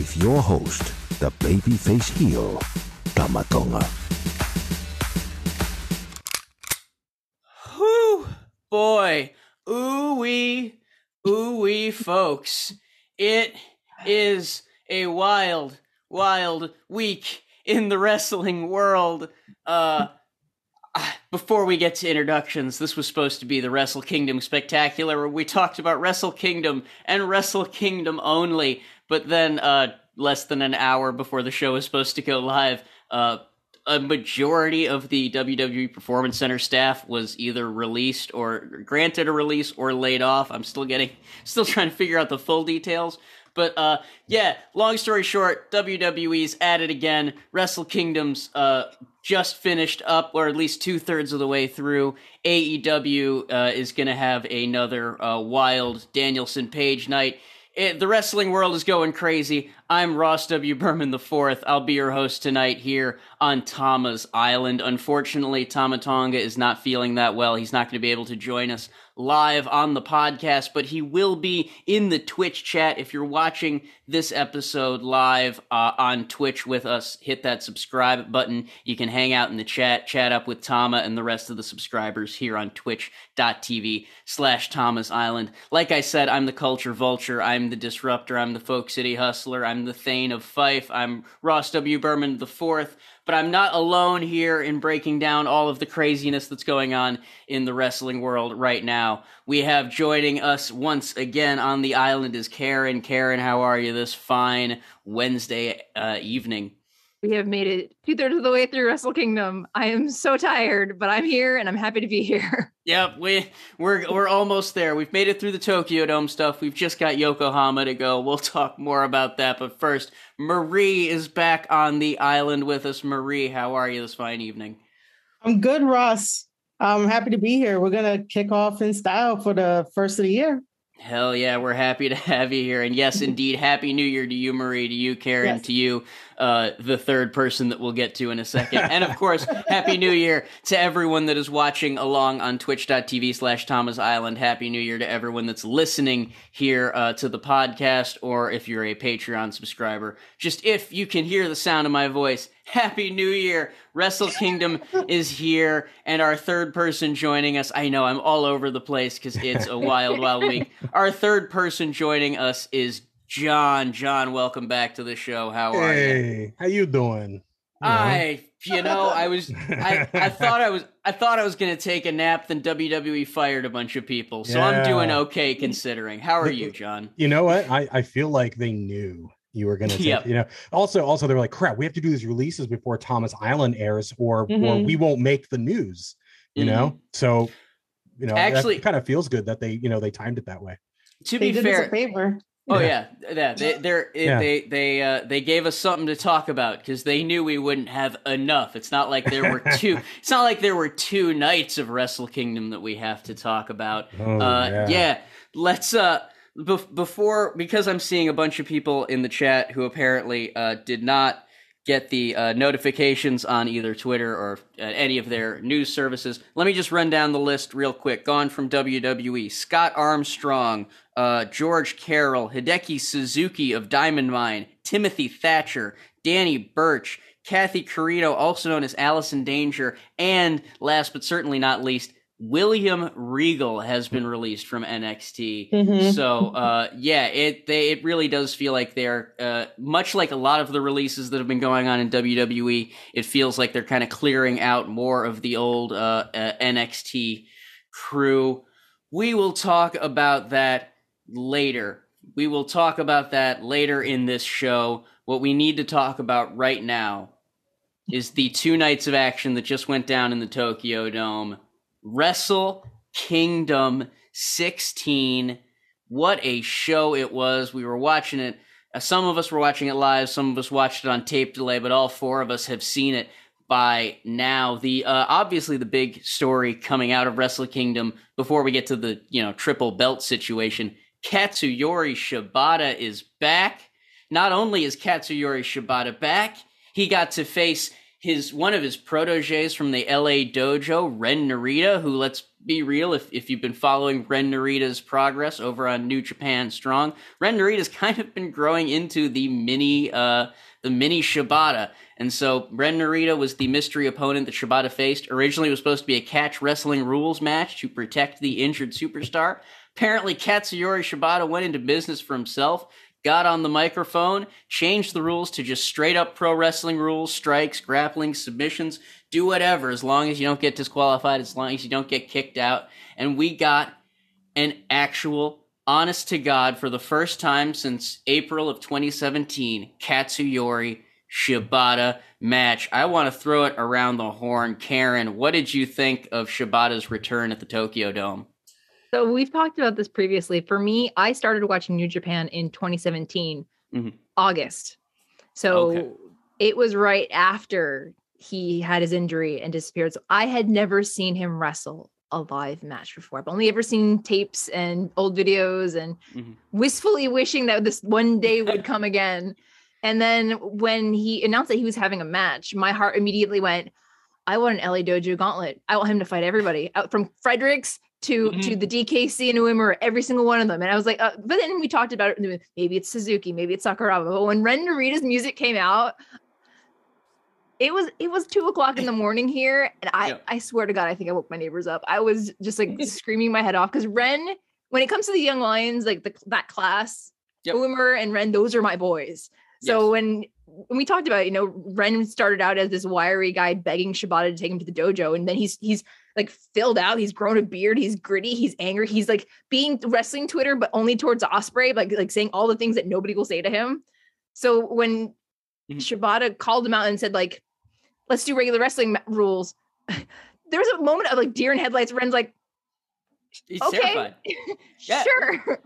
with your host, the babyface heel, Tama Tonga. Whew, boy, ooh wee, ooh wee, folks. It is a wild, wild week in the wrestling world. Uh, before we get to introductions, this was supposed to be the Wrestle Kingdom Spectacular, where we talked about Wrestle Kingdom and Wrestle Kingdom only. But then, uh, less than an hour before the show was supposed to go live, uh, a majority of the WWE Performance Center staff was either released or granted a release or laid off. I'm still getting, still trying to figure out the full details. But uh, yeah, long story short, WWE's at it again. Wrestle Kingdom's uh, just finished up, or at least two thirds of the way through. AEW uh, is going to have another uh, wild Danielson Page night. It, the wrestling world is going crazy. I'm Ross W. Berman IV. I'll be your host tonight here on Tama's Island. Unfortunately, Tama Tonga is not feeling that well. He's not going to be able to join us live on the podcast, but he will be in the Twitch chat. If you're watching this episode live uh, on Twitch with us, hit that subscribe button. You can hang out in the chat, chat up with Tama and the rest of the subscribers here on twitch.tv slash Tama's Island. Like I said, I'm the culture vulture. I'm the disruptor. I'm the folk city hustler. I'm the Thane of Fife. I'm Ross W. Berman the fourth but I'm not alone here in breaking down all of the craziness that's going on in the wrestling world right now. We have joining us once again on the island is Karen. Karen, how are you this fine Wednesday uh, evening? We have made it two thirds of the way through Wrestle Kingdom. I am so tired, but I'm here and I'm happy to be here. Yep, we we're we're almost there. We've made it through the Tokyo Dome stuff. We've just got Yokohama to go. We'll talk more about that. But first, Marie is back on the island with us. Marie, how are you this fine evening? I'm good, Ross. I'm happy to be here. We're gonna kick off in style for the first of the year. Hell yeah, we're happy to have you here. And yes, indeed, Happy New Year to you, Marie, to you, Karen, Yes. to you, uh, the third person that we'll get to in a second. And of course, Happy New Year to everyone that is watching along on twitch.tv slash Tama's Island. Happy New Year to everyone that's listening here uh, to the podcast, or if you're a Patreon subscriber. Just if you can hear the sound of my voice, Happy New Year! Wrestle Kingdom is here, and our third person joining us. I know I'm all over the place because it's a wild, wild week. Our third person joining us is John. John, welcome back to the show. How are you? Hey, how you doing? You know? I, you know, I was, I, I thought I was, I thought I was gonna take a nap. Then WWE fired a bunch of people, so I'm doing okay considering. How are you, John? You know what? I, I feel like they knew you were gonna Yep. you know. Also, also they were like, crap, we have to do these releases before Tama's Island airs, or or Mhm. we won't make the news, you know. So you know, Actually- it kind of feels good that they, you know, they timed it that way. To They be fair, favor. Oh Yeah. yeah. They they're, Yeah. they they uh, they gave us something to talk about because they knew we wouldn't have enough. It's not like there were two. it's not like there were two nights of Wrestle Kingdom that we have to talk about. Oh, uh, yeah. yeah. let's uh bef- before because I'm seeing a bunch of people in the chat who apparently uh, did not get the uh, notifications on either Twitter or uh, any of their news services. Let me just run down the list real quick. Gone from WWE: Scott Armstrong, uh, George Carroll, Hideki Suzuki of Diamond Mine, Timothy Thatcher, Danny Burch. Kathy Carino, also known as Allison Danger, and last but certainly not least, William Regal has been released from NXT. Mhm. So uh, yeah, it they it really does feel like they're uh, much like a lot of the releases that have been going on in WWE. It feels like they're kind of clearing out more of the old uh, uh, NXT crew. We will talk about that later. We will talk about that later in this show. What we need to talk about right now is the two nights of action that just went down in the Tokyo Dome. Wrestle Kingdom 16. What a show it was. We were watching it. Uh, some of us were watching it live, some of us watched it on tape delay, but all four of us have seen it by now. The uh, obviously the big story coming out of Wrestle Kingdom before we get to the, you know, triple belt situation. Katsuyori Shibata is back. Not only is Katsuyori Shibata back, he got to face his one of his proteges from the LA dojo, Ren Narita, who let's be real, if, if you've been following Ren Narita's progress over on New Japan Strong, Ren Narita's kind of been growing into the mini uh the mini Shibata. And so Ren Narita was the mystery opponent that Shibata faced. Originally was supposed to be a catch wrestling rules match to protect the injured superstar. Apparently Katsuyori Shibata went into business for himself got on the microphone, changed the rules to just straight up pro wrestling rules, strikes, grappling, submissions, do whatever, as long as you don't get disqualified, as long as you don't get kicked out. And we got an actual, honest to God, for the first time since April of 2017, Katsuyori Shibata match. I want to throw it around the horn. Karen, what did you think of Shibata's return at the Tokyo Dome? So we've talked about this previously. For me, I started watching New Japan in 2017, Mhm. August. So Okay. it was right after he had his injury and disappeared. So I had never seen him wrestle a live match before. I've only ever seen tapes and old videos and Mhm. wistfully wishing that this one day would come again. And then when he announced that he was having a match, my heart immediately went, I want an LA Dojo gauntlet. I want him to fight everybody out from Fredericks to to the DKC and Uemura, every single one of them. And I was like, uh, but then we talked about it. Maybe it's Suzuki, maybe it's Sakuraba. But when Ren Narita's music came out, it was it was two o'clock in the morning here, and I Yeah. I swear to God, I think I woke my neighbors up. I was just like screaming my head off because Ren, when it comes to the young lions, like the that class, Yep. Uemura and Ren, those are my boys. So Yes. when we talked about, you know, Ren started out as this wiry guy begging Shibata to take him to the dojo, and then he's he's like filled out. He's grown a beard. He's gritty. He's angry. He's like being wrestling Twitter, but only towards Ospreay, like like saying all the things that nobody will say to him. So when Mhm. Shibata called him out and said like, "Let's do regular wrestling rules," there was a moment of like deer in headlights. Ren's like, He's Okay. terrified. Yeah. "Sure."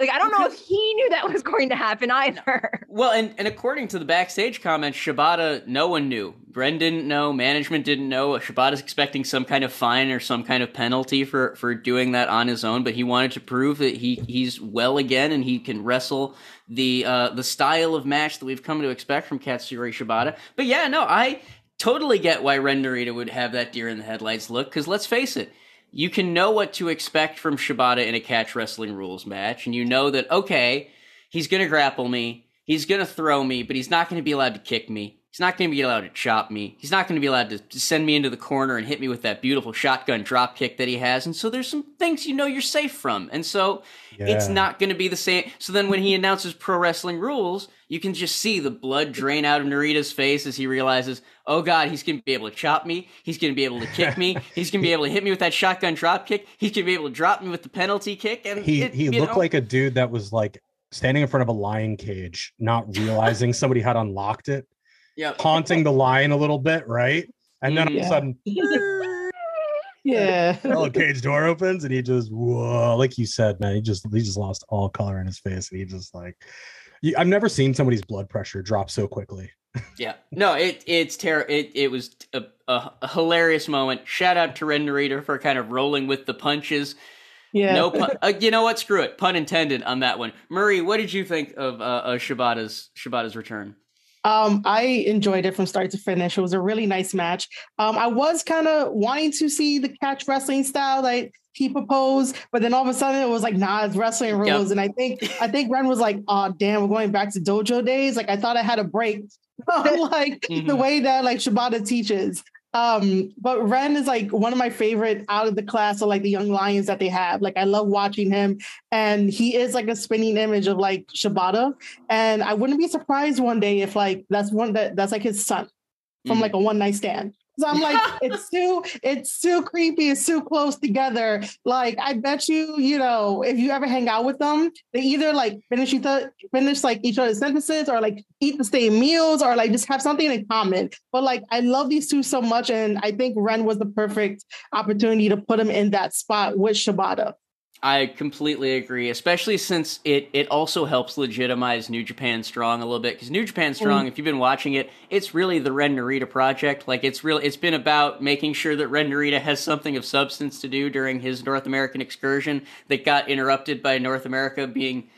like I don't know if he knew that was going to happen either. Well, and, and according to the backstage comments, Shibata, no one knew. Ren didn't know. Management didn't know. Shibata's expecting some kind of fine or some kind of penalty for, for doing that on his own, but he wanted to prove that he, he's well again and he can wrestle the uh, the style of match that we've come to expect from Katsuyori Shibata. But yeah, no, I totally get why Ren Narita would have that deer in the headlights look, because let's face it, you can know what to expect from Shibata in a catch wrestling rules match, and you know that, okay, he's to grapple me, he's to throw me, but he's not to be allowed to kick me. He's not going to be allowed to chop me. He's not going to be allowed to send me into the corner and hit me with that beautiful shotgun drop kick that he has. And so there's some things you know you're safe from. And so it's not going to be the same. So then when he announces pro wrestling rules, you can just see the blood drain out of Narita's face as he realizes, oh God, he's going to be able to chop me. He's going to be able to kick me. He's going to be able to hit me with that shotgun drop kick. He's going to be able to drop me with the penalty kick. And he it- he looked know, like a dude that was like standing in front of a lion cage, not realizing somebody had unlocked it, yeah. haunting the lion a little bit, right? And then all of a sudden, Yeah. the cage door opens, and he just whoa, like you said, man, he just he just lost all color in his face, and he just like, I've never seen somebody's blood pressure drop so quickly. Yeah, no, it it's terrible. It it was a, a, a hilarious moment. Shout out to Ren Narita for kind of rolling with the punches. Yeah. No pun. Uh, you know what? Screw it. Pun intended on that one. Murray, what did you think of uh, uh, Shibata's Shibata's return? Um, I enjoyed it from start to finish. It was a really nice match. Um, I was kind of wanting to see the catch wrestling style that he proposed, but then all of a sudden it was like, nah, it's wrestling Yep. rules. And I think I think Ren was like, oh damn, we're going back to dojo days. Like I thought I had a break. like the Mhm. way that like Shibata teaches. Um, but Ren is like one of my favorite out of the class of like the young lions that they have. Like I love watching him, and he is like a spinning image of like Shibata. And I wouldn't be surprised one day if like that's one that that's like his son from Mm. like a one night stand. So I'm like, it's too, it's too creepy. It's too close together. Like, I bet you, you know, if you ever hang out with them, they either like finish each other, finish like each other's sentences, or like eat the same meals, or like just have something in common. But like, I love these two so much, and I think Ren was the perfect opportunity to put him in that spot with Shibata. I completely agree, especially since it it also helps legitimize New Japan Strong a little bit because New Japan Strong, if you've been watching it, it's really the Ren Narita project. Like it's really it's been about making sure that Ren Narita has something of substance to do during his North American excursion that got interrupted by North America being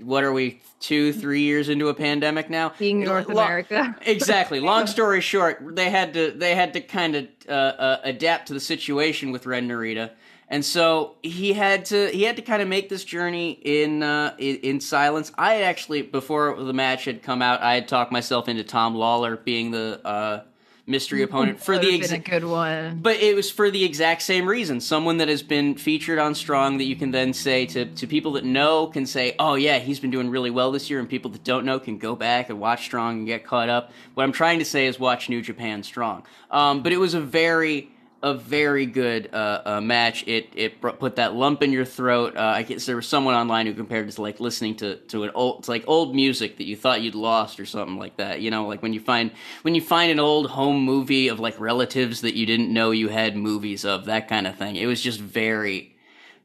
what are we two three years into a pandemic now Being North Lo- America. exactly. Long story short, they had to they had to kind of uh, uh, adapt to the situation with Ren Narita, and so he had to he had to kind of make this journey in, uh, in in silence. I had actually before the match had come out, I had talked myself into Tom Lawlor being the uh, mystery opponent for the a good one. but it was for the exact same reason. Someone that has been featured on Strong that you can then say to, to people that know can say, oh, yeah, he's been doing really well this year. And people that don't know can go back and watch Strong and get caught up. What I'm trying to say is watch New Japan Strong. Um, but it was a very. A very good uh, uh, match. It it put that lump in your throat. Uh, I guess there was someone online who compared it to like listening to, to an old, it's like old music that you thought you'd lost or something like that. You know, like when you find when you find an old home movie of like relatives that you didn't know you had movies of, that kind of thing. It was just very,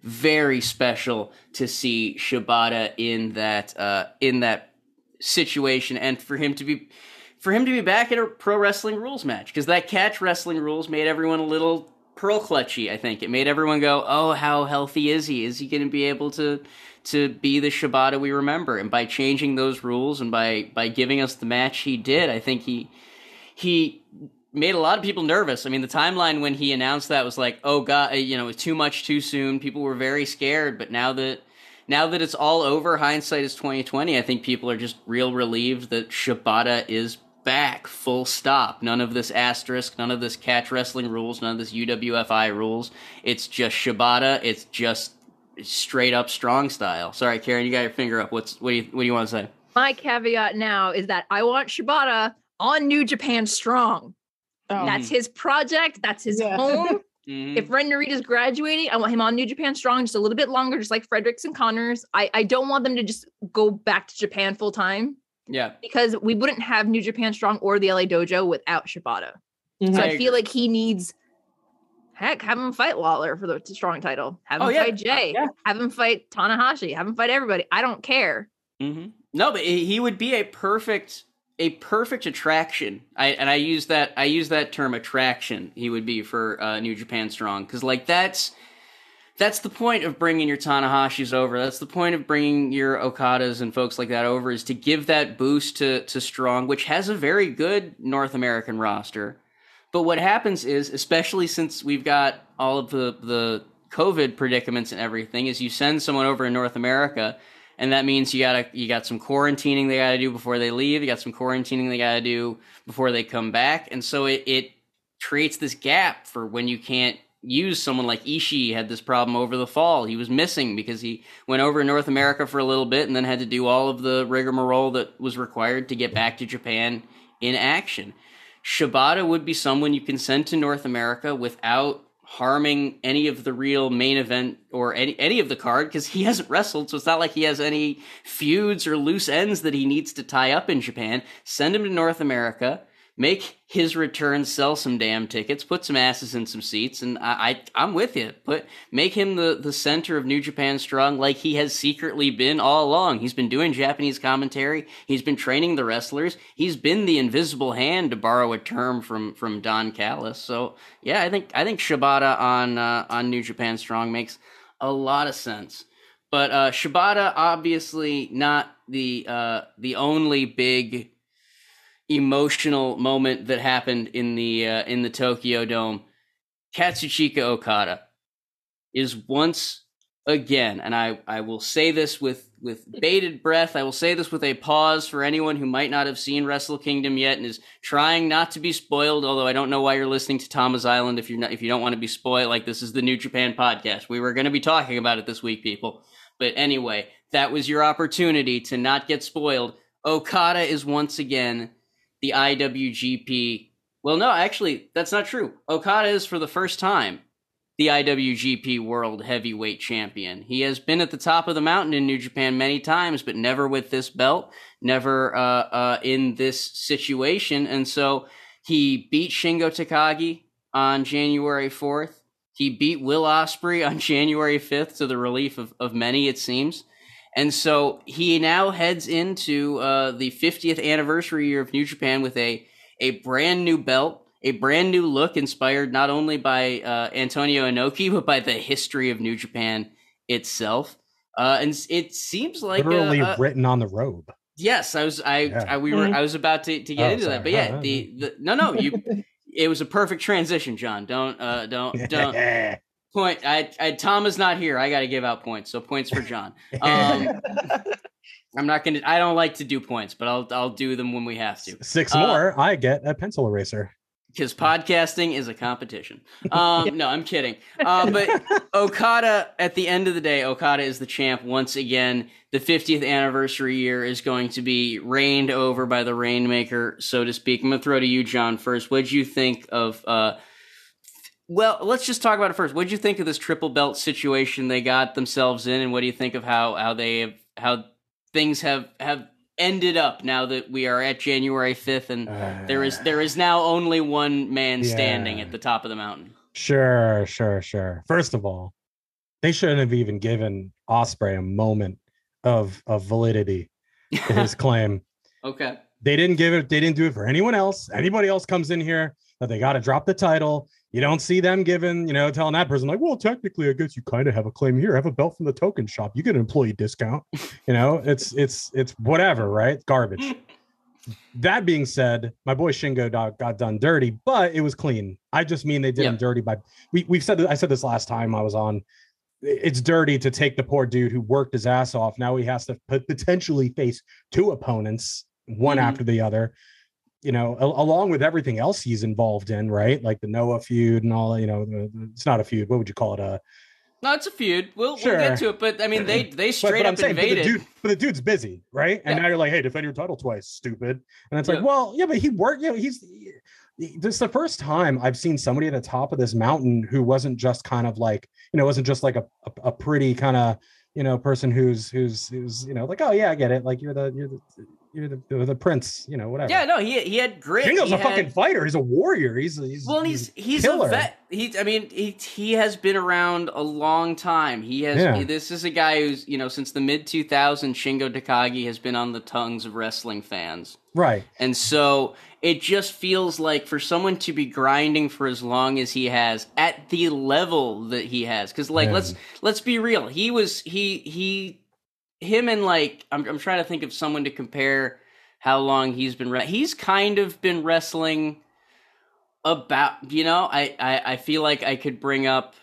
very special to see Shibata in that uh, in that situation, and for him to be for him to be back in a pro wrestling rules match because that catch wrestling rules made everyone a little pearl clutchy. I think it made everyone go, "Oh, how healthy is he? Is he going to be able to to be the Shibata we remember?" And by changing those rules and by by giving us the match he did, I think he he made a lot of people nervous. I mean, the timeline when he announced that was like, "Oh God," uh, you know, it was too much too soon. People were very scared, but now that now that it's all over, hindsight is twenty twenty. I think people are just real relieved that Shibata is back, full stop. None of this asterisk, none of this catch wrestling rules, none of this UWFI rules. It's just Shibata. It's just straight up strong style. Sorry, Karen, you got your finger up. What's what do you what do you want to say? My caveat now is that I want Shibata on New Japan Strong. Oh, That's his project. That's his Yeah. home. Mhm. if Ren Narita's graduating, I want him on New Japan Strong just a little bit longer, just like Fredericks and Connors. I, I don't want them to just go back to Japan full time yeah, because we wouldn't have New Japan Strong or the LA Dojo without Shibata. mhm. So I I, feel like he needs heck, have him fight Lawlor for the strong title. Have him Oh, yeah. fight Jay. Yeah. Have him fight Tanahashi. Have him fight everybody. I don't care. hmm No, but he he would be a perfect a perfect attraction. I and I use that I use that term attraction. He would be for uh, New Japan Strong because like that's that's the point of bringing your Tanahashis over. That's the point of bringing your Okadas and folks like that over is to give that boost to to Strong, which has a very good North American roster. But what happens is, especially since we've got all of the the COVID predicaments and everything, is you send someone over in North America, and that means you gotta you got some quarantining they gotta do before they leave. You got some quarantining they gotta do before they come back, and so it it creates this gap for when you can't use someone like Ishii had this problem over the fall. He was missing because he went over to North America for a little bit and then had to do all of the rigmarole that was required to get back to Japan in action. Shibata would be someone you can send to North America without harming any of the real main event or any any of the card because he hasn't wrestled, so it's not like he has any feuds or loose ends that he needs to tie up in Japan. Send him to North America, make his return, sell some damn tickets, put some asses in some seats, and I, I I'm with you. Put make him the the center of New Japan Strong like he has secretly been all along. He's been doing Japanese commentary. He's been training the wrestlers. He's been the invisible hand, to borrow a term from from Don Callis. So yeah, I think I think Shibata on uh, on New Japan Strong makes a lot of sense. But uh, Shibata obviously not the uh, the only big emotional moment that happened in the uh, in the Tokyo Dome. Kazuchika Okada is once again, and I, I will say this with with bated breath. I will say this with a pause for anyone who might not have seen Wrestle Kingdom yet and is trying not to be spoiled. Although I don't know why you're listening to Tama's Island if you're not if you don't want to be spoiled. Like this is the New Japan podcast. We were going to be talking about it this week, people. But anyway, that was your opportunity to not get spoiled. Okada is once again the IWGP. Well, no, actually, that's not true. Okada is for the first time the IWGP World Heavyweight Champion. He has been at the top of the mountain in New Japan many times, but never with this belt, never uh, uh, in this situation. And so he beat Shingo Takagi on January 4th. He beat Will Ospreay on January 5th to the relief of, of many, it seems. And so he now heads into uh, the 50th anniversary year of New Japan with a, a brand new belt a brand new look inspired not only by uh, Antonio Inoki but by the history of New Japan itself. Uh, and it seems like literally a, a, written on the robe. Yes, I was. I, Yeah. I we were. I was about to, to get Oh, into sorry. that, but yeah, Uh, the, the no no you. It was a perfect transition, John. Don't uh don't don't point. I, I Tom is not here. I got to give out points, so points for John. Um, I'm not gonna. I don't like to do points, but I'll I'll do them when we have to. Six Uh, more, I get a pencil eraser. because podcasting is a competition. Um, no, I'm kidding. Uh, but Okada, at the end of the day, Okada is the champ once again. The 50th anniversary year is going to be reigned over by the Rainmaker, so to speak. I'm to throw to you, John, first. What'd you think of. Uh, well, let's just talk about it first. What'd you think of this triple belt situation they got themselves in, and what do you think of how how they have how things have have ended up now that we are at January fifth and uh, there is there is now only one man standing at the top of the mountain. Sure, sure, sure. First of all, they shouldn't have even given Ospreay a moment of of validity to his claim. okay. They didn't give it. They didn't do it for anyone else. Anybody else comes in here that they got to drop the title. You don't see them giving, you know, telling that person like, well, technically, I guess you kind of have a claim here. Have a belt from the Tokon shop. You get an employee discount. You know, it's it's it's whatever, right? Garbage. That being said, my boy Shingo got, got done dirty, but it was clean. I just mean they did him dirty by we we've said I said this last time I was on. It's dirty to take the poor dude who worked his ass off. Now he has to potentially face two opponents, one Mhm. after the other. You know, a- along with everything else he's involved in, right? Like the Noah feud and all. You know, it's not a feud. What would you call it? Uh, No, it's a feud. We'll Sure. we'll get to it, but I mean they they straight but I'm up saying, but the invaded. dude, but the dude's busy, right? And Yeah. now you're like, hey, defend your title twice, stupid. And it's like, Yeah. well, yeah, but he worked. You know, he's he- this is the first time I've seen somebody at the top of this mountain who wasn't just kind of like, you know, wasn't just like a a, a pretty kind of you know person who's who's who's you know like, oh yeah, I get it. Like you're the you're the you're the, the prince, you know, whatever. yeah, no, he he had grit. Shingo's he a had- fucking fighter. He's a warrior. He's he's Well, he's he's killer. a vet. He, I mean, he he has been around a long time. He has. Yeah. This is a guy who's you know since the mid 2000s, Shingo Takagi has been on the tongues of wrestling fans. right. And so it just feels like for someone to be grinding for as long as he has at the level that he has cuz like Yeah. let's let's be real. He was he he him and like I'm I'm trying to think of someone to compare how long he's been re- he's kind of been wrestling about you know I, I I feel like I could bring up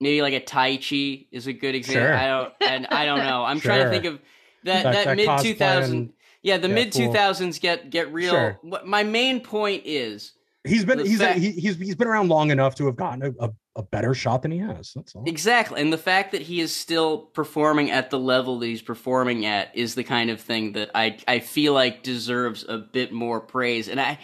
maybe like a Taichi is a good example. Sure. I don't and I don't know. I'm trying to think of that That- that, that mid cosplaying- 2000 yeah, the Yeah, mid 2000s get get real. Sure. What my main point is He's been he's fact- he, he's he's been around long enough to have gotten a, a, a better shot than he has. That's all. exactly, and the fact that he is still performing at the level that he's performing at is the kind of thing that I I feel like deserves a bit more praise. And I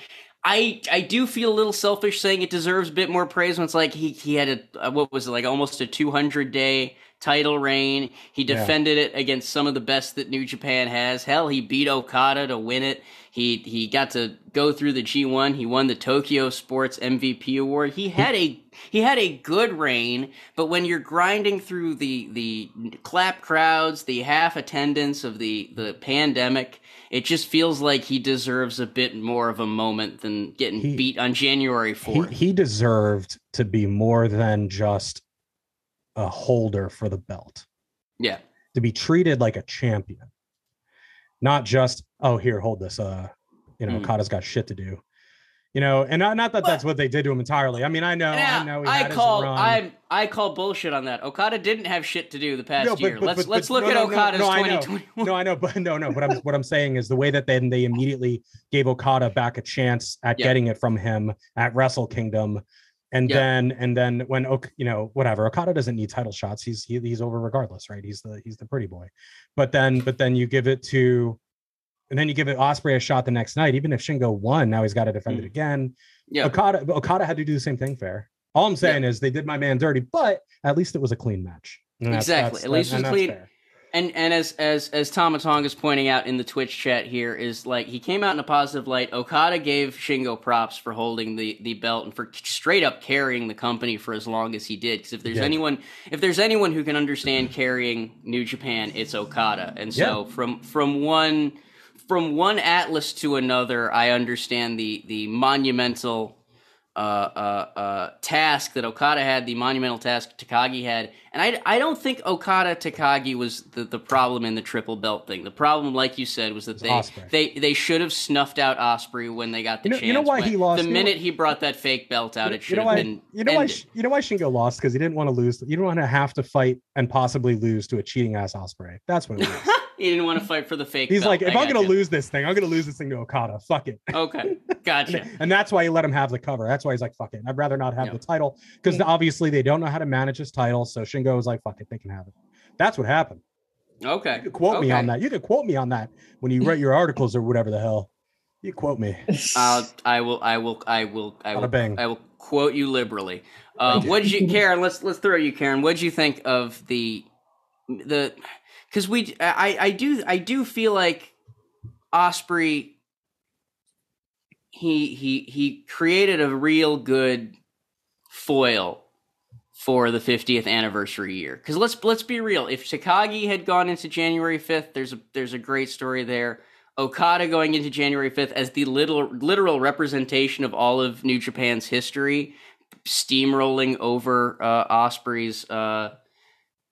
I I do feel a little selfish saying it deserves a bit more praise when it's like he he had a what was it like almost a 200 day title reign. He Yeah. defended it against some of the best that New Japan has. Hell, he beat Okada to win it. He he got to go through the G1. He won the Tokyo Sports MVP award. He had a he had a good reign, but when you're grinding through the the clap crowds, the half attendance of the the pandemic, it just feels like he deserves a bit more of a moment than getting He- beat on January he, 4th. he deserved to be more than just a holder for the belt yeah. to be treated like a champion not just oh here hold this uh you know Mm. okada's got shit to do You know, and not, not that that's what they did to him entirely. I mean, I know, Now, I know. I call. I I call bullshit on that. Okada didn't have shit to do the past No, but- year. but- let's but- let's look no, at no, Okada's no, I know. 2021. No, I know, but no, no. What I'm what I'm saying is the way that then they immediately gave Okada back a chance at Yeah. getting it from him at Wrestle Kingdom, and Yeah. then and then when Ok- you know whatever Okada doesn't need title shots. He's he, he's over regardless, right? He's the he's the pretty boy. But then but then you give it to, and then you give it Ospreay a shot the next night. Even if Shingo won, now he's got to defend it Mm. again. Yeah. Okada Okada had to do the same thing. Fair. All I'm saying is they did my man dirty, but at least it was a clean match. And Exactly. that's- At least it was clean. fair. And and as as as Tama Tonga is pointing out in the Twitch chat here is like he came out in a positive light. Okada gave Shingo props for holding the the belt and for straight up carrying the company for as long as he did. Because if there's Yeah. anyone if there's anyone who can understand carrying New Japan, it's Okada. And so from from one from one Atlas to another, I understand the the monumental uh, uh, uh, task that Okada had, the monumental task Takagi had, and I, I don't think Okada Takagi was the, the problem in the triple belt thing. The problem, like you said, was that they they they should have snuffed out Ospreay when they got the You know- chance. you know why he lost? The minute he brought that fake belt out, it you should know have why? been. You know why? ended. Sh- You know why Shingo lost because he didn't want to lose. You didn't want to have to fight and possibly lose to a cheating ass Ospreay. That's what it was. He didn't want to fight for the fake. He's belt. like, if I I'm gonna lose this thing, I'm gonna lose this thing to Okada. Fuck it. okay, gotcha. and that's why he let him have the cover. That's why he's like, fuck it. I'd rather not have the title because obviously they don't know how to manage his title. So Shingo was like, fuck it, they can have it. That's what happened. Okay, You can quote me on that. You can quote me on that when you write your articles or whatever the hell. You quote me. I'll, I will, I will, I will, I will, bing. I will quote you liberally. Uh, what did you, Karen? Let's let's throw you, Karen. What did you think of the the? Because we, I, I do, I do feel like Ospreay. He he he created a real good foil for the 50th anniversary year. Because let's let's be real. If Takagi had gone into January 5th, there's a there's a great story there. Okada going into January 5th as the literal literal representation of all of New Japan's history, steamrolling over uh, Ospreay's uh,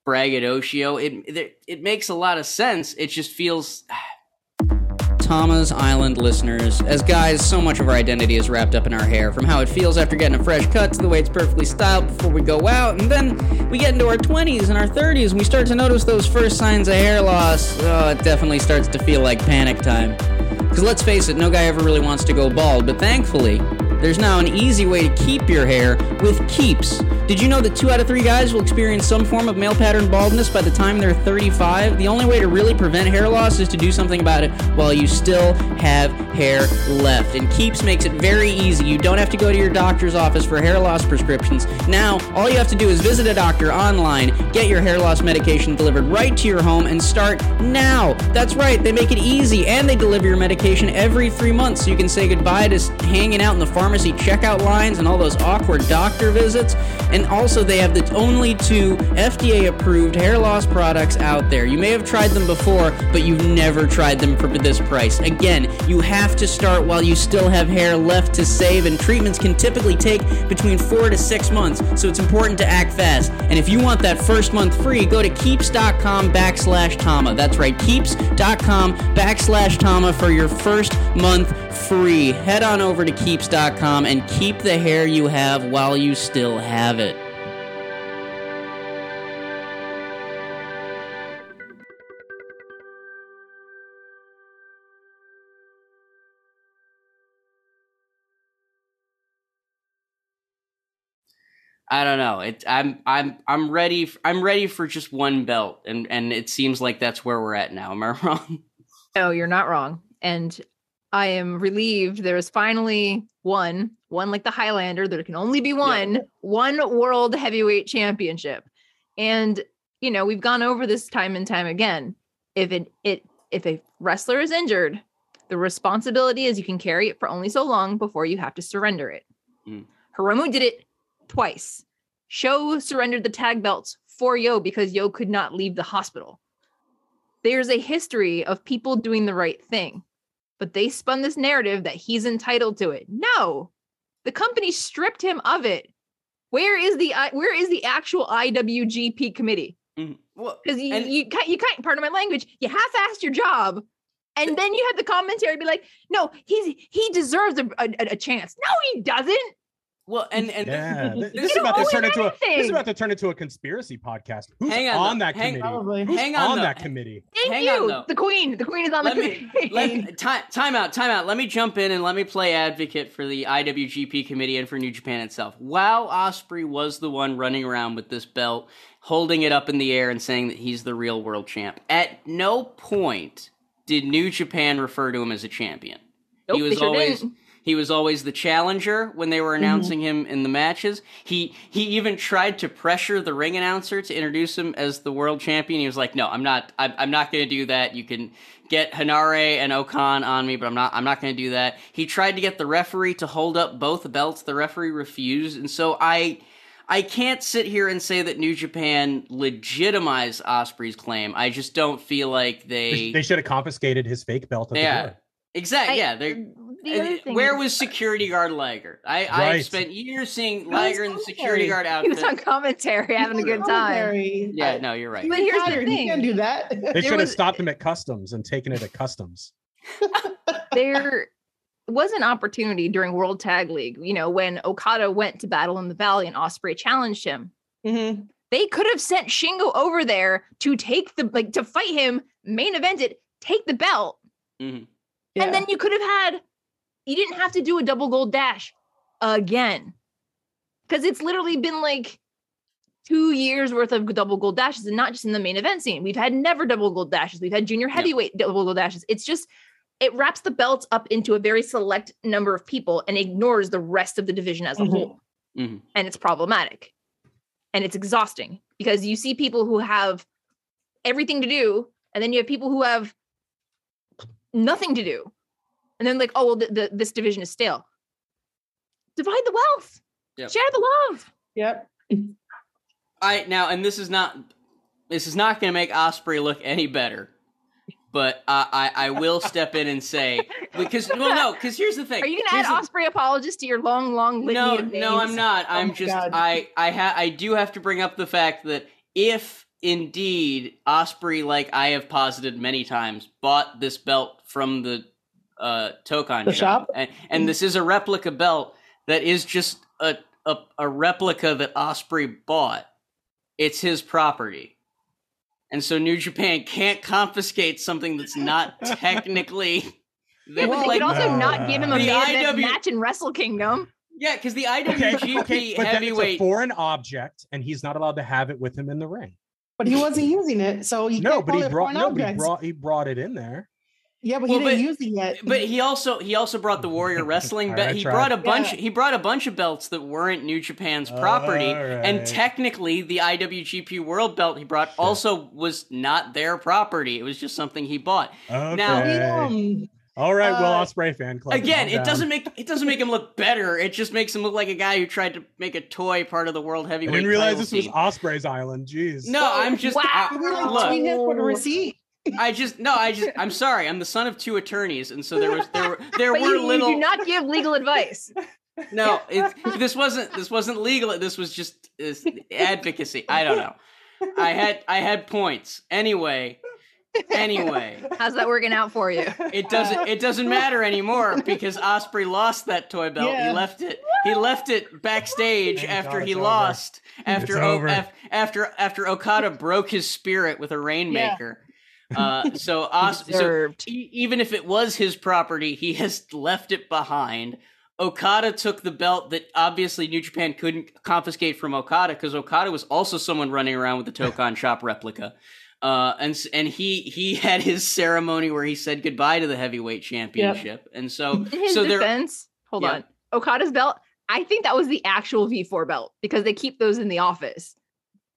braggadocio. It, it it makes a lot of sense. It just feels. Tama's Island listeners, as guys, so much of our identity is wrapped up in our hair, from how it feels after getting a fresh cut to the way it's perfectly styled before we go out, and then we get into our 20s and our 30s and we start to notice those first signs of hair loss. Oh, it definitely starts to feel like panic time. Because let's face it, no guy ever really wants to go bald, but thankfully, there's now an easy way to keep your hair with Keeps. Did you know that two out of three guys will experience some form of male pattern baldness by the time they're 35? The only way to really prevent hair loss is to do something about it while you still have hair left. And Keeps makes it very easy. You don't have to go to your doctor's office for hair loss prescriptions. Now, all you have to do is visit a doctor online, get your hair loss medication delivered right to your home, and start now. That's right, they make it easy and they deliver your medication every three months so you can say goodbye to hanging out in the pharmacy checkout lines and all those awkward doctor visits. Also, they have the only two FDA approved hair loss products out there. You may have tried them before, but you've never tried them for this price. Again, you have to start while you still have hair left to save, and treatments can typically take between four to six months, so it's important to act fast. And if you want that first month free, go to keeps.com backslash Tama. That's right, keeps.com backslash Tama for your first month free. Head on over to keeps.com and keep the hair you have while you still have it. I don't know. It, I'm I'm I'm ready. I'm ready for just one belt, and and it seems like that's where we're at now. Am I wrong? No, you're not wrong. And I am relieved there is finally one, one like the Highlander. There can only be one, one world heavyweight championship. And you know, we've gone over this time and time again. If it it if a wrestler is injured, the responsibility is you can carry it for only so long before you have to surrender it. Mm. Hiromu did it twice. Sho surrendered the tag belts for Yo because Yo could not leave the hospital there's a history of people doing the right thing, but they spun this narrative that he's entitled to it. No, the company stripped him of it. Where is the where is the actual IWGP committee? Mm-hmm. Well, Because you, and- you can't you can't pardon my language. You half-assed your job, And then you had the commentary be like, "No, he's he deserves a, a, a chance." No, he doesn't. Well, and and Yeah, this this is about to turn him into a this is about to turn into a conspiracy podcast. Who's Hang on, on, though. that Hang- committee? Probably. Who's Hang on, on that committee? Thank Hang you. on, the queen. The queen is on let the me committee. let time time out time out. Let me jump in and let me play advocate for the IWGP committee and for New Japan itself. While Ospreay was the one running around with this belt, holding it up in the air and saying that he's the real world champ, at no point did New Japan refer to him as a champion. Nope, he was sure always didn't. He was always the challenger when they were mm-hmm. announcing him in the matches. He he even tried to pressure the ring announcer to introduce him as the world champion. He was like, "No, I'm not. I'm, I'm not going to do that. You can get Hanare and Okan on me, but I'm not. I'm not going to do that." He tried to get the referee to hold up both belts. The referee refused, and so I. I can't sit here and say that New Japan legitimized Ospreay's claim. I just don't feel like They, they. they should have confiscated his fake belt. At the yeah, door. Exactly. I- Yeah, they're the other and thing where is- was security guard Liger? I I spent years seeing was Liger in the security commentary. guard he was on commentary having a good time. Yeah, no, you're right. But here's the Tired, He thing. can't do that. They should have stopped him at customs and taken it at customs. there was an opportunity during World Tag League, you know, when Okada went to battle in the Valley and Ospreay challenged him. Mhm. They could have sent Shingo over there to take the like to fight him, main event it, take the belt, Mhm. Yeah. and then you could have had you didn't have to do a double gold dash again. Cuz it's literally been like 2 years worth of double gold dashes and not just in the main event scene. We've had never double gold dashes. We've had junior heavyweight double gold dashes. It's just it wraps the belts up into a very select number of people and ignores the rest of the division as a Mhm. whole. Mhm. And it's problematic. And it's exhausting because you see people who have everything to do, and then you have people who have nothing to do. And then, like, oh, well, the, the, this division is stale. Divide the wealth, Yep. share the love. Yep. I now, and this is not this is not going to make Ospreay look any better, but I I, I will step in and say because well no because here's the thing. Are you going to Here's add the- Ospreay apologist to your long, long litany no, of names? no, I'm not. I'm oh my just God. I I ha- I do have to bring up the fact that if indeed Ospreay, like I have posited many times, bought this belt from the uh Tokon The shop? and, and this is a replica belt that is just a, a a replica that Ospreay bought. It's his property. And so New Japan can't confiscate something that's not technically Yeah, but they like, could also uh, not give him a The IW match in Wrestle Kingdom. yeah, because the Okay, IWGP okay, but then it's a heavyweight foreign object, and he's not allowed to have it with him in the ring. But he wasn't using it, so you No, can't but he brought no, but he brought he brought it in there. Yeah, but Well, he didn't but- use it yet. But he also he also brought the Warrior Wrestling All belt. right, he tried. brought a bunch. Yeah. He brought a bunch of belts that weren't New Japan's property, All and technically the IWGP World Belt he brought also was not their property. It was just something he bought. Okay. Now- Um, All right, Will uh, Ospreay fan club. Again, it doesn't make it doesn't make him look better. It just makes him look like a guy who tried to make a toy part of the World heavyweight. I didn't realize title this was. Ospreay's island. Jeez. No, I'm just Wow. I- we like look. tweet him for the receipt. I just no, I just I'm sorry. I'm the son of two attorneys, and so there was there were there But were you, you little do not give legal advice. No, it, this wasn't. This wasn't legal. This was just this advocacy. I don't know. I had I had points. Anyway, anyway, How's that working out for you? it doesn't it doesn't matter anymore because Ospreay lost that toy belt. Yeah. He left it. He left it backstage Thank after God he it's over. lost. After o- over. af- after after Okada broke his spirit with a rainmaker. Uh, so Os- so e- even if it was his property, he has left it behind. Okada took the belt that obviously New Japan couldn't confiscate from Okada because Okada was also someone running around with the Tokon shop replica. Uh, and and he he had his ceremony where he said goodbye to the heavyweight championship, and so In his so there defense, hold Yeah. on. Okada's belt, I think that was the actual V4 belt because they keep those in the office.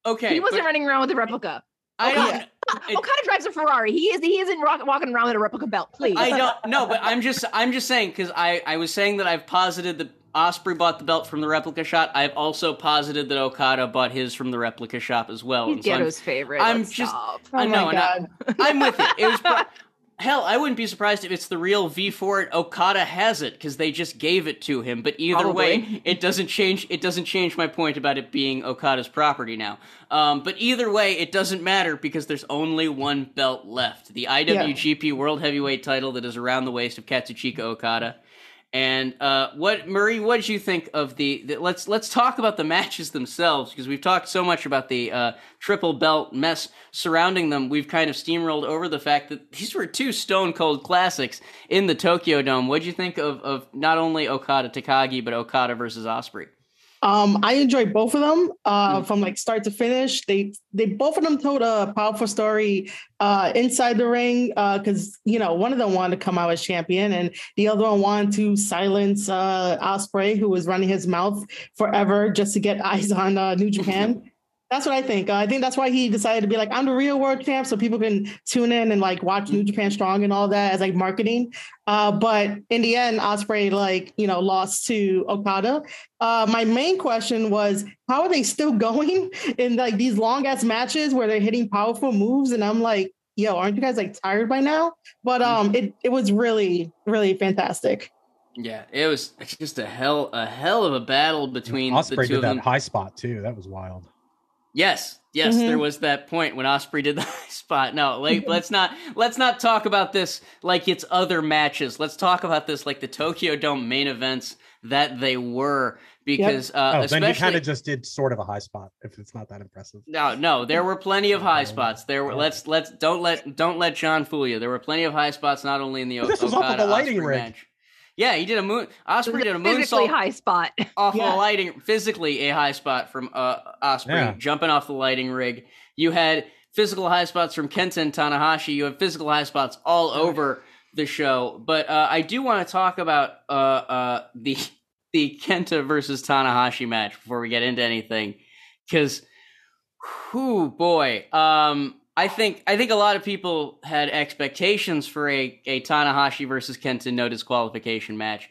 okay, he wasn't running around with a replica. I Okada- don't It- Okada drives a Ferrari. He is he isn't rock, walking around with a replica belt. Please. I don't no, but I'm just I'm just saying because I I was saying that I've posited that Ospreay bought the belt from the replica shop. I've also posited that Okada bought his from the replica shop as well. He's And so I'm- favorite. I'm Let's just- stop. Oh I know, my and I, I'm with it. It was, pro- hell, I wouldn't be surprised if it's the real V for it. Okada has it because they just gave it to him. But either way, it doesn't change. It doesn't change my point about it being Okada's property now. Um, but either way, it doesn't matter because there's only one belt left: the IWGP World Heavyweight Title that is around the waist of Kazuchika Okada. And uh, what Murray? What did you think of the, the? Let's let's talk about the matches themselves because we've talked so much about the uh, triple belt mess surrounding them. We've kind of steamrolled over the fact that these were two stone cold classics in the Tokyo Dome. What did you think of of not only Okada Takagi but Okada versus Ospreay? Um, I enjoyed both of them uh, Mm. from like start to finish. They they both of them told a powerful story uh, inside the ring because you know one of them wanted to come out as champion and the other one wanted to silence uh, Ospreay, who was running his mouth forever just to get eyes on uh, New Japan. That's what I think. Uh, I think that's why he decided to be like, I'm the real world champ, so people can tune in and like watch New Japan Strong and all that as like marketing. Uh, but in the end, Ospreay like you know lost to Okada. Uh, my main question was, how are they still going in like these long ass matches where they're hitting powerful moves? And I'm like, yo, aren't you guys like tired by now? But um, it it was really really fantastic. Yeah, it was just a hell a hell of a battle between Ospreay the two did of that them. high spot too. That was wild. Yes, yes, Mhm. there was that point when Ospreay did the high spot. No, like let's not let's not talk about this like it's other matches. Let's talk about this like the Tokyo Dome main events that they were because uh Oh, then you kind of just did sort of a high spot. If it's not that impressive. no, no, there were plenty of high spots. There were let's let's don't let don't let John fool you. There were plenty of high spots not only in the But this was off of the lighting Ospreay rig. match. Yeah, he did a moon. Ospreay did a physically moonsault high spot. off Yeah. the lighting, physically a high spot from uh, Ospreay Yeah. jumping off the lighting rig. You had physical high spots from Kenta Tanahashi. You have physical high spots all over the show. But uh, I do want to talk about uh, uh, the the Kenta versus Tanahashi match before we get into anything, because, whoo boy, um, I think I think a lot of people had expectations for a a Tanahashi versus Kenta no disqualification match.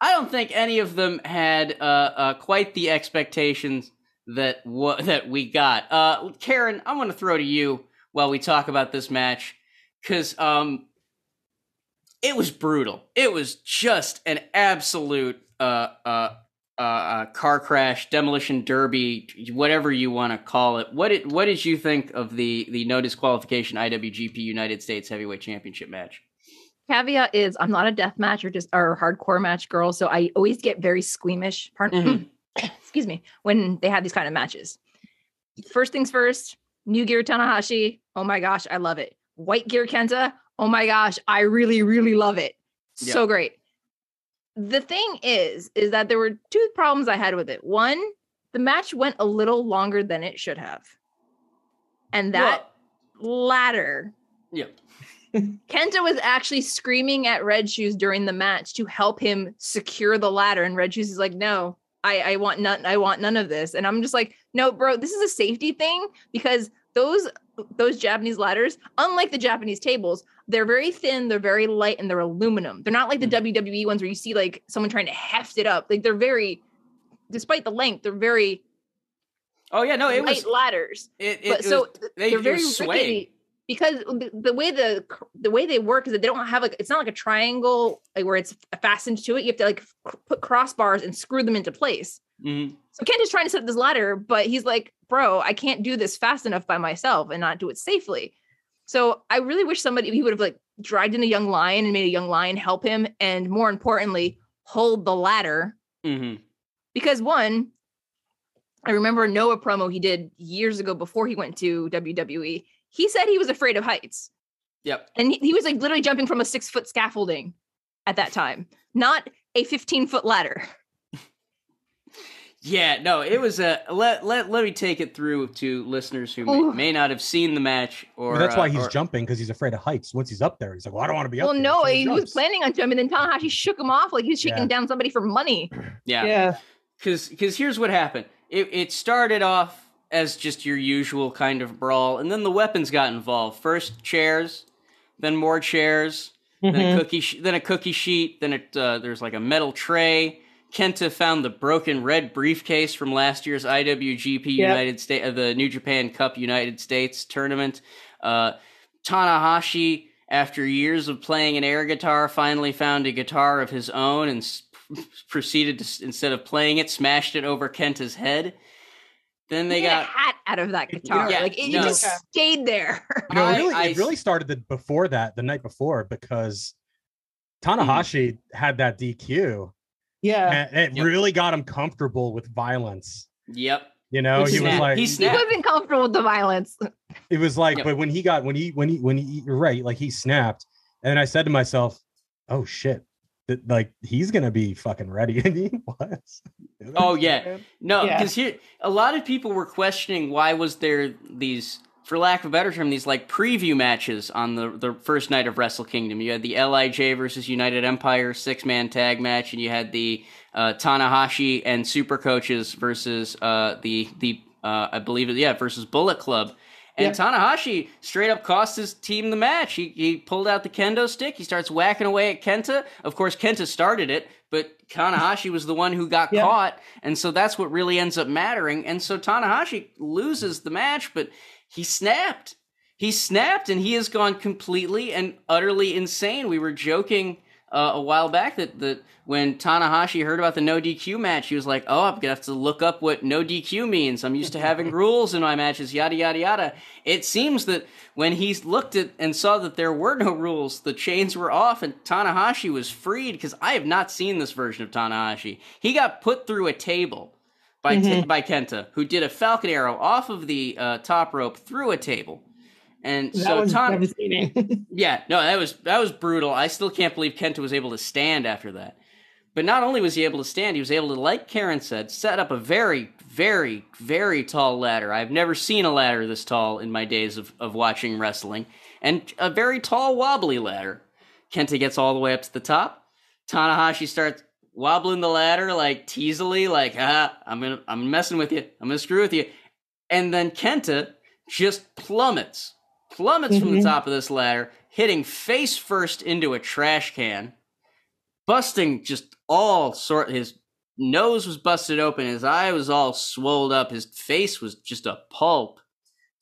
I don't think any of them had uh, uh, quite the expectations that that we got. Uh, Karen, I'm going to throw to you while we talk about this match because um, it was brutal. It was just an absolute uh, uh, uh, uh, car crash, demolition derby, whatever you want to call it. What did what did you think of the the no disqualification IWGP United States Heavyweight Championship match? Caveat is I'm not a death match or just or hardcore match girl, so I always get very squeamish. Pardon, excuse me, when they have these kind of matches. First things first, new gear Tanahashi. Oh my gosh, I love it. White gear Kenta. Oh my gosh, I really, really love it. So great. The thing is, is that there were two problems I had with it. One, the match went a little longer than it should have. And that ladder Yep. Kenta was actually screaming at Red Shoes during the match to help him secure the ladder, and Red Shoes is like, "No, I, I want none. I want none of this." And I'm just like, "No, bro, this is a safety thing because those those Japanese ladders, unlike the Japanese tables, they're very thin, they're very light, and they're aluminum. They're not like the WWE ones where you see like someone trying to heft it up. Like they're very, despite the length, they're very Oh yeah, no, it light was. ladders. It, it, But it so was, they, they're very swaying. because the, the way the the way they work is that they don't have like it's not like a triangle like where it's fastened to it. You have to like put crossbars and screw them into place. Mhm. So Kent is trying to set up this ladder, but he's like, "Bro, I can't do this fast enough by myself and not do it safely." So I really wish somebody he would have like dragged in a young lion and made a young lion help him, and more importantly, hold the ladder Mhm. because one, I remember a Noah promo he did years ago before he went to WWE. He said he was afraid of heights, Yep. and he, he was like literally jumping from a six foot scaffolding at that time, not a 15 foot ladder. Yeah, no, it was a let let let me take it through to listeners who may, may not have seen the match or Well, that's why uh, he's or- jumping because he's afraid of heights. Once he's up there, he's like, "Well, I don't want to be up there. Well, there." no, so he was planning on jumping. and Then Tanahashi shook him off like he was shaking Yeah. down somebody for money. Yeah, Yeah. because because here's what happened. It it started off as just your usual kind of brawl, and then the weapons got involved. First chairs, then more chairs, then Mhm. a cookie, sh- then a cookie sheet, then it uh, there's like a metal tray. Kenta found the broken red briefcase from last year's IWGP Yep. United States, uh, the New Japan Cup United States tournament. Uh, Tanahashi after years of playing an air guitar, finally found a guitar of his own and s- proceeded to, instead of playing it, smashed it over Kenta's head. Then they got a hat out of that guitar. Yeah, like it no. just stayed there. You know, I- it really, I- it really started the, before that, the night before, because Tanahashi had that DQ, Yeah. and it Yep. really got him comfortable with violence. yep. You know, He he was like, He he wasn't comfortable with the violence. it was like, Yep. but when he got when he when he when he you're right, like he snapped, and I said to myself, "Oh shit." that, Like he's gonna be fucking ready, and he was. Oh yeah, no, Yeah. because here a lot of people were questioning why was there these, for lack of a better term, these like preview matches on the the first night of Wrestle Kingdom. You had the Lij versus United Empire six man tag match, and you had the uh, Tanahashi and Super Coaches versus uh, the the uh, I believe it yeah versus Bullet Club. And Yep. Tanahashi straight up cost his team the match. He, he pulled out the kendo stick. He starts whacking away at Kenta. Of course, Kenta started it, but Tanahashi was the one who got Yep. caught. And so that's what really ends up mattering. And so Tanahashi loses the match, but he snapped. He snapped and he has gone completely and utterly insane. We were joking uh, a while back that, that when Tanahashi heard about the no DQ match, he was like, "Oh, I'm gonna have to look up what no DQ means. I'm used to having rules in my matches, yada yada yada." It seems that when he looked at and saw that there were no rules, the chains were off, and Tanahashi was freed. Because I have not seen this version of Tanahashi. He got put through a table by by Kenta, who did a Falcon Arrow off of the uh, top rope through a table. And That so devastating. yeah, no, that was that was brutal. I still can't believe Kenta was able to stand after that. But not only was he able to stand, he was able to, like Karen said, set up a very, very, very tall ladder. I've never seen a ladder this tall in my days of, of watching wrestling. And a very tall, wobbly ladder. Kenta gets all the way up to the top. Tanahashi starts wobbling the ladder like teasily, like, ah, I'm gonna I'm messing with you. I'm gonna screw with you. And then Kenta just plummets. Plummets from the Mhm. top of this ladder, hitting face first into a trash can, busting just all sort his nose was busted open, his eye was all swolled up, his face was just a pulp.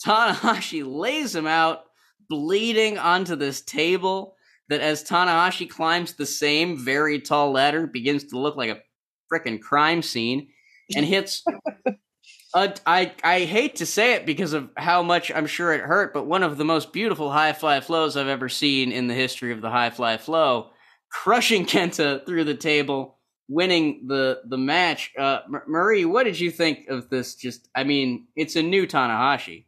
Tanahashi lays him out, bleeding onto this table that as Tanahashi climbs the same very tall ladder begins to look like a frickin' crime scene and hits uh, I I hate to say it because of how much I'm sure it hurt, but one of the most beautiful high fly flows I've ever seen in the history of the high fly flow, crushing Kenta through the table, winning the the match. Uh, M- Marie, what did you think of this? Just, I mean, it's a new Tanahashi.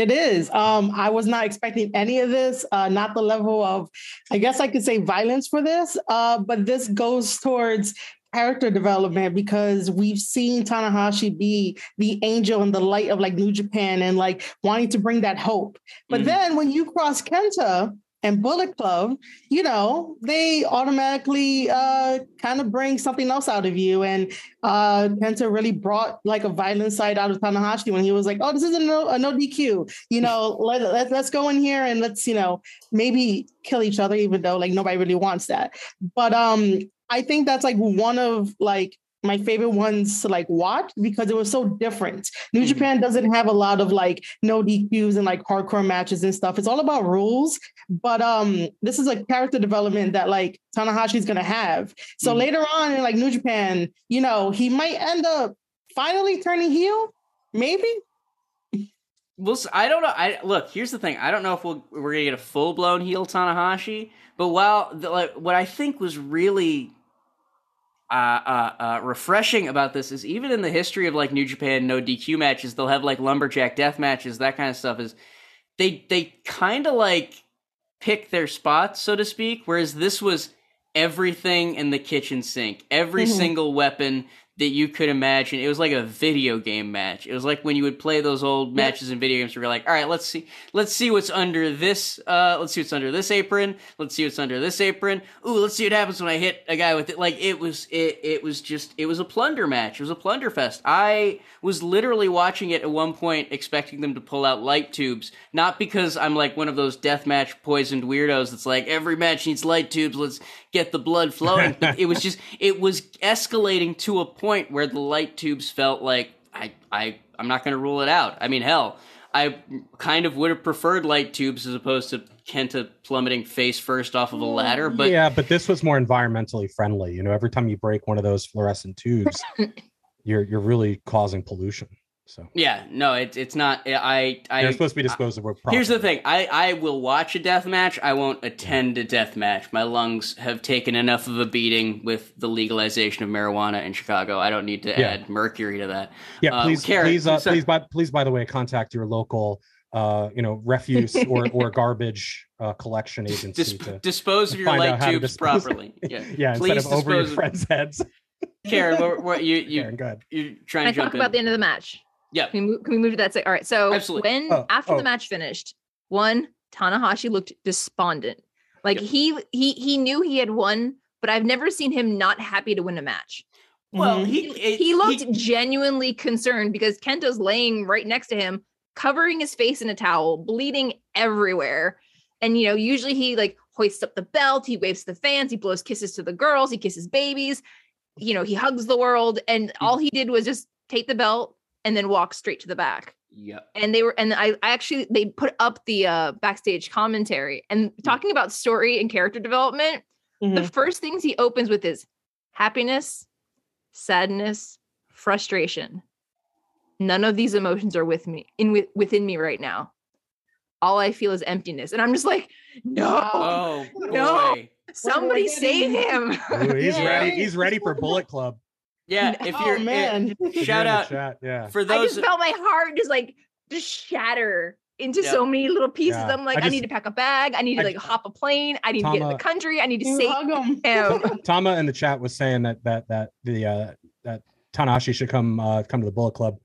It is. Um, I was not expecting any of this. Uh, not the level of, I guess I could say violence for this. Uh, but this goes towards character development because we've seen Tanahashi be the angel and the light of like New Japan and like wanting to bring that hope. But Mhm. then when you cross Kenta and Bullet Club, you know, they automatically uh, kind of bring something else out of you. And uh, Kenta really brought like a violent side out of Tanahashi when he was like, "Oh, this is a no, a no DQ. You know, let, let let's go in here and let's you know maybe kill each other, even though like nobody really wants that." But um, I think that's like one of like my favorite ones to like watch because it was so different. New Mhm. Japan doesn't have a lot of like no DQs and like hardcore matches and stuff. It's all about rules. But um, this is a character development that like Tanahashi's gonna have. So Mhm. later on in like New Japan, you know, he might end up finally turning heel. Maybe. We'll. I don't know. I look. Here's the thing. I don't know if we'll, we're gonna get a full blown heel Tanahashi. But while the, like, what I think was really uh, uh, uh, refreshing about this is even in the history of like New Japan no DQ matches, they'll have like lumberjack death matches, that kind of stuff. Is they they kind of like pick their spots, so to speak. Whereas this was everything in the kitchen sink, every Mhm. single weapon that you could imagine. It was like a video game match. It was like when you would play those old matches in video games where you're like, all right, let's see, let's see what's under this, uh, let's see what's under this apron. Let's see what's under this apron. Ooh, let's see what happens when I hit a guy with it. Like it was, it, it was just, it was a plunder match. It was a plunder fest. I was literally watching it at one point, expecting them to pull out light tubes, not because I'm like one of those deathmatch poisoned weirdos that's like every match needs light tubes. Let's get the blood flowing. But it was just, it was escalating to a point where the light tubes felt like I, I, I'm not going to rule it out. I mean, hell, I kind of would have preferred light tubes as opposed to Kenta plummeting face first off of a ladder. Mm. But yeah, but this was more environmentally friendly. You know, every time you break one of those fluorescent tubes, you're you're really causing pollution. So yeah, no, it's it's not. I I they're supposed to be disposed of. Properly. Here's the thing: I I will watch a death match. I won't attend a death match. My lungs have taken enough of a beating with the legalization of marijuana in Chicago. I don't need to Yeah. add mercury to that. Yeah, Uh, please, Karen, please, uh, so- please, by please, by the way, contact your local, uh, you know, refuse or or garbage uh, collection agency. Dis- to, dispose of your light tubes properly. Yeah, yeah, Please instead of over your dispose of- friends' heads. Karen, what, what you you Karen, go ahead. you're trying Can I to jump talk in? about the end of the match? Yeah, Can we move, can we move to that? Say, all right. So Absolutely. when Oh, after oh. the match finished, one Tanahashi looked despondent. Like Yep. he he he knew he had won, but I've never seen him not happy to win a match. Well, Mhm. he He, it- he looked genuinely concerned because Kenta's laying right next to him, covering his face in a towel, bleeding everywhere. And you know, usually he like hoists up the belt, he waves to the fans, he blows kisses to the girls, he kisses babies, you know, he hugs the world, and all he did was just take the belt and then walk straight to the back yeah. and they were and I, I actually they put up the uh backstage commentary and talking about story and character development the Mhm. first things he opens with is happiness sadness frustration none of these emotions are with me in with, within me right now all i feel is emptiness and i'm just like no Oh No. boy. somebody save him Ooh, he's Yeah. ready. He's ready for Bullet Club. Yeah, if oh you're man, eh, Put shout it in out chat. Yeah. for those. i just felt my heart just like just shatter into Yeah. so many little pieces Yeah. i'm like I i, need to pack a bag i need to I- like hop a plane i need to get in the country i need to save hug him. him Tama in the chat was saying that that that the uh that Tanahashi should come uh come to the Bullet Club.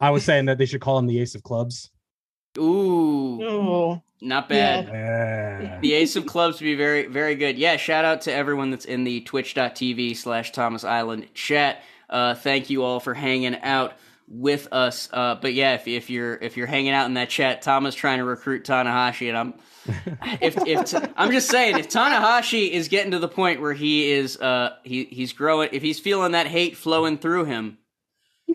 I was saying that they should call him the Ace of Clubs. Ooh, Oh, not bad. Yeah. the ace of clubs would be very very good. Yeah shout out to everyone that's in the twitch.tv slash Tama's Island chat. Uh thank you all for hanging out with us. Uh but yeah if, if you're if you're hanging out in that chat Tama's trying to recruit tanahashi and i'm if if i'm just saying if tanahashi is getting to the point where he is uh he he's growing if he's feeling that hate flowing through him He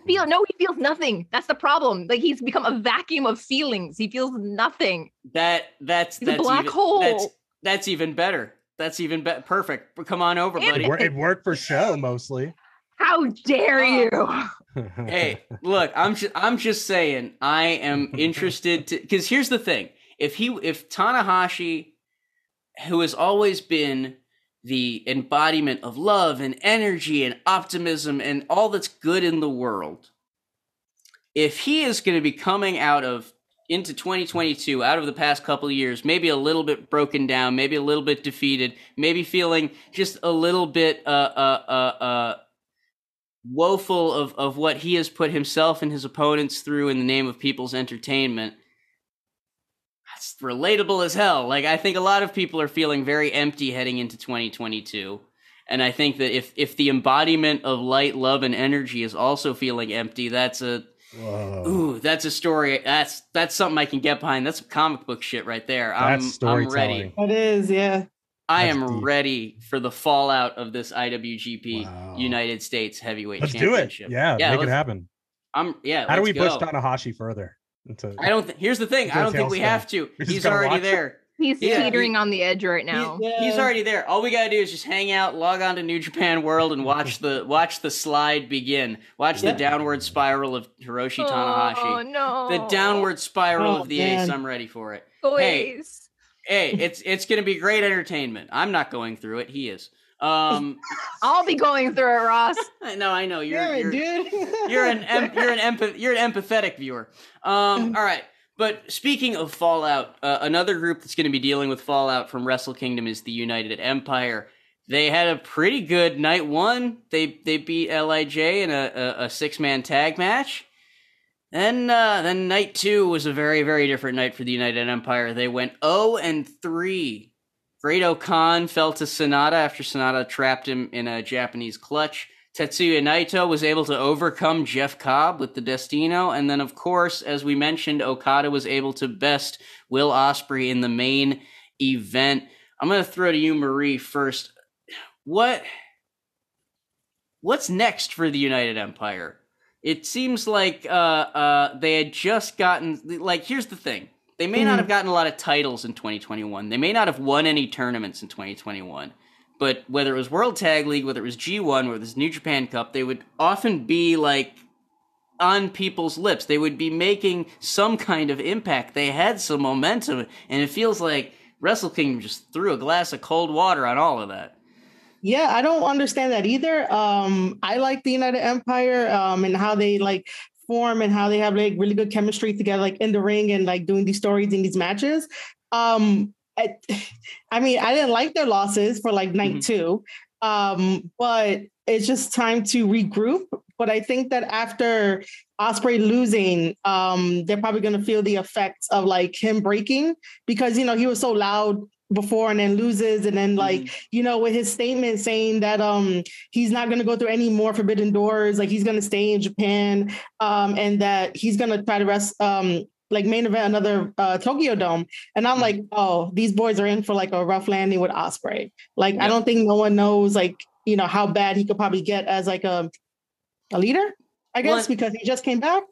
feel no, he feels nothing. That's the problem. Like he's become a vacuum of feelings. He feels nothing. that that's He's a black even, hole. that's that's even better that's even better perfect come on over And- buddy It, it worked for show mostly. How dare uh, you? hey, look, I'm just I'm just saying I am interested to because here's the thing. If he if Tanahashi, who has always been the embodiment of love and energy and optimism and all that's good in the world, if he is going to be coming out of into 2022 out of the past couple years maybe a little bit broken down maybe a little bit defeated maybe feeling just a little bit uh uh uh uh woeful of, of what he has put himself and his opponents through in the name of people's entertainment. That's relatable as hell. Like I think a lot of people are feeling very empty heading into 2022. And I think that if if the embodiment of light, love, and energy is also feeling empty, that's a Whoa. ooh, that's a story. That's that's something I can get behind. That's some comic book shit right there. I'm, That's I'm storytelling. ready. it is. Yeah. I That's am deep. ready for the fallout of this IWGP Wow. United States Heavyweight Let's do it. Yeah, Yeah, make it happen. I'm yeah. How do we let's push go. Tanahashi further? Into, I don't. Th- here's the thing. I don't think we tailspin. have to. We're He's already there. He's Yeah, teetering he- on the edge right now. Yeah. He's already there. All we gotta do is just hang out, log on to New Japan World, and watch the watch the slide begin. Watch Yeah. the downward spiral of Hiroshi Oh Tanahashi. no! The downward spiral Oh, of the man. ace. I'm ready for it. Hey. Hey, it's it's gonna be great entertainment. I'm not going through it. He is. Um, I'll be going through it, Ross. I know. I know. You're Damn it, you're, dude. you're an em- you're an empath- you're an empathetic viewer. Um, all right. But speaking of Fallout, uh, another group that's going to be dealing with Fallout from Wrestle Kingdom is the United Empire. They had a pretty good night one. They they beat Lij in a, a, a six man tag match. Then uh, then night two was a very very different night for the United Empire. They went zero and three. Great Khan fell to Sanada after Sanada trapped him in a Japanese clutch. Tetsuya Naito was able to overcome Jeff Cobb with the Destino, and then of course, as we mentioned, Okada was able to best Will Ospreay in the main event. I'm gonna throw to you, Marie, first. What what's next for the United Empire? It seems like uh, uh, they had just gotten like. Here's the thing: they may not Mhm. have gotten a lot of titles in 2021. They may not have won any tournaments in 2021. But whether it was World Tag League, whether it was G1, whether it was New Japan Cup, they would often be like on people's lips. They would be making some kind of impact. They had some momentum, and it feels like Wrestle Kingdom just threw a glass of cold water on all of that. Yeah, I don't understand that either. Um, I like the United Empire um, and how they like form and how they have like really good chemistry together, like in the ring and like doing these stories in these matches. Um, I, I mean, I didn't like their losses for like night Mhm. two, um, but it's just time to regroup. But I think that after Ospreay losing, um, they're probably going to feel the effects of like him breaking because you know he was so loud before and then loses and then like you know with his statement saying that um he's not going to go through any more forbidden doors like he's going to stay in japan um and that he's going to try to rest um like main event another uh tokyo dome. And i'm like oh these boys are in for like a rough landing with ospreay. Like i don't think no one knows like you know how bad he could probably get as like a a leader i guess Well, because he just came back.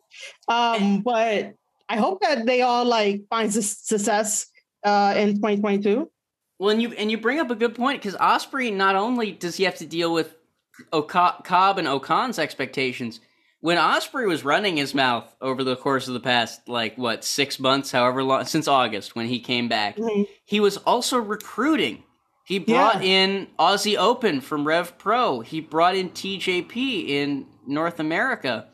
um but i hope that they all like find su- success uh in 2022 Well, and you and you bring up a good point because Ospreay not only does he have to deal with Oka- Cobb and O-Khan's expectations. When Ospreay was running his mouth over the course of the past, like what six months, however long since August when he came back, Mhm. he was also recruiting. He brought in Aussie Open from Rev Pro. He brought in TJP in North America.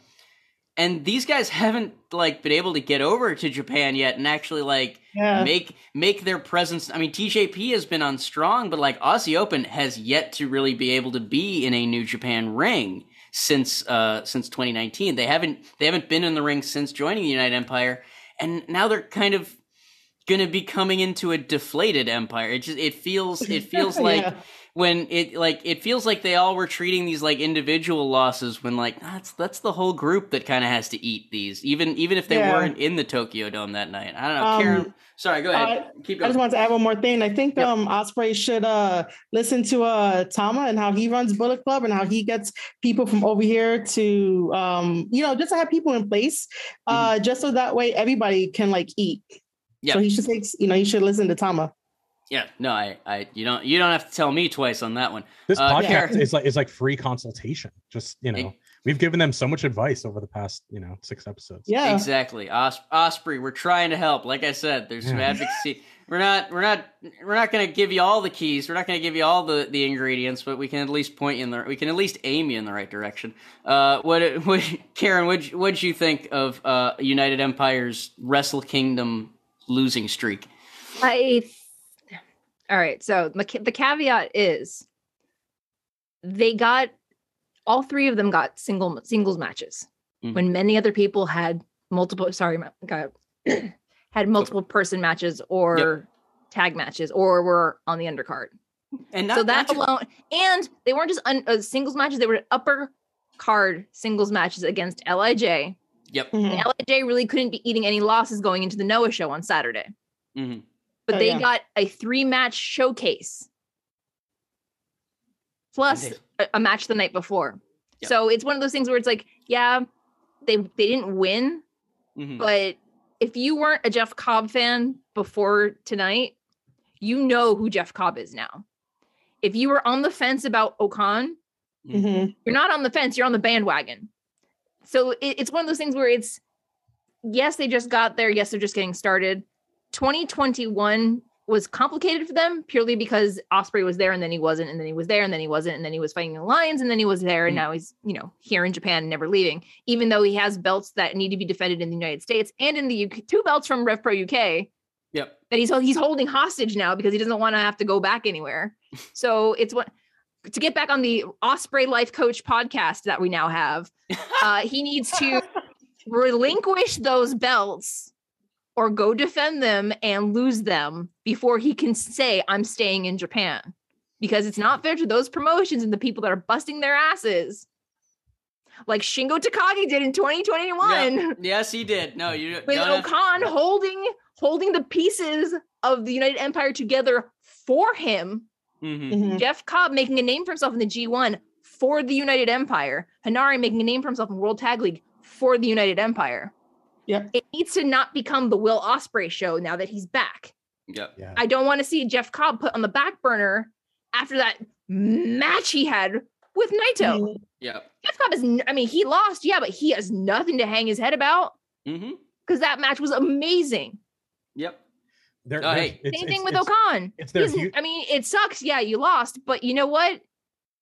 And these guys haven't like been able to get over to Japan yet and actually like yeah make make their presence. I mean, TJP has been on strong, but like Aussie Open has yet to really be able to be in a New Japan ring since uh since 2019. They haven't they haven't been in the ring since joining the United Empire, and now they're kind of going to be coming into a deflated empire. It just it feels it feels like Yeah. When it like it feels like they all were treating these like individual losses when like that's that's the whole group that kind of has to eat these even even if they Yeah. weren't in the Tokyo Dome that night. I don't know, Um, Karen. Sorry, go ahead. Keep I just want to add one more thing. I think Yep. um Ospreay should uh listen to uh Tama and how he runs Bullet Club and how he gets people from over here to um you know just to have people in place uh just so that way everybody can like eat. Yeah. So he should take you know he should listen to Tama. Yeah, no, I, I, you don't, you don't have to tell me twice on that one. This Uh, podcast Karen- is like is like free consultation. Just you know, Ex- we've given them so much advice over the past you know six episodes. Yeah. Exactly, Os- Ospreay. We're trying to help. Like I said, there's some Yeah. advocacy. We're not, we're not, we're not going to give you all the keys. We're not going to give you all the, the ingredients, but we can at least point you in the, we can at least aim you in the right direction. Uh, what, what, Karen, what, what'd you think of uh, United Empire's Wrestle Kingdom losing streak? I. All right. So the caveat is they got all three of them got single singles matches Mhm. when many other people had multiple. Sorry, got had multiple person matches or tag matches or were on the undercard. And not, so that not ju- alone, and they weren't just un, uh, singles matches; they were upper card singles matches against Lij. Yep. Mhm. Lij really couldn't be eating any losses going into the Noah show on Saturday hmm but Oh, they yeah. got a three match showcase plus a, a match the night before. Yep. So it's one of those things where it's like, yeah, they they didn't win, hmm but if you weren't a Jeff Cobb fan before tonight, you know who Jeff Cobb is now. If you were on the fence about O-Khan, Mhm. you're not on the fence, you're on the bandwagon. So it, it's one of those things where it's yes, they just got there, yes, they're just getting started. 2021 was complicated for them purely because Ospreay was there and then he wasn't, and then he was there and then he wasn't, and then he was fighting the Lions and then he was there, and Mm. now he's you know here in Japan never leaving, even though he has belts that need to be defended in the United States and in the UK, two belts from Rev Pro UK Yep. that he's he's holding hostage now because he doesn't want to have to go back anywhere. So it's what to get back on the Ospreay Life Coach podcast that we now have. Uh, he needs to relinquish those belts or go defend them and lose them before he can say I'm staying in Japan. Because it's not fair to those promotions and the people that are busting their asses. Like Shingo Takagi did in 2021 Yep. Yes, he did. No, you with don't have- O-Khan holding holding the pieces of the United Empire together for him. Mhm. Mhm. Jeff Cobb making a name for himself in the G1 for the United Empire. Henare making a name for himself in World Tag League for the United Empire. Yep. It needs to not become the Will Ospreay show now that he's back. Yep. Yeah. I don't want to see Jeff Cobb put on the back burner after that match he had with Naito. Mhm. Yep. Jeff Cobb is, I mean, he lost, yeah, but he has nothing to hang his head about Mm-hmm. because that match was amazing. Yep. They're- Oh, they're- hey. it's- Same it's- thing with O-Khan. it's their hu- I mean, it sucks. Yeah, you lost, but you know what?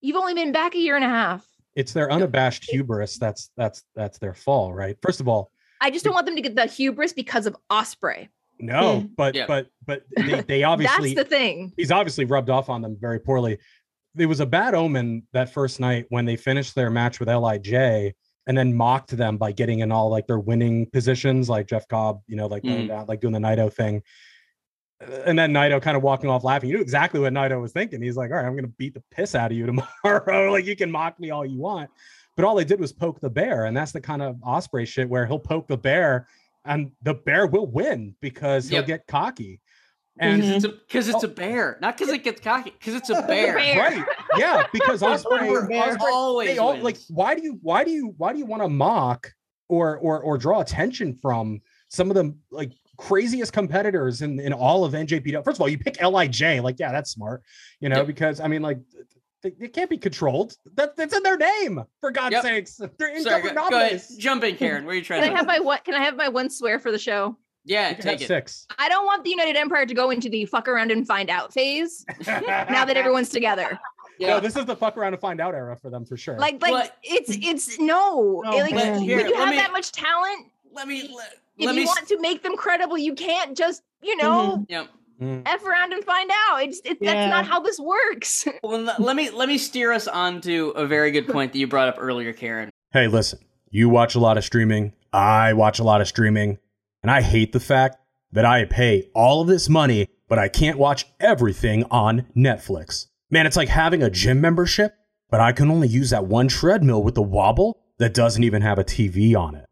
You've only been back a year and a half. It's their unabashed hubris. That's that's that's their fall, right? First of all, I just don't want them to get the hubris because of Ospreay. no, but Yeah. but but they, they obviously That's the thing. he's obviously rubbed off on them very poorly. It was a bad omen that first night when they finished their match with Lij and then mocked them by getting in all like their winning positions, like Jeff Cobb, you know, like Mm. down, like doing the Naito thing. And then Naito kind of walking off laughing. You knew exactly what Naito was thinking. He's like, all right, I'm gonna beat the piss out of you tomorrow. like you can mock me all you want. But all they did was poke the bear, and that's the kind of Ospreay shit where he'll poke the bear and the bear will win because he'll Yep. get cocky. And. Because it's, a- 'cause it's a oh. bear, not because it gets cocky. Because it's a bear. Bear. right yeah because ospreay, Bear. Bear Ospreay always they all wins. like why do you why do you why do you want to mock or or or draw attention from some of the like craziest competitors in in all of njpw first of all you pick lij like yeah that's smart you know Yep. because i mean like they, they can't be controlled that, that's in their name for god's Yep. sakes they're in Sorry, go, go ahead. Jump in, Karen. What are you trying Can I have my what? Can I have my one swear for the show? Yeah, you can have take it. six I don't want the United Empire to go into the fuck around and find out phase now that everyone's together. Yeah. no this is the fuck around and find out era for them for sure Like, like But- it's it's no. No, like but when here, you have me- that much talent, let me let, if let you me. want to make them credible, you can't just you mm-hmm. know yeah. Mm. f around and find out. It's it, Yeah. that's not how this works. Well, let- let me let me steer us on to a very good point that you brought up earlier, Karen. Hey, listen, you watch a lot of streaming. I watch a lot of streaming. And I hate the fact that I pay all of this money, but I can't watch everything on Netflix. Man, it's like having a gym membership, but I can only use that one treadmill with the wobble that doesn't even have a TV on it.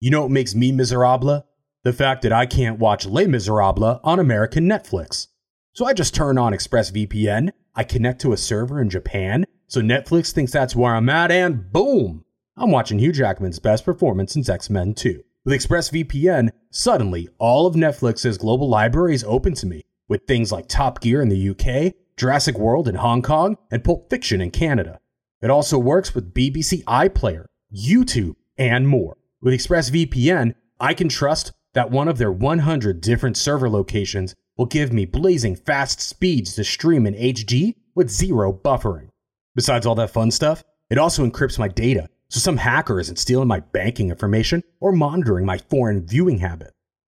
You know what makes me miserable? The fact that I can't watch Les Miserables on American Netflix. So I just turn on ExpressVPN, I connect to a server in Japan, so Netflix thinks that's where I'm at, and boom! I'm watching Hugh Jackman's best performance since X Men 2. With ExpressVPN, suddenly all of Netflix's global library is open to me, with things like Top Gear in the UK, Jurassic World in Hong Kong, and Pulp Fiction in Canada. It also works with BBC iPlayer, YouTube, and more. With ExpressVPN, I can trust that one of their 100 different server locations will give me blazing fast speeds to stream in HD with zero buffering. Besides all that fun stuff, it also encrypts my data, so some hacker isn't stealing my banking information or monitoring my foreign viewing habit.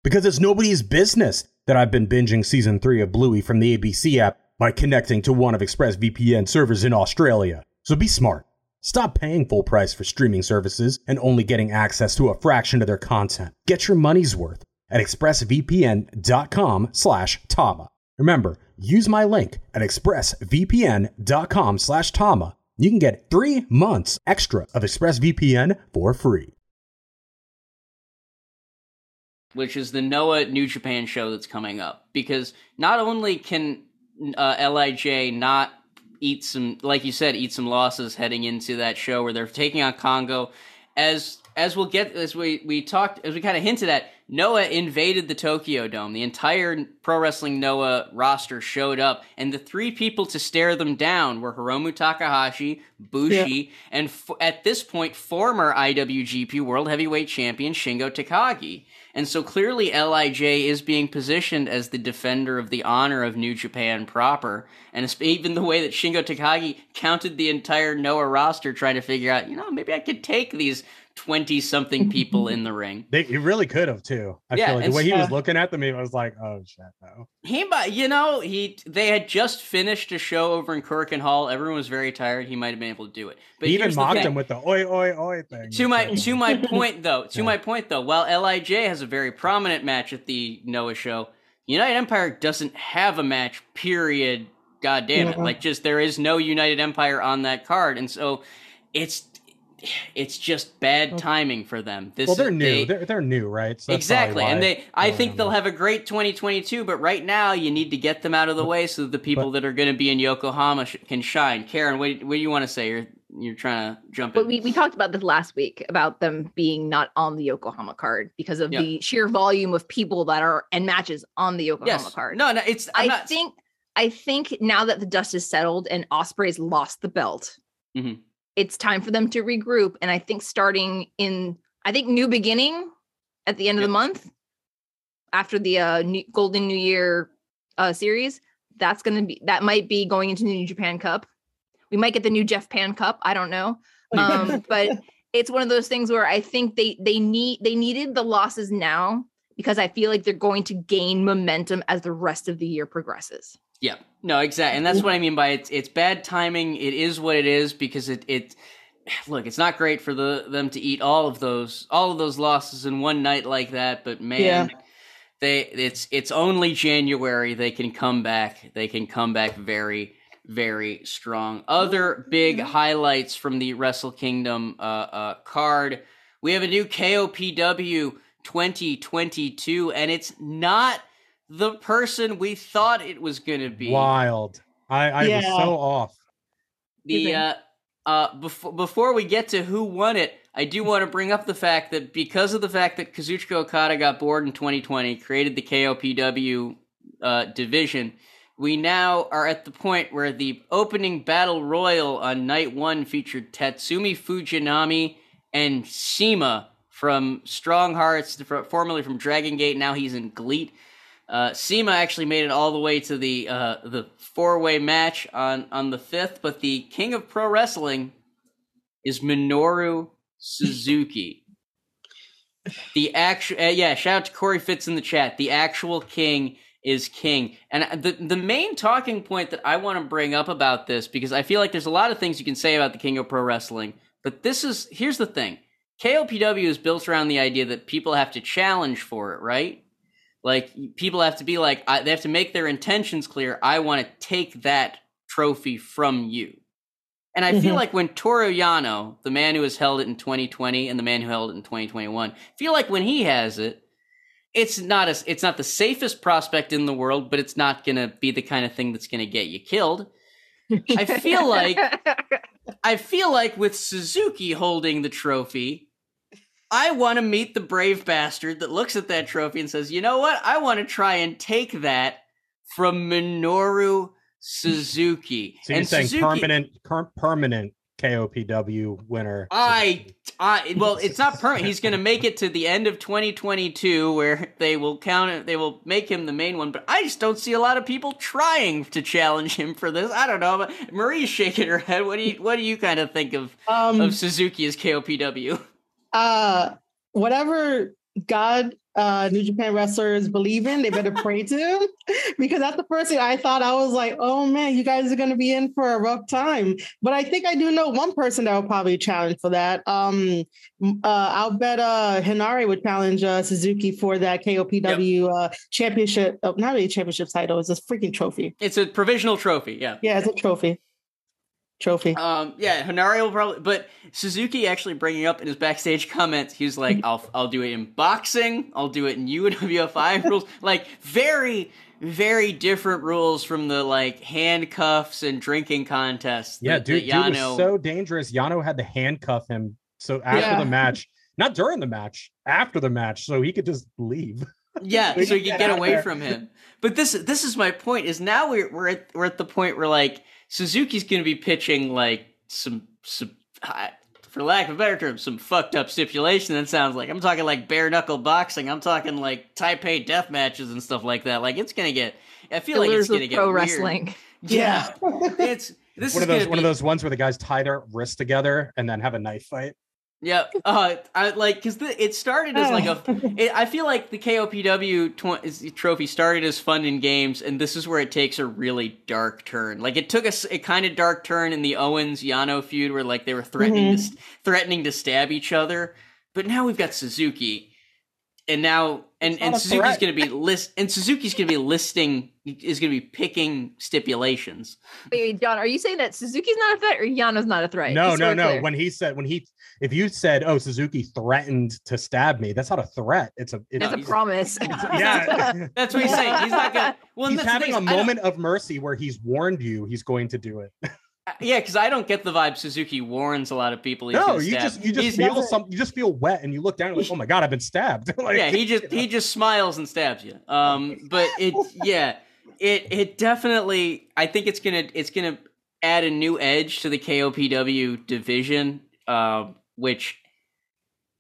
Because it's nobody's business that I've been binging season 3 of Bluey from the ABC app by connecting to one of ExpressVPN servers in Australia. So be smart. Stop paying full price for streaming services and only getting access to a fraction of their content. Get your money's worth at expressvpn.com slash Tama. Remember, use my link at expressvpn.com slash Tama. You can get three months extra of ExpressVPN for free. which is the Noah New Japan show that's coming up. Because not only can uh, Lij not eat some, like you said, eat some losses heading into that show where they're taking on Kongo, as as we'll get as we we talked as we kind of hinted at, Noah invaded the Tokyo Dome. The entire Pro Wrestling Noah roster showed up, and the three people to stare them down were Hiromu Takahashi, Bushi, and f- at this point, former IWGP World Heavyweight Champion Shingo Takagi. And so clearly, Lij is being positioned as the defender of the honor of New Japan proper. And even the way that Shingo Takagi counted the entire Noah roster, trying to figure out, you know, maybe I could take these 20 something people in the ring. They he really could have too. I Yeah, feel like the way he was looking at them, he was like, "Oh shit, no." He, might, you know, he they had just finished a show over in Korakuen Hall. Everyone was very tired. He might have been able to do it. But he even mocked him with the "oi oi oi" thing. to my So- to my point though to Yeah. my point though while lij has a very prominent match at the noah show united empire doesn't have a match period god damn it Yeah. like just there is no united empire on that card and so it's it's just bad timing for them this well, they're is- new. they- They're, they're new, right? So exactly and they i think no, they'll have a great 2022 but right now you need to get them out of the way so that the people that are going to be in yokohama sh- can shine karen what, what do you want to say You're, you're trying to jump But in. we, we talked about this last week about them being not on the Yokohama card because of Yeah. the sheer volume of people that are and matches on the Yokohama yes. card. No, no, it's. I'm I not, think I think now that the dust is settled and Ospreay's lost the belt, Mhm. It's time for them to regroup. And I think starting in I think New Beginning at the end of the month after the uh, new, Golden New Year uh, series, that's gonna be that might be going into the New Japan Cup. We might get the new Jeff Pan Cup. I don't know, um, but it's one of those things where I think they they need they needed the losses now because I feel like they're going to gain momentum as the rest of the year progresses. Yeah, no, exactly, and that's what I mean by it's it's bad timing. It is what it is because it it look, it's not great for the them to eat all of those all of those losses in one night like that. But man, Yeah. they it's it's only January. They can come back. They can come back very very strong. Other big highlights from the Wrestle Kingdom uh, uh, card. We have a new KOPW 2022, and it's not the person we thought it was going to be. Wild. I, I Yeah. was so off. The uh, uh, before before we get to who won it, I do want to bring up the fact that because of the fact that Kazuchika Okada got bored in 2020, created the KOPW uh, division, we now are at the point where the opening battle royal on night one featured Tatsumi Fujinami and CIMA from Strong Hearts, formerly from Dragon Gate. Now he's in GLEAT. Uh, CIMA actually made it all the way to the uh, the four way match on on the fifth, but the king of pro wrestling is Minoru Suzuki. the actual, uh, yeah. Shout out to Corey Fitz in the chat. The actual king is king, and uh, the the main talking point that I want to bring up about this because I feel like there's a lot of things you can say about the king of pro wrestling, but this is here's the thing. KOPW is built around the idea that people have to challenge for it, right? Like people have to be like I, they have to make their intentions clear. I want to take that trophy from you. And I feel Mhm. like when Toru Yano, the man who has held it in 2020 and the man who held it in 2021, feel like when he has it, it's not as it's not the safest prospect in the world, but it's not gonna be the kind of thing that's gonna get you killed. I feel like I feel like with Suzuki holding the trophy, I want to meet the brave bastard that looks at that trophy and says, "You know what? I want to try and take that from Minoru Suzuki." So you're and saying Suzuki, permanent, per- permanent KOPW winner. I, I, well, it's not permanent. He's going to make it to the end of 2022, where they will count it. They will make him the main one. But I just don't see a lot of people trying to challenge him for this. I don't know. But Marie's shaking her head. What do you, what do you kind of think of Um, of Suzuki as KOPW? Uh, whatever God, uh, New Japan wrestlers believe in, they better pray to, because that's the first thing I thought. I was like, oh man, you guys are going to be in for a rough time. But I think I do know one person that will probably challenge for that. Um, uh, I'll bet uh, Henare would challenge uh, Suzuki for that KOPW uh, championship. Uh, not really championship title. It's a freaking trophy. It's a provisional trophy. Yeah. Yeah, it's a trophy. Trophy. Um, yeah, Henare will probably, but Suzuki actually bringing up in his backstage comments, he was like, "I'll, I'll do it in boxing, I'll do it in UWFI rules, like very, very different rules from the like handcuffs and drinking contests." yeah, that- dude, that dude was so dangerous. Yano had to handcuff him. So after Yeah. the match, not during the match, after the match, so he could just leave. yeah, so can you can get get away there. from him. But this, this is my point. Is now we're we're at we're at the point where like Suzuki's going to be pitching like some some. For lack of a better term, some fucked up stipulation. That sounds like I'm talking like bare knuckle boxing. I'm talking like Taipei death matches and stuff like that. Like it's gonna get. I feel like it's gonna get pro weird. wrong. Yeah, it's this one is of those gonna one of those ones where the guys tie their wrists together and then have a knife fight. Yeah, uh, I like because it started as like a. It, I feel like the KOPW tw- is- trophy started as fun in games, and this is where it takes a really dark turn. Like it took a, a kind of dark turn in the Owens Yano feud, where like they were threatening to threatening to stab each other. But now we've got Suzuki, and now and and Suzuki's threat. going to be list and Suzuki's going to be listing is going to be picking stipulations. Wait, wait, John, are you saying that Suzuki's not a threat or Yano's not a threat? no, Just no, we're no. clear. When he said when he if you said, "Oh, Suzuki threatened to stab me," that's not a threat. It's a it's It's a he's- promise. yeah. That's what he's saying. He's not going. to Well, he's having a is, I don't- moment of mercy where he's warned you he's going to do it. Yeah, because I don't get the vibe Suzuki warns a lot of people. He's no, you stab. just you just He's- feel some you just feel wet and you look down and like, oh my god, I've been stabbed. like, yeah, he just he just smiles and stabs you. Um, but it yeah, it it definitely I think it's gonna it's gonna add a new edge to the KOPW division, uh, which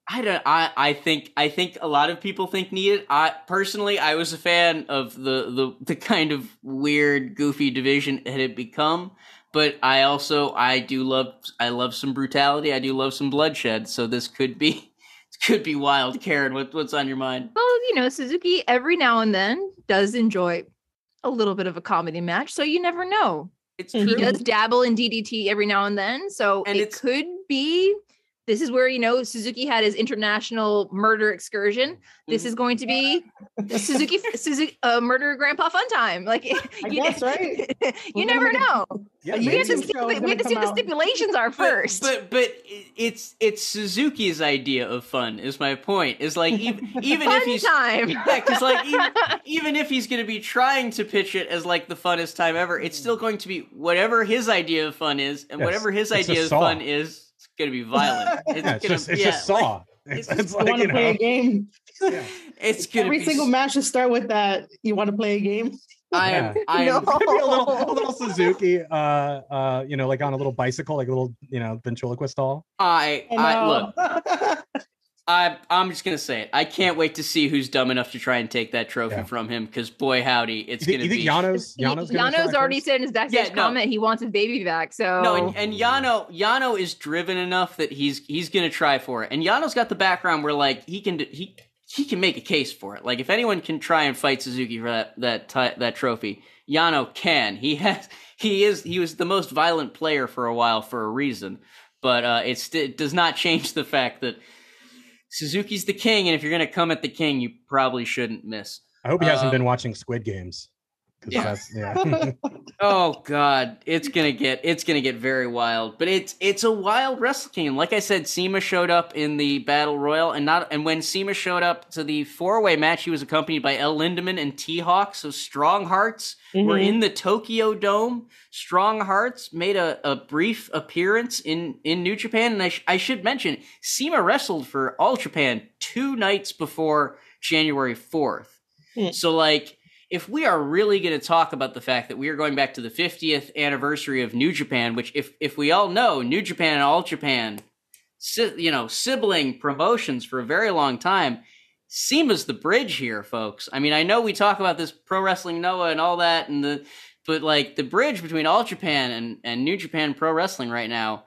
I don't I I think I think a lot of people think needed. I personally I was a fan of the the the kind of weird goofy division it had become. But I also I do love I love some brutality. I do love some bloodshed. So this could be could be wild. Karen, what, what's on your mind? Well, you know, Suzuki every now and then does enjoy a little bit of a comedy match, so you never know. It's true. He does dabble in DDT every now and then, so And it could be. This is where you know Suzuki had his international murder excursion. This Mhm. is going to be the Suzuki Suzuki uh, murder grandpa fun time. Like I you, guess, right? you We're never know. yeah, We have to, see, show we have to see come the stipulations are first. But but i- it's it's Suzuki's idea of fun. Is my point. Is like even even fun if he's time. yeah, because like even, even if he's going to be trying to pitch it as like the funnest time ever, it's still going to be whatever his idea of fun is, and Yes, whatever his idea of fun is, it's going to be violent. It's yeah, it's gonna, just it's yeah, just like, saw. it's It's, just- it's You like want to play a know, game? it's going to Every be. single match should start with that. You want to play a game? I am. Yeah. I am. No. maybe a little, a little Suzuki, uh, uh, you know, like on a little bicycle, like a little, you know, ventriloquist doll. I, I I know. look. I I'm just gonna say it. I can't wait to see who's dumb enough to try and take that trophy Yeah. from him. Because boy, howdy, it's You think, gonna you think be. Yano's Yano's, gonna Yano's already first? said in his backstage Yeah, no. comment he wants his baby back. So No, and, and Yano Yano is driven enough that he's he's gonna try for it. And Yano's got the background where like he can he he can make a case for it. Like if anyone can try and fight Suzuki for that that ti- that trophy, Yano can. He has he is he was the most violent player for a while for a reason. But uh, it's, it does not change the fact that Suzuki's the king, and if you're gonna come at the king, you probably shouldn't miss. I hope he hasn't Um, been watching Squid Games. 'Cause Yeah. that's yeah. Oh God, it's gonna get it's gonna get very wild. But it's it's a wild wrestling Kingdom. Like I said, CIMA showed up in the Battle Royal, and not and when CIMA showed up to the four way match, he was accompanied by El Lindaman and T Hawk. So Strong Hearts were Mhm. in the Tokyo Dome. Strong Hearts made a, a brief appearance in in New Japan, and I, sh- I should mention CIMA wrestled for All Japan two nights before January fourth. Hmm. So like if we are really going to talk about the fact that we are going back to the 50th anniversary of New Japan, which if if we all know New Japan and All Japan, si- you know, sibling promotions for a very long time, CIMA's the bridge here, folks. I mean, I know we talk about this pro wrestling Noah and all that, and the but like the bridge between All Japan and and New Japan Pro Wrestling right now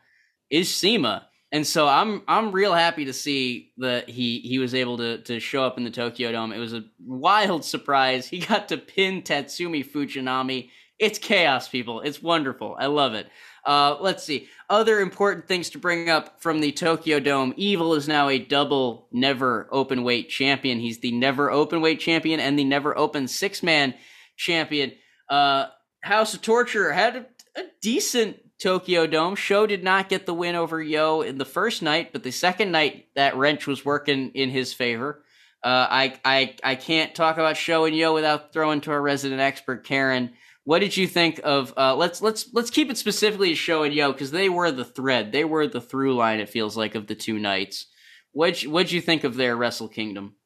is CIMA. And so I'm I'm real happy to see that he he was able to to show up in the Tokyo Dome. It was a wild surprise. He got to pin Tatsumi Fujinami. It's chaos, people. It's wonderful. I love it. Uh, let's see. Other important things to bring up from the Tokyo Dome. Evil is now a double never open weight champion. He's the never open weight champion and the never open six man champion. Uh, House of Torture had a, a decent Tokyo Dome. Sho did not get the win over Yo in the first night, but the second night that wrench was working in his favor. Uh, I I I can't talk about Sho and Yo without throwing to our resident expert Karen. What did you think of? Uh, let's let's let's keep it specifically to Sho and Yo because they were the thread, they were the through line. It feels like of the two nights. What what'd you think of their Wrestle Kingdom?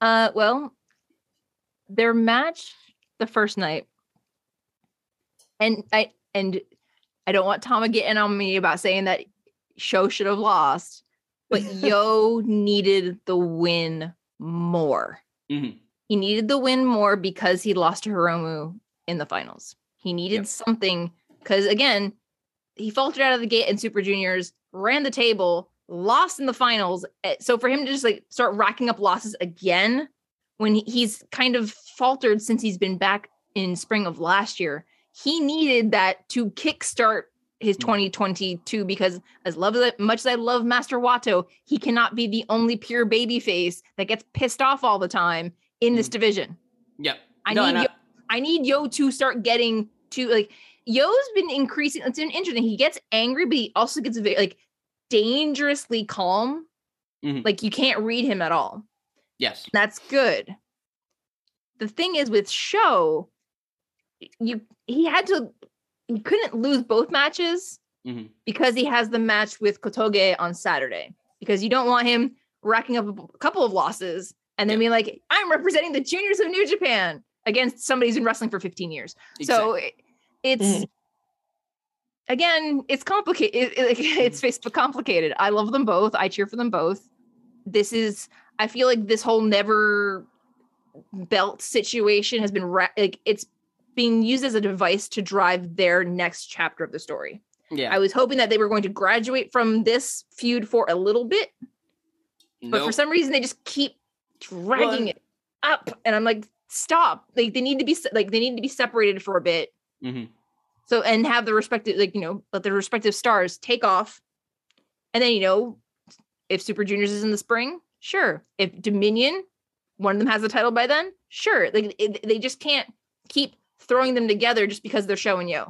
Uh, well, their match the first night, and I and I don't want Tama getting on me about saying that Sho should have lost, but Yo needed the win more. Mhm. He needed the win more because he lost to Hiromu in the finals. He needed Yep. something because again, he faltered out of the gate in Super Juniors, ran the table, lost in the finals. Eh, So for him to just like start racking up losses again when he's kind of faltered since he's been back in spring of last year, he needed that to kickstart his Mm. 2022 because as love as much as I love Master Wato, he cannot be the only pure baby face that gets pissed off all the time in this Mm. division. Yep. I No, need Yo, I need Yo to start getting to like Yo's been increasing. It's been interesting. He gets angry, but he also gets very like dangerously calm. Mhm. Like you can't read him at all. Yes. That's good. The thing is with Sho, you he had to he couldn't lose both matches Mhm. because he has the match with Kotoge on Saturday. Because you don't want him racking up a couple of losses and then being like, I'm representing the juniors of New Japan against somebody who's been wrestling for 15 years. So it- it's Mm. again, it's complicated. It, it- it's Facebook complicated. I love them both. I cheer for them both. This is, I feel like this whole never belt situation has been ra- like it's being used as a device to drive their next chapter of the story. yeah. I was hoping that they were going to graduate from this feud for a little bit, but for some reason they just keep dragging it up, and I'm like, stop! Like they need to be like they need to be separated for a bit. Mhm. So and have the respective like you know let the respective stars take off, and then you know if Super Juniors is in the spring, sure. If Dominion, one of them has the title by then, sure. Like it, they just can't keep throwing them together just because they're showing you.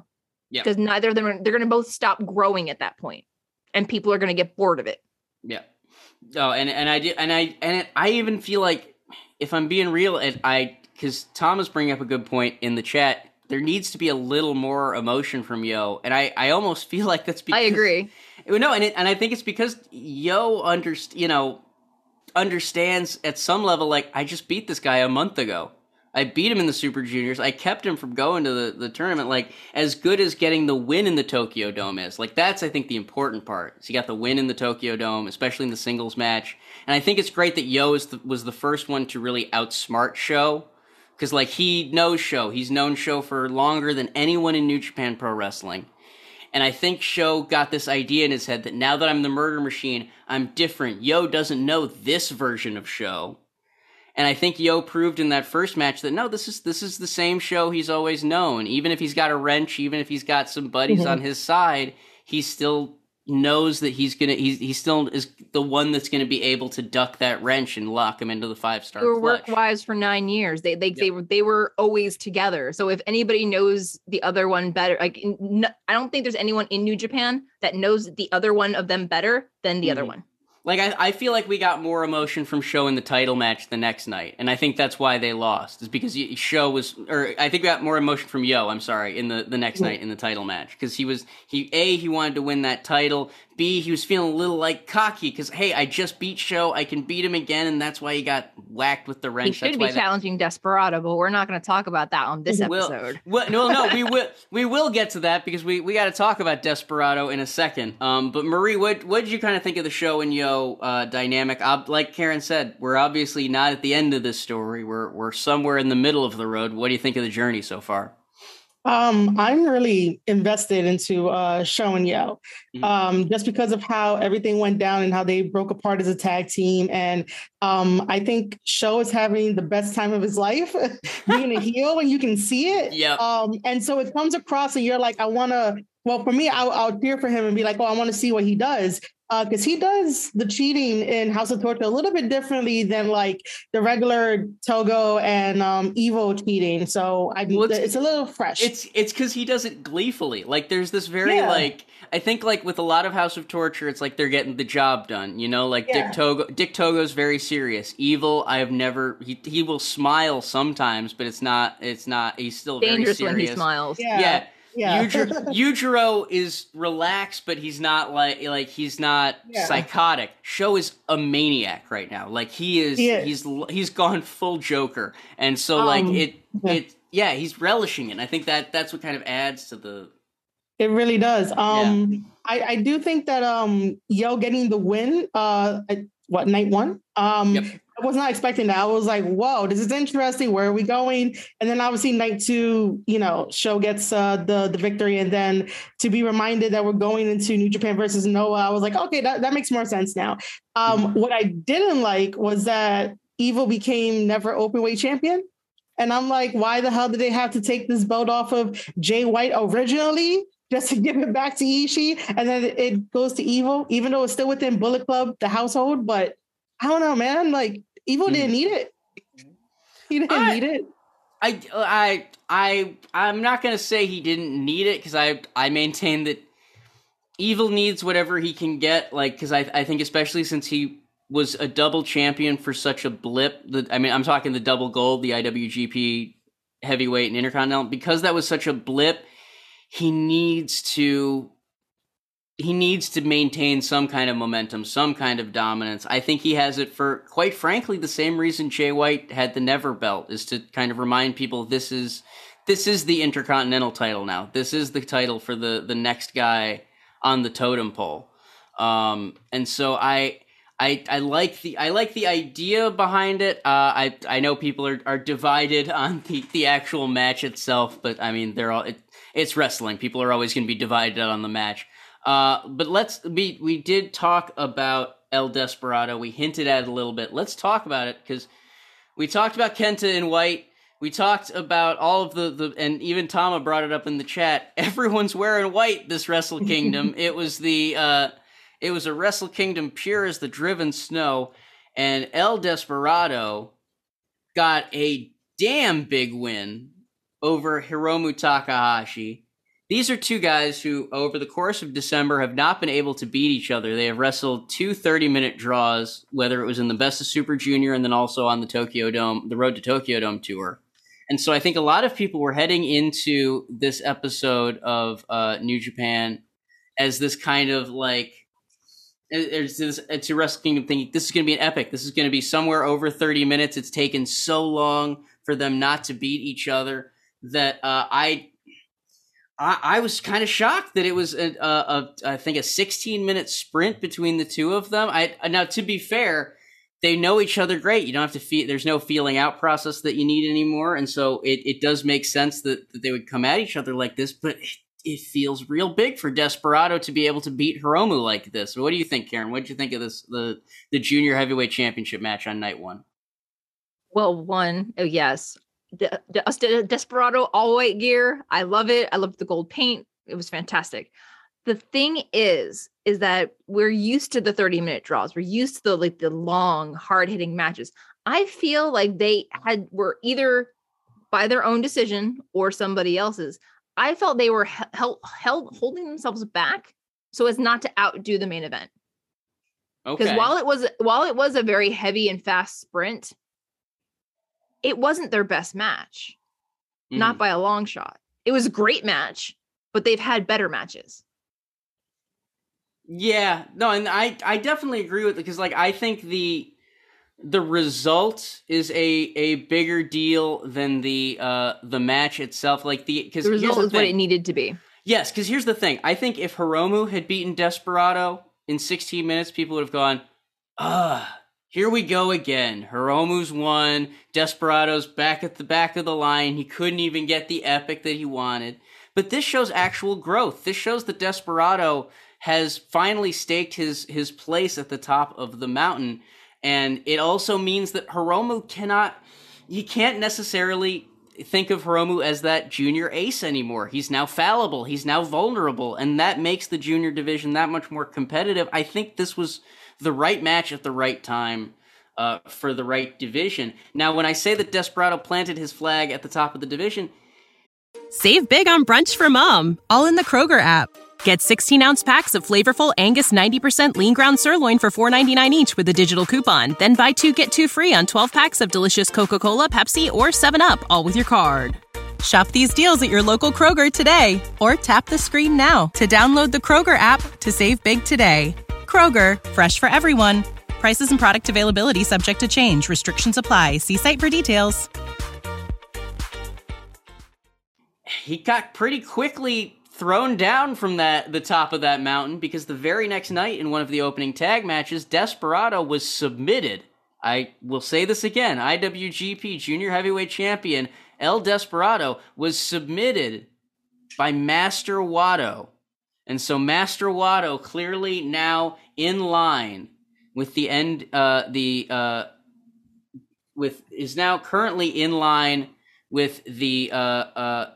Yeah. Because neither of them are, they're going to both stop growing at that point, and people are going to get bored of it. Yeah. Oh, and and I did, and I and it, I even feel like if I'm being real, it, I because Tom is bringing up a good point in the chat. There needs to be a little more emotion from Yo, and I I almost feel like that's because I agree. No, and it, and I think it's because Yo underst you know understands at some level like I just beat this guy a month ago. I beat him in the Super Juniors. I kept him from going to the, the tournament. Like as good as getting the win in the Tokyo Dome is. Like that's I think the important part. So he got the win in the Tokyo Dome, especially in the singles match. And I think it's great that Yo is the, was the first one to really outsmart Sho because like he knows Sho. He's known Sho for longer than anyone in New Japan Pro Wrestling. And I think Sho got this idea in his head that now that I'm the murder machine, I'm different. Yo doesn't know this version of Sho. And I think Yo proved in that first match that no, this is this is the same Sho he's always known. Even if he's got a wrench, even if he's got some buddies on his side, he still knows that he's gonna he's he still is the one that's gonna be able to duck that wrench and lock him into the five star They were work wise for nine years. They they they were they were always together. So if anybody knows the other one better, like I don't think there's anyone in New Japan that knows the other one of them better than the other Mhm. one. Like I, I feel like we got more emotion from Sho in the title match the next night, and I think that's why they lost. Is because Sho was, or I think we got more emotion from Yo. I'm sorry, in the the next night in the title match because he was he a he wanted to win that title. B he was feeling a little like cocky because hey I just beat Sho, I can beat him again, and that's why he got whacked with the wrench. He should That's be why that- challenging Desperado, but we're not going to talk about that on this We'll- episode. Well, no, no, we will we will get to that because we, we got to talk about Desperado in a second. Um, but Marie, what what did you kind of think of the Sho and Yo uh, dynamic? Ob- like Karen said, we're obviously not at the end of this story. We're we're somewhere in the middle of the road. What do you think of the journey so far? Um, I'm really invested into uh Sho and Yo. Mhm. Um, just because of how everything went down and how they broke apart as a tag team. And um, I think Sho is having the best time of his life being a heel and you can see it. Yeah. Um, and so it comes across and you're like, I wanna well, for me, I'll, I'll cheer for him and be like, oh, I want to see what he does. Because he does the cheating in House of Torture a little bit differently than like the regular Togo and um, Evo cheating. So I Well, it's, it's- a little fresh. It's it's because he does it gleefully. Like there's this very Yeah. like I think like with a lot of House of Torture, it's like they're getting the job done. You know, like Yeah. Dick Togo. Dick Togo's very serious. Evil. I have never. He he will smile sometimes, but it's not. It's not. He's still Dangerous very when he serious. smiles. yeah. Yeah. Yeah. Yujiro, Yujiro is relaxed, but he's not like like he's not Yeah. psychotic. Sho is a maniac right now. Like he is, He is. he's he's gone full Joker, and so like Um, it yeah. it yeah he's relishing it. And I think that that's what kind of adds to the It really does. Um, I, I do think that um, Yo getting the win, uh, what night one? Um, Yep. I was not expecting that. I was like, "Whoa, this is interesting. Where are we going?" And then obviously night two, you know, Sho gets uh, the the victory, and then to be reminded that we're going into New Japan versus Noah, I was like, "Okay, that, that makes more sense now." Um, what I didn't like was that Evil became never open weight champion. And I'm like, why the hell did they have to take this belt off of Jay White originally? Just to give it back to Ishii, and then it goes to Evil, even though it's still within Bullet Club, the household. But I don't know, man. Like Evil Hmm. didn't need it. He didn't I- need it. I I I I'm not gonna say he didn't need it because I I maintain that Evil needs whatever he can get. Like because I I think especially since he was a double champion for such a blip. The, I mean I'm talking the double gold, the IWGP heavyweight and intercontinental because that was such a blip. he needs to he needs to maintain some kind of momentum, some kind of dominance. I think he has it for quite frankly the same reason Jay White had the never belt is to kind of remind people this is this is the intercontinental title now. This is the title for the the next guy on the totem pole. Um, and so I I, I like the I like the idea behind it. Uh, I I know people are, are divided on the, the actual match itself, but I mean they're all it, it's wrestling. People are always going to be divided on the match. Uh, but let's we we did talk about El Desperado. We hinted at it a little bit. Let's talk about it because we talked about Kenta in White. We talked about all of the, the and even Tama brought it up in the chat. Everyone's wearing white this Wrestle Kingdom. it was the uh, it was a Wrestle Kingdom pure as the driven snow, and El Desperado got a damn big win over Hiromu Takahashi. These are two guys who, over the course of December, have not been able to beat each other. They have wrestled two 30 minute draws, whether it was in the Best of Super Junior and then also on the Tokyo Dome, the Road to Tokyo Dome tour. And so I think a lot of people were heading into this episode of uh, New Japan as this kind of like it's, a Wrestle Kingdom thinking this is going to be an epic. This is going to be somewhere over 30 minutes. It's taken so long for them not to beat each other that uh, I, I, I was kind of shocked that it was a, a, a I think a 16 minute sprint between the two of them. I now to be fair, they know each other great. You don't have to feel there's no feeling out process that you need anymore, and so it, it does make sense that, that they would come at each other like this. But it feels real big for Desperado to be able to beat Hiromu like this. What do you think, Karen? What did you think of this the the junior heavyweight championship match on night one? Well, one, oh yes, De- De- Desperado all white gear. I love it. I love the gold paint. It was fantastic. The thing is, is that we're used to the 30 minute draws. We're used to the like the long, hard hitting matches. I feel like they had were either by their own decision or somebody else's I felt they were held, held holding themselves back so as not to outdo the main event. Because okay. while it was while it was a very heavy and fast sprint, it wasn't their best match. Mm. Not by a long shot. It was a great match, but they've had better matches. Yeah, no, and I I definitely agree with it because like I think the the result is a a bigger deal than the uh the match itself like the because the result is what it needed to be yes because here's the thing i think if hiromu had beaten desperado in 16 minutes people would have gone ah here we go again hiromu's won desperado's back at the back of the line he couldn't even get the epic that he wanted but this shows actual growth this shows that desperado has finally staked his his place at the top of the mountain and it also means that Hiromu cannot, he can't necessarily think of Hiromu as that junior ace anymore. He's now fallible. He's now vulnerable. And that makes the junior division that much more competitive. I think this was the right match at the right time. Uh, for the right division. Now, when I say that Desperado planted his flag at the top of the division, save big on brunch for mom, all in the Kroger app. Get 16 ounce packs of flavorful Angus 90% lean ground sirloin for $4.99 each with a digital coupon. Then buy two get two free on 12 packs of delicious Coca Cola, Pepsi, or 7UP, all with your card. Shop these deals at your local Kroger today or tap the screen now to download the Kroger app to save big today. Kroger, fresh for everyone. Prices and product availability subject to change. Restrictions apply. See site for details. He got pretty quickly thrown down from that the top of that mountain because the very next night in one of the opening tag matches, Desperado was submitted. I will say this again: IWGP Junior Heavyweight Champion El Desperado was submitted by Master Wato, and so Master Wato clearly now in line with the end. Uh, the uh, with is now currently in line with the uh, uh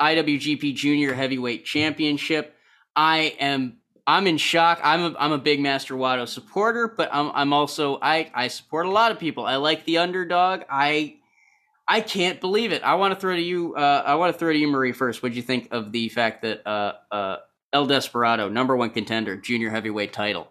IWGP Junior Heavyweight Championship. I am I'm in shock. I'm a, I'm a big Master Wato supporter, but I'm I'm also I I support a lot of people. I like the underdog. I I can't believe it. I want to throw to you. Uh, I want to throw to you, Marie. First, what do you think of the fact that uh, uh, El Desperado, number one contender, junior heavyweight title?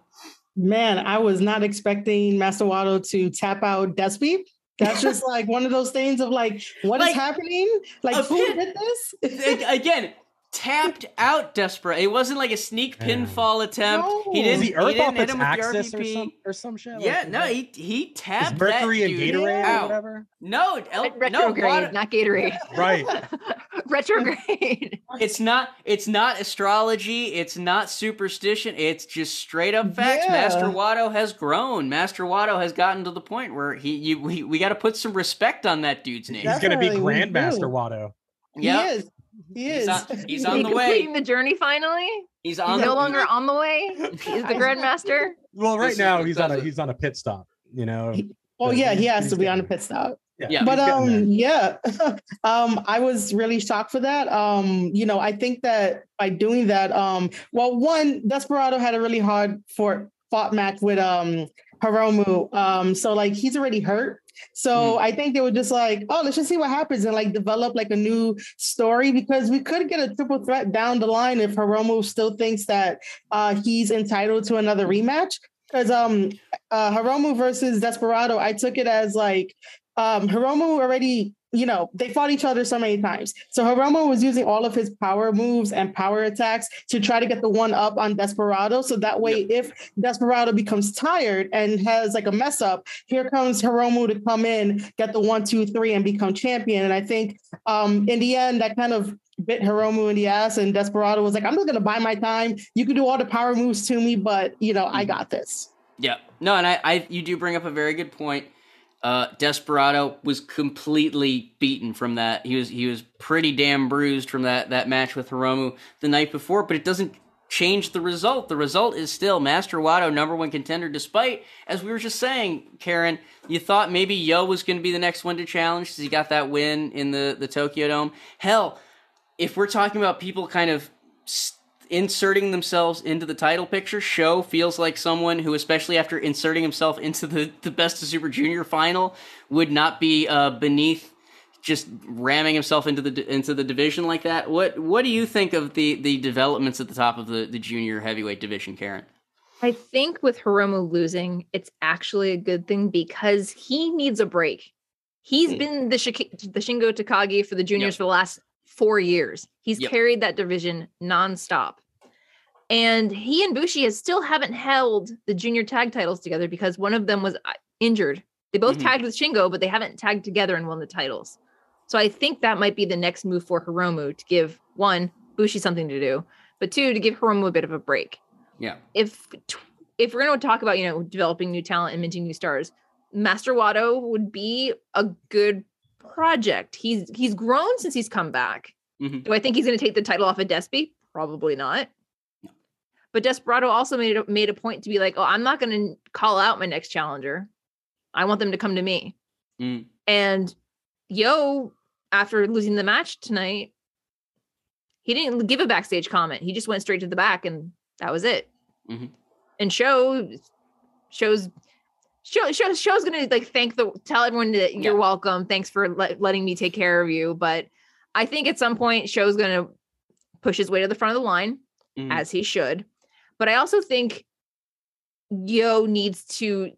Man, I was not expecting Master Wato to tap out Despy. That's just like one of those things of like, what like, is happening? Like, who did this? again, tapped out Desperado. It wasn't like a sneak pinfall attempt. No. He didn't. he he Earth didn't off hit him with the axis or RVP. some or some shit? Yeah, Like, no, he he tapped is Mercury that and dude Gatorade or out. whatever? No, El, Ret- no, retrograde, not Gatorade. Right. retrograde. it's not. It's not astrology. It's not superstition. It's just straight up facts. Yeah. Master Wato has grown. Master Wato has gotten to the point where he, you, we, we got to put some respect on that dude's name. He's going to be Grandmaster. Wato. Yeah, He is. He He's is. on- he's on he the way. completing the journey finally. he's He's on no longer on the way. He's the Grandmaster. Well, right This now he's on a he's on a pit stop. You know. He- Oh Yeah, yeah, he has to be on a pit stop. Yeah. but he's getting there. um yeah um i was really shocked for that um you know i think that by doing that um well one desperado had a really hard for fought match with um Hiromu. Um, so like he's already hurt. So I think they were just like, oh, let's just see what happens and like develop like a new story because we could get a triple threat down the line if Hiromu still thinks that uh he's entitled to another rematch. Because um uh Hiromu versus Desperado, I took it as like um Hiromu already, you know, they fought each other so many times. So Hiromu was using all of his power moves and power attacks to try to get the one up on Desperado. So that way, if Desperado becomes tired and has like a mess up, here comes Hiromu to come in, get the one, two, three, and become champion. And I think um in the end, that kind of bit Hiromu in the ass, and Desperado was like, I'm just gonna buy my time. You can do all the power moves to me, but you know, I got this. Yeah. No, and I, I you do bring up a very good point. Uh, Desperado was completely beaten from that. He was he was pretty damn bruised from that that match with Hiromu the night before, but it doesn't change the result. The result is still Master Wato number one contender, despite as we were just saying, Karen, you thought maybe Yo was going to be the next one to challenge because he got that win in the the Tokyo Dome. Hell, if we're talking about people kind of s- inserting themselves into the title picture, Sho feels like someone who, especially after inserting himself into the, the Best of Super Junior final, would not be uh, beneath just ramming himself into the into the division like that. What what do you think of the the developments at the top of the, the junior heavyweight division, Karen? I think with Hiromu losing, it's actually a good thing because he needs a break. He's been the Shiki- the Shingo Takagi for the juniors Yep. for the last four years. He's Yep. carried that division nonstop. And he and Bushi has still haven't held the junior tag titles together because one of them was uh, injured. They both Mhm. tagged with Shingo, but they haven't tagged together and won the titles. So I think that might be the next move for Hiromu to give one Bushi something to do, but two to give Hiromu a bit of a break Yeah. if if we're going to talk about you know developing new talent and minting new stars, Master Wato would be a good project. He's he's grown since he's come back. Mhm. Do I think he's going to take the title off of Despy? Probably not. But Desperado also made a, made a point to be like, oh, I'm not going to call out my next challenger. I want them to come to me. Mm. And Yo, after losing the match tonight, he didn't give a backstage comment. He just went straight to the back, and that was it. Mhm. And Sho shows Sho Sho Sho's gonna like thank the tell everyone that you're Yeah. welcome. Thanks for let, letting me take care of you. But I think at some point Sho's gonna push his way to the front of the line Mhm. as he should. But I also think Yo needs to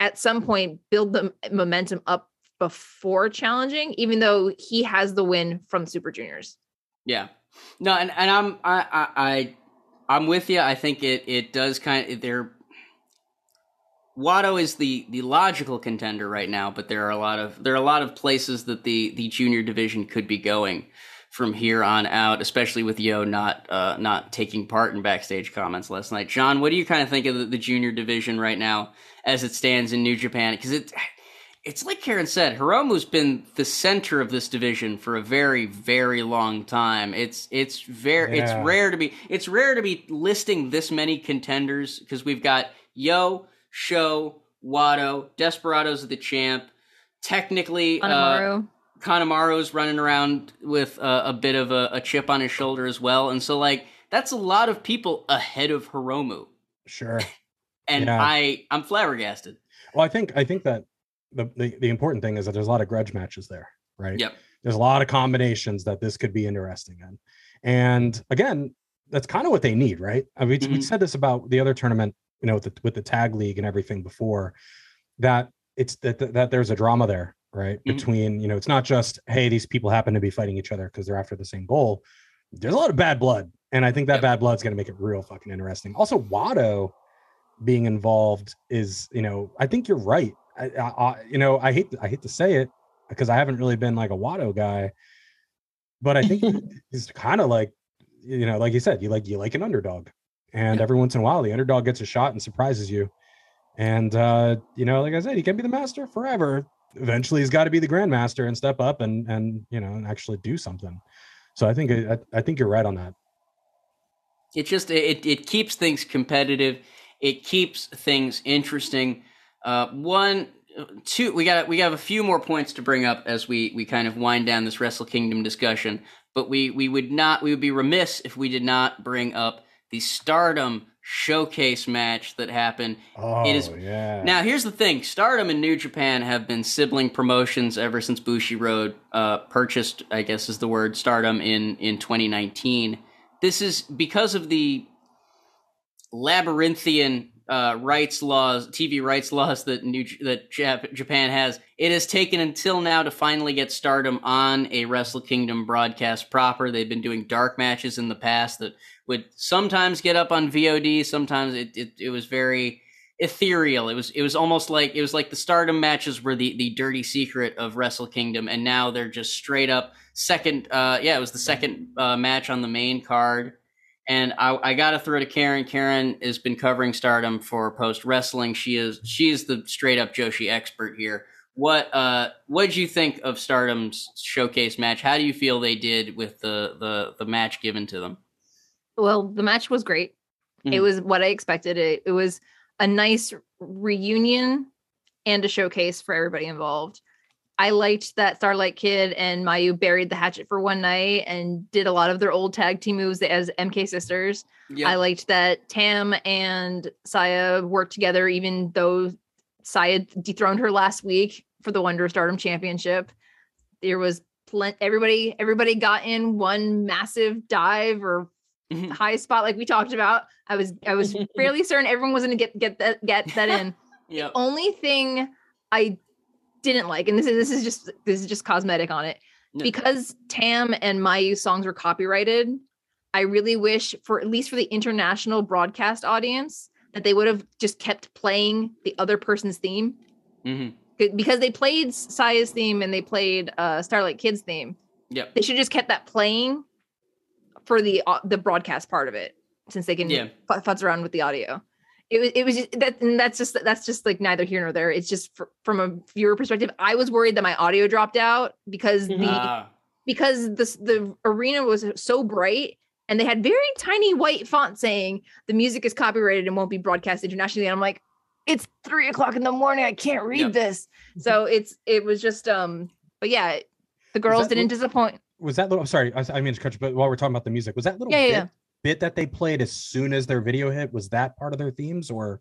at some point build the momentum up before challenging, even though he has the win from Super Juniors. Yeah. No, and, and I'm I, I I I'm with you. I think it it does kind of there. Wato is the the logical contender right now, but there are a lot of there are a lot of places that the the junior division could be going from here on out, especially with Yo not uh, not taking part in backstage comments last night. John, what do you kind of think of the, the junior division right now as it stands in New Japan? Because it it's like Karen said, Hiromu's been the center of this division for a very, very long time. It's it's very Yeah. it's rare to be it's rare to be listing this many contenders because we've got Yo, Sho, Wato, Desperados of the champ. Technically, uh, Anamaru. Kanemaru's running around with uh, a bit of a, a chip on his shoulder as well, and so like that's a lot of people ahead of Hiromu, Sure. and Yeah. I I'm flabbergasted. Well, I think I think that the, the the important thing is that there's a lot of grudge matches there, right? Yep. There's a lot of combinations that this could be interesting in, and again, that's kind of what they need, right? I mean, we, we said this about the other tournament, you know, with the, with the tag league and everything before, that it's that that, there's a drama there, right? Mhm. Between you know, it's not just hey, these people happen to be fighting each other because they're after the same goal. there's a lot of bad blood, and I think that bad blood's going to make it real fucking interesting. Also, Wato being involved is, you know, I think you're right. I, I, I you know, I hate to, I hate to say it because I haven't really been like a Wato guy, but I think he's kind of like, you know, like you said, you like you like an underdog, and every once in a while the underdog gets a shot and surprises you. And uh, you know, like I said, he can be the master forever. Eventually, he's got to be the grandmaster and step up and and you know and actually do something. So I think I, I think you're right on that. It just it it keeps things competitive. It keeps things interesting. Uh, one, two. We got we got a few more points to bring up as we we kind of wind down this Wrestle Kingdom discussion. But we we would not we would be remiss if we did not bring up the Stardom showcase match that happened. Oh, it is yeah. now. Here's the thing: Stardom and New Japan have been sibling promotions ever since Bushiroad uh, purchased, I guess is the word, Stardom in in 2019. This is because of the labyrinthian uh, rights laws, TV rights laws that New that Jap- Japan has. It has taken until now to finally get Stardom on a Wrestle Kingdom broadcast proper. They've been doing dark matches in the past that would sometimes get up on VOD. Sometimes it, it, it was very ethereal. It was it was almost like it was like the Stardom matches were the the dirty secret of Wrestle Kingdom, and now they're just straight up second. Uh, yeah, it was the second uh, match on the main card. And I, I got to throw to Karen. Karen has been covering Stardom for Post Wrestling. She is she is the straight up Joshi expert here. What uh what did you think of Stardom's showcase match? How do you feel they did with the the the match given to them? Well, the match was great. It Mhm. was what I expected. It, it was a nice reunion and a showcase for everybody involved. I liked that Starlight Kid and Mayu buried the hatchet for one night and did a lot of their old tag team moves as MK sisters. I liked that Tam and Saya worked together, even though Saya dethroned her last week for the Wonder Stardom Championship. There was plenty. Everybody, everybody got in one massive dive or Mhm. high spot, like we talked about. I was, I was fairly certain everyone was going to get get that get that in. Yep. Only thing I didn't like, and this is this is just this is just cosmetic on it, Yeah. because Tam and Mayu songs were copyrighted. I really wish for at least for the international broadcast audience that they would have just kept playing the other person's theme Mhm. Because they played Saya's theme and they played uh, Starlight Kids theme. Yep. They should just kept that playing for the au- the broadcast part of it since they can Yeah. fu- futz around with the audio. It was it was just, that and that's just that's just like neither here nor there. It's just fr- from a viewer perspective. I was worried that my audio dropped out because the Ah, because this the arena was so bright and they had very tiny white font saying the music is copyrighted and won't be broadcast internationally. And I'm like, it's three o'clock in the morning. I can't read Yep. this. So it's it was just um, but yeah, the girls that didn't disappoint. Was that little? I'm sorry, I, I mean to cut you, but while we're talking about the music, was that little Yeah, yeah, bit, that they played as soon as their video hit? Was that part of their themes or?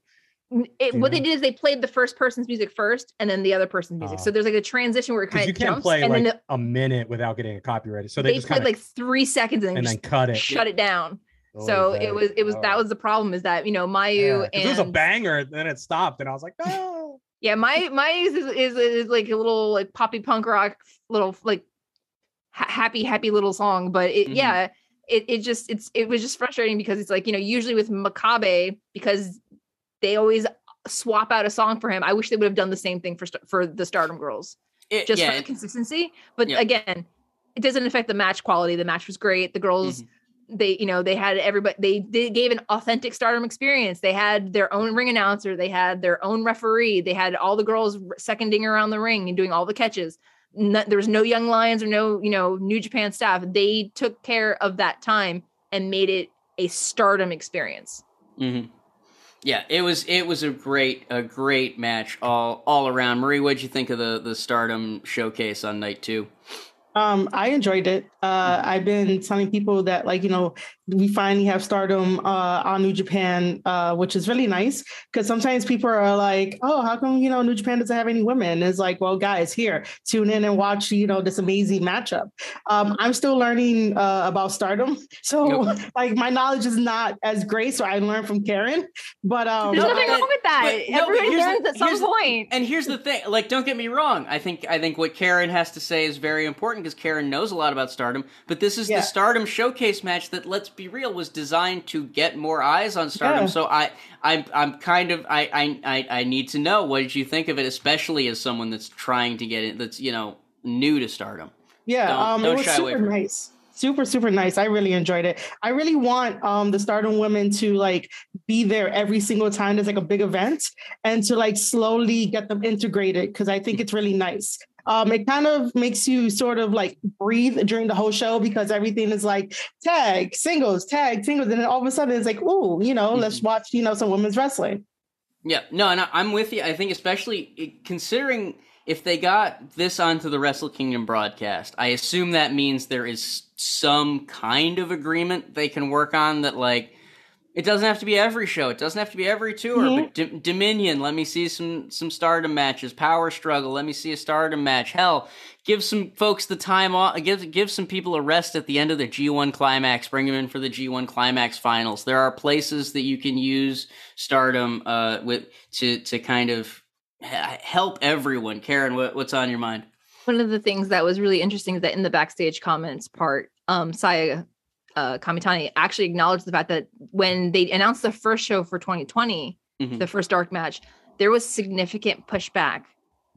It, what they did is they played the first person's music first and then the other person's music. Ah. so there's like a transition where it kind you can't jumps play and like then the, a minute without getting a copyrighted. So they, they, just played of like three seconds and, then and then cut it. shut it down. So it was it was that was the problem is that you know Mayu Yeah, and it was a banger, then it stopped, and I was like, no. Yeah, my my is, is is like a little like poppy punk rock, little like ha- happy happy little song. But it Mhm. yeah, it it just it's it was just frustrating because it's like you know usually with Makabe because they always swap out a song for him. I wish they would have done the same thing for for the Stardom girls it- just yeah, for the consistency. But Yeah. again, it doesn't affect the match quality. The match was great. The girls, Mm-hmm. they, you know, they had everybody, they, they gave an authentic stardom experience. They had their own ring announcer, they had their own referee, they had all the girls seconding around the ring and doing all the catches. No, there was no young lions or no, you know, New Japan staff. They took care of that time and made it a stardom experience. Mhm. Yeah, it was it was a great a great match all all around. Marie, what'd you think of the the Stardom showcase on night two? Um, I enjoyed it. Uh, I've been telling people that, like, you know, we finally have Stardom uh, on New Japan, uh, which is really nice because sometimes people are like, "Oh, how come you know New Japan doesn't have any women?" And it's like, well, guys, here, tune in and watch you know this amazing matchup. Um, I'm still learning uh, about Stardom, so Yep. like my knowledge is not as great. So I learned from Karen, but um, There's nothing wrong with that. but- no, but Everybody the- learns at some here's the- point. And here's the thing, like, don't get me wrong. I think I think what Karen has to say is very important because Karen knows a lot about Stardom. But this is Yeah. the Stardom showcase match that, let's be real, was designed to get more eyes on Stardom. Yeah. So I, I'm, I'm kind of, I, I, I, I need to know what did you think of it, especially as someone that's trying to get it, that's you know new to Stardom. Yeah, Don't- um, don't it was super it. nice. Super, super nice. I really enjoyed it. I really want um the Stardom women to like be there every single time there's like a big event and to like slowly get them integrated because I think it's really nice. Um, it kind of makes you sort of like breathe during the whole show because everything is like tag, singles, tag, singles, and then all of a sudden it's like, ooh, you know, let's watch, you know, some women's wrestling. Yeah, no, and I- I'm with you. I think especially considering if they got this onto the Wrestle Kingdom broadcast, I assume that means there is some kind of agreement they can work on that like it doesn't have to be every show, it doesn't have to be every tour, Mhm. but D- Dominion, let me see some some Stardom matches, Power Struggle, let me see a Stardom match. Hell, give some folks the time off, give give some people a rest at the end of the G1 climax, bring them in for the G1 climax finals. There are places that you can use Stardom uh with to to kind of help everyone. Karen, what, what's on your mind? One of the things that was really interesting is that in the backstage comments part, um, Saya uh, Kamitani actually acknowledged the fact that when they announced the first show for 2020, Mhm. the first dark match, there was significant pushback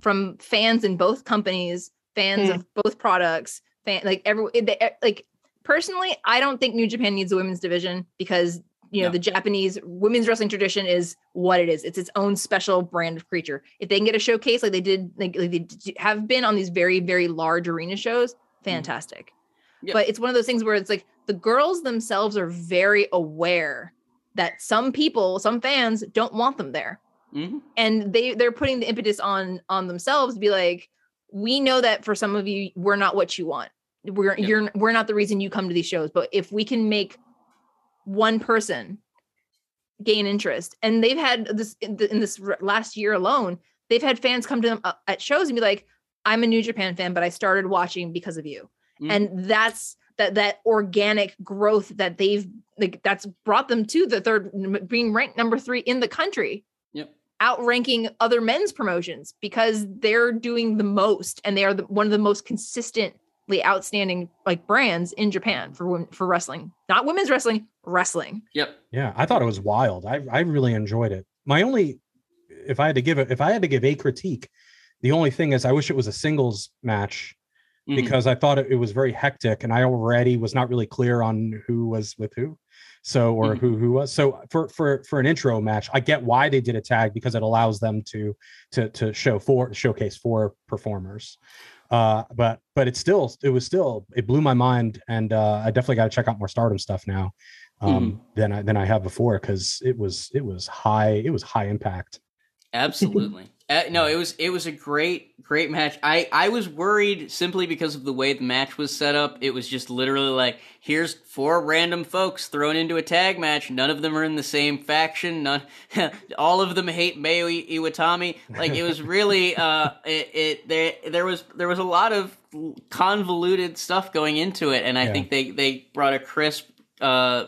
from fans in both companies, fans Hmm. of both products, fan like every they, like personally, I don't think New Japan needs a women's division because you know No. the Japanese women's wrestling tradition is what it is. It's its own special brand of creature. If they can get a showcase like they did, like, like they d- have been on these very very large arena shows, fantastic. Yeah. But it's one of those things where it's like the girls themselves are very aware that some people, some fans don't want them there. Hmm and they they're putting the impetus on on themselves to be like we know that for some of you we're not what you want. We're you're we're not the reason you come to these shows but if we can make one person gain interest and they've had this in, the, in this last year alone they've had fans come to them uh, at shows and be like i'm a new japan fan but i started watching because of you. Mhm. and that's that that organic growth that they've like that's brought them to the third n- being ranked number three in the country Yep. outranking other men's promotions because they're doing the most and they are the, one of the most consistently outstanding like brands in Japan for wom- for wrestling, not women's wrestling, wrestling. Yep. Yeah, I thought it was wild. I I really enjoyed it. My only, if I had to give it, if I had to give a critique, the only thing is I wish it was a singles match Mhm. because I thought it, it was very hectic, and I already was not really clear on who was with who, so or Mhm. who who was. So for for for an intro match, I get why they did a tag because it allows them to to to show four showcase four performers. Uh, but but it's still it was still it blew my mind, and uh, I definitely got to check out more Stardom stuff now um than I than I have before because it was it was high it was high impact. Absolutely. Uh, no, it was it was a great great match. I I was worried simply because of the way the match was set up. It was just literally like here's four random folks thrown into a tag match. None of them are in the same faction. None all of them hate Mayu I- Iwatani. Like it was really uh it, it there there was there was a lot of convoluted stuff going into it and I Yeah. think they they brought a crisp uh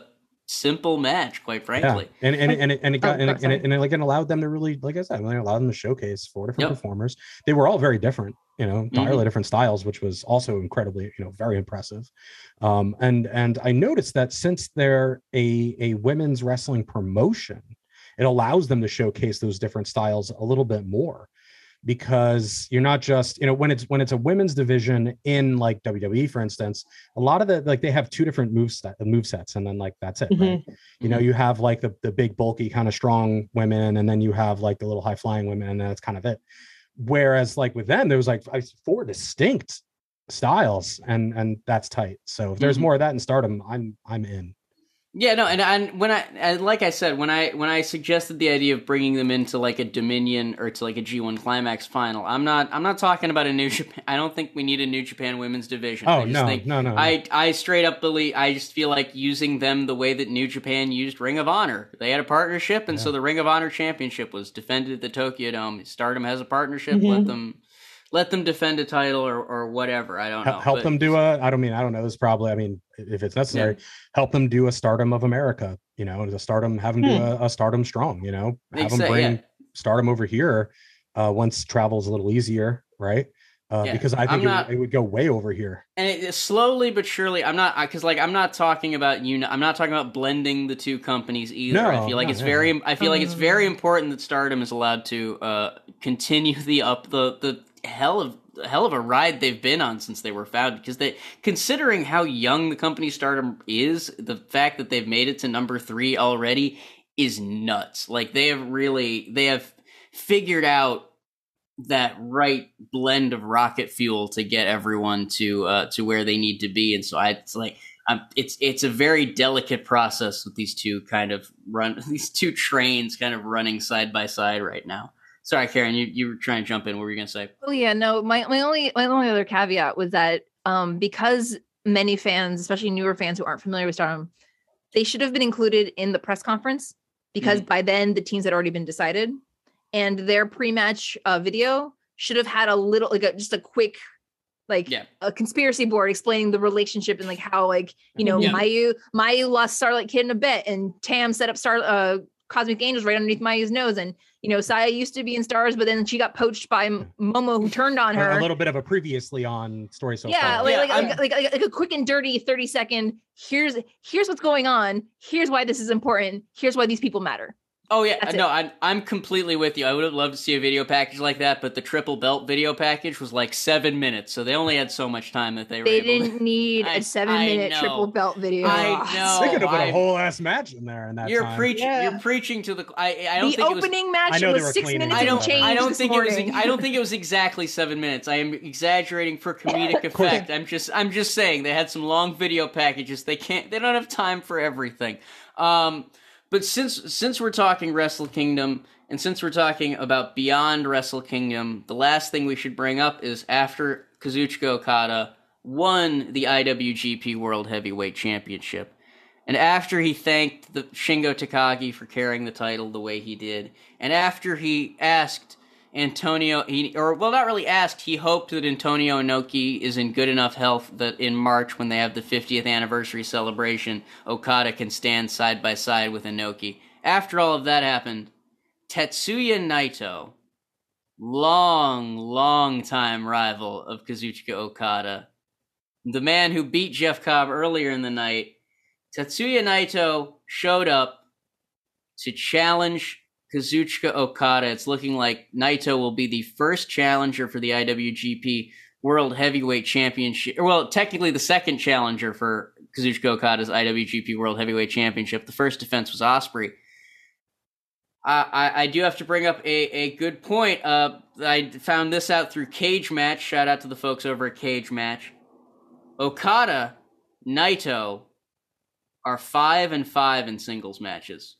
simple match quite frankly. Yeah, and and and it, and it got Oh, and, it, and, it, and it like it allowed them to really, like I said, it allowed them to showcase four different Yep. performers. They were all very different, you know, Mm-hmm. entirely different styles, which was also incredibly, you know, very impressive. Um, and and I noticed that since they're a a women's wrestling promotion, it allows them to showcase those different styles a little bit more because you're not just you know when it's when it's a women's division in like WWE for instance a lot of the like they have two different move set move sets and then like that's it right? you know you have like the the big bulky kind of strong women and then you have like the little high flying women and that's kind of it. Whereas like with them there was like four distinct styles and and that's tight. So if there's Mhm. more of that in stardom i'm i'm in Yeah, no, and, and when I and like I said, when I when I suggested the idea of bringing them into like a Dominion or to like a G1 Climax final, I'm not I'm not talking about a New Japan. I don't think we need a New Japan Women's division. Oh I just no, think, no, no, no. I I straight up believe I just feel like using them the way that New Japan used Ring of Honor. They had a partnership, and so the Ring of Honor Championship was defended at the Tokyo Dome. Stardom has a partnership. Let Mhm. them let them defend a title or or whatever. I don't know. help but- them do a. I don't mean I don't know. This probably. I mean, if it's necessary, help them do a Stardom of America. You know, a Stardom have them do Hmm. a, a Stardom Strong. You know, have them bring yeah. Stardom over here uh, once travel's a little easier, right? Uh, Yeah, because I I'm think it, not- would, it would go way over here. and it, slowly but surely i'm not because like i'm not talking about you i'm not talking about blending the two companies either i No, feel like no, it's yeah. very i feel like it's very important that stardom is allowed to uh continue the up the the hell of hell of a ride they've been on since they were founded because they considering how young the company stardom is the fact that they've made it to number three already is nuts like they have really they have figured out that right blend of rocket fuel to get everyone to uh, to where they need to be. And so I, it's like um, it's it's a very delicate process with these two kind of run these two trains kind of running side by side right now. Sorry, Karen, you, you were trying to jump in. What were you gonna say? Oh yeah, no. My my only my only other caveat was that um because many fans, especially newer fans who aren't familiar with Stardom, they should have been included in the press conference because by then the teams had already been decided, and their pre-match uh, video should have had a little like a, just a quick like Yeah. a conspiracy board explaining the relationship and like how like you know Yeah. Mayu Mayu lost Starlight Kid in a bet and Tam set up Star uh Cosmic Angels right underneath Mayu's nose. And you know Saya used to be in stars but then she got poached by Momo who turned on her A, little bit of a previously on story so yeah, far. like, Yeah, like, like, like, like a quick and dirty 30 second here's here's what's going on. Here's why this is important. Here's why these people matter Oh yeah, That's no, I'm I'm completely with you. I would have loved to see a video package like that, but the triple belt video package was like seven minutes, so they only had so much time that they were they able to- didn't need I- a seven I minute know. triple belt video I Ugh. know. They could have put I- a whole ass match in there in that You're time. preaching. Yeah. You're preaching to the. I I don't the think it was. opening match I know was six minutes I don't. up. I don't this think it was. I don't think it was exactly seven minutes. I am exaggerating for comedic effect. I'm just. I'm just saying they had some long video packages. They can't. They don't have time for everything. Um, but since since we're talking Wrestle Kingdom and since we're talking about beyond Wrestle Kingdom, the last thing we should bring up is after Kazuchika Okada won the IWGP World Heavyweight Championship. And after he thanked the Shingo Takagi for carrying the title the way he did, and after he asked Antonio, he, or well, not really asked, he hoped that Antonio Inoki is in good enough health that in March, when they have the 50th anniversary celebration, Okada can stand side by side with Inoki. After all of that happened, Tetsuya Naito, long, long time rival of Kazuchika Okada, the man who beat Jeff Cobb earlier in the night, Tetsuya Naito showed up to challenge Kazuchika Okada. It's looking like Naito will be the first challenger for the IWGP World Heavyweight Championship. Well, technically the second challenger for Kazuchika Okada's IWGP World Heavyweight Championship. The first defense was Ospreay. I, I, do have to bring up a, a good point. Uh, I found this out through Cage Match. Shout out to the folks over at Cage Match. Okada, Naito are five and five in singles matches.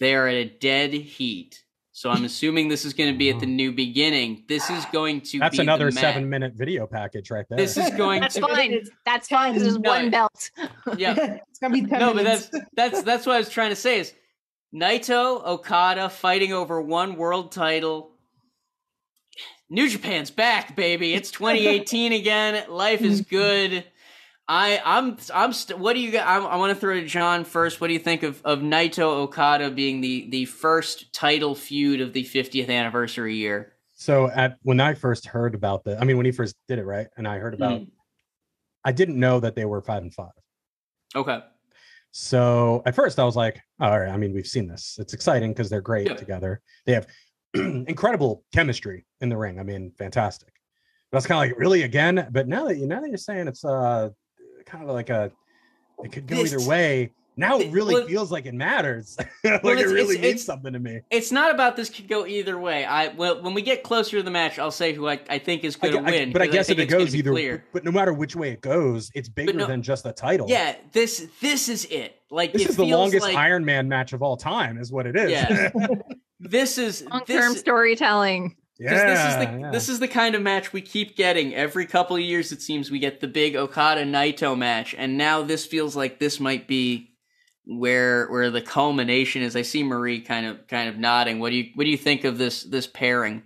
They are at a dead heat. So I'm assuming this is going to be at the mm. new beginning. This is going to That's be another the seven minute video package right there. This is going that's to fine that's fine 'cause there's No, one belt yeah. it's gonna be 10 No, but that's that's that's what I was trying to say is Naito Okada fighting over one world title. New Japan's back, baby. It's 2018 again. Life is good. I I'm I'm st- what do you got? I'm, I want to throw to John first. What do you think of of Naito Okada being the the first title feud of the 50th anniversary year? so at when I first heard about the, I mean, when he first did it, right? And I heard about, Mm. I didn't know that they were five and five. Okay. So at first I was like, all right, I mean, we've seen this. It's exciting because they're great Yeah. together. They have incredible chemistry in the ring. I mean, fantastic. But I was kind of like, really again? But now that you now that you're saying it's uh kind of like a it could go This- either way. Now it It- really well- feels like it matters. like Well, it really it's- means it's- something to me. It's not about this could go either way. I well, when we get closer to the match, I'll say who I, I think is going gu- to I- win. but I because guess if it goes either, clear. but no matter which way it goes, it's bigger no- than just the title. Yeah, this this is it. Like this it is the longest like, Iron Man match of all time, is what it is. Yeah. This is Long-term this, storytelling. 'Cause yeah, this is the yeah. this is the kind of match we keep getting every couple of years. It seems we get the big Okada Naito match, and now this feels like this might be where where the culmination is. I see Marie kind of kind of nodding. What do you what do you think of this this pairing?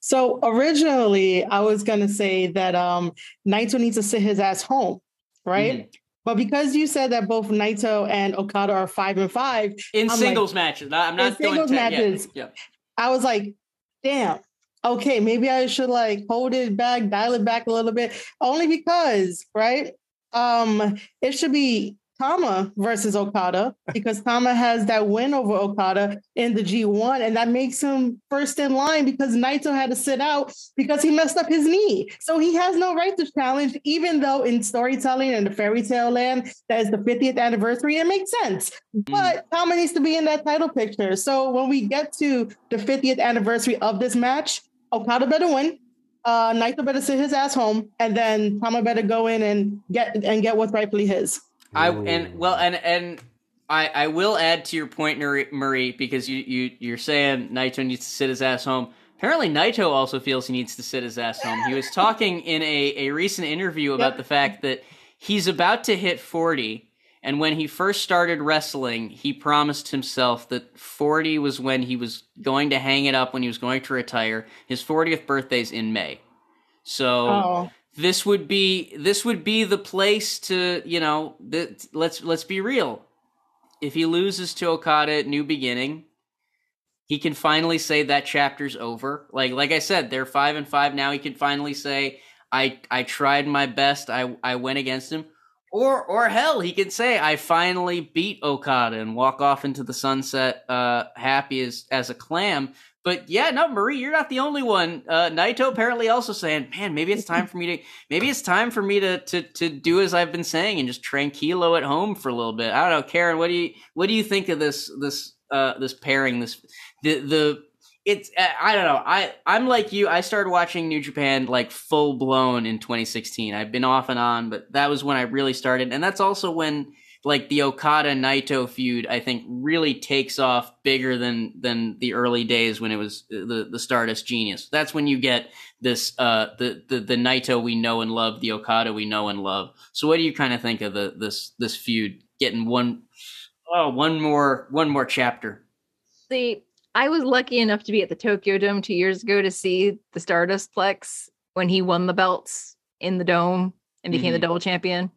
So originally, I was gonna say that um Naito needs to sit his ass home, right? Mm-hmm. But because you said that both Naito and Okada are five and five, In I'm singles matches, I'm not In going singles to yeah, matches. Yeah, I was like, damn. Okay, maybe I should like hold it back, dial it back a little bit, only because, right? Um, it should be Tama versus Okada because Tama has that win over Okada in the G1, and that makes him first in line because Naito had to sit out because he messed up his knee. So he has no right to challenge, even though in storytelling and the fairy tale land, that is the 50th anniversary, it makes sense. But Tama needs to be in that title picture. So when we get to the 50th anniversary of this match, Okada better win. Uh, Naito better sit his ass home, and then Tama better go in and get and get what's rightfully his. I and well and and I I will add to your point, Marie, Marie because you you you're saying Naito needs to sit his ass home. Apparently, Naito also feels he needs to sit his ass home. He was talking in a a recent interview about Yep. the fact that he's about to hit forty. And when he first started wrestling, he promised himself that 40 was when he was going to hang it up, when he was going to retire. His 40th birthday's in May. So Oh, this would be this would be the place to you know th- let's let's be real. If he loses to okada at new beginning he can finally say that chapter's over. Like like i said they're five and five now. He can finally say i i tried my best. I i went against him or or hell he can say i finally beat okada and walk off into the sunset uh happy as as a clam but yeah, no, Marie, you're not the only one. Uh, Naito apparently also saying, "Man, maybe it's time for me to, maybe it's time for me to to to do as I've been saying and just tranquilo at home for a little bit." I don't know, Karen. What do you what do you think of this this uh this pairing? This the the it's uh, I don't know. I I'm like you. I started watching New Japan like full blown in 2016. I've been off and on, but that was when I really started, and that's also when like the Okada Naito feud, I think really takes off bigger than than the early days when it was the the Stardust Genius. That's when you get this uh the the the Naito we know and love, the Okada we know and love. So what do you kind of think of the this this feud getting one oh one more one more chapter? See, I was lucky enough to be at the Tokyo Dome two years ago to see the Stardust Plex when he won the belts in the dome and became the Mhm. double champion.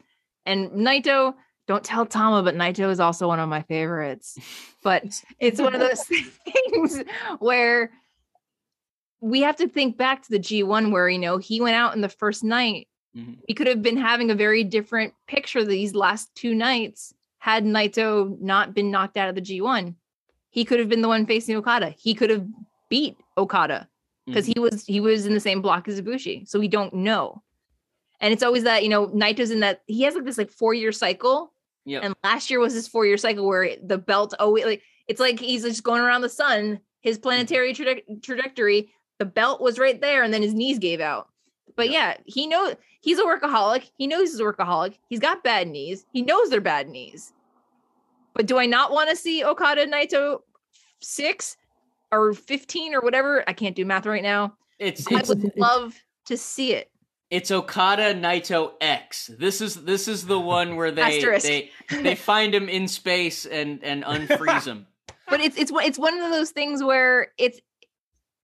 And Naito, don't tell Tama, but Naito is also one of my favorites. But it's one of those things where we have to think back to the G1 where, you know, he went out in the first night. Mhm. We could have been having a very different picture these last two nights had Naito not been knocked out of the G1 he could have been the one facing Okada. He could have beat Okada because he mm-hmm. was he was in the same block as Ibushi. So we don't know. And it's always that, you know, Naito's in that he has like this like four year cycle. Yeah. And last year was his four year cycle where the belt always like it's like he's just going around the sun, his mm-hmm. planetary traje- trajectory. The belt was right there, and then his knees gave out. But yeah, he knows he's a workaholic. He knows he's a workaholic. He's got bad knees. He knows they're bad knees. But do I not want to see Okada Naito six or 15 or whatever? I can't do math right now. It's I it's would love to see it. it's Okada Naito X. This is this is the one where they Asterisk. they they find him in space and and unfreeze him. But it's it's one- it's one of those things where it's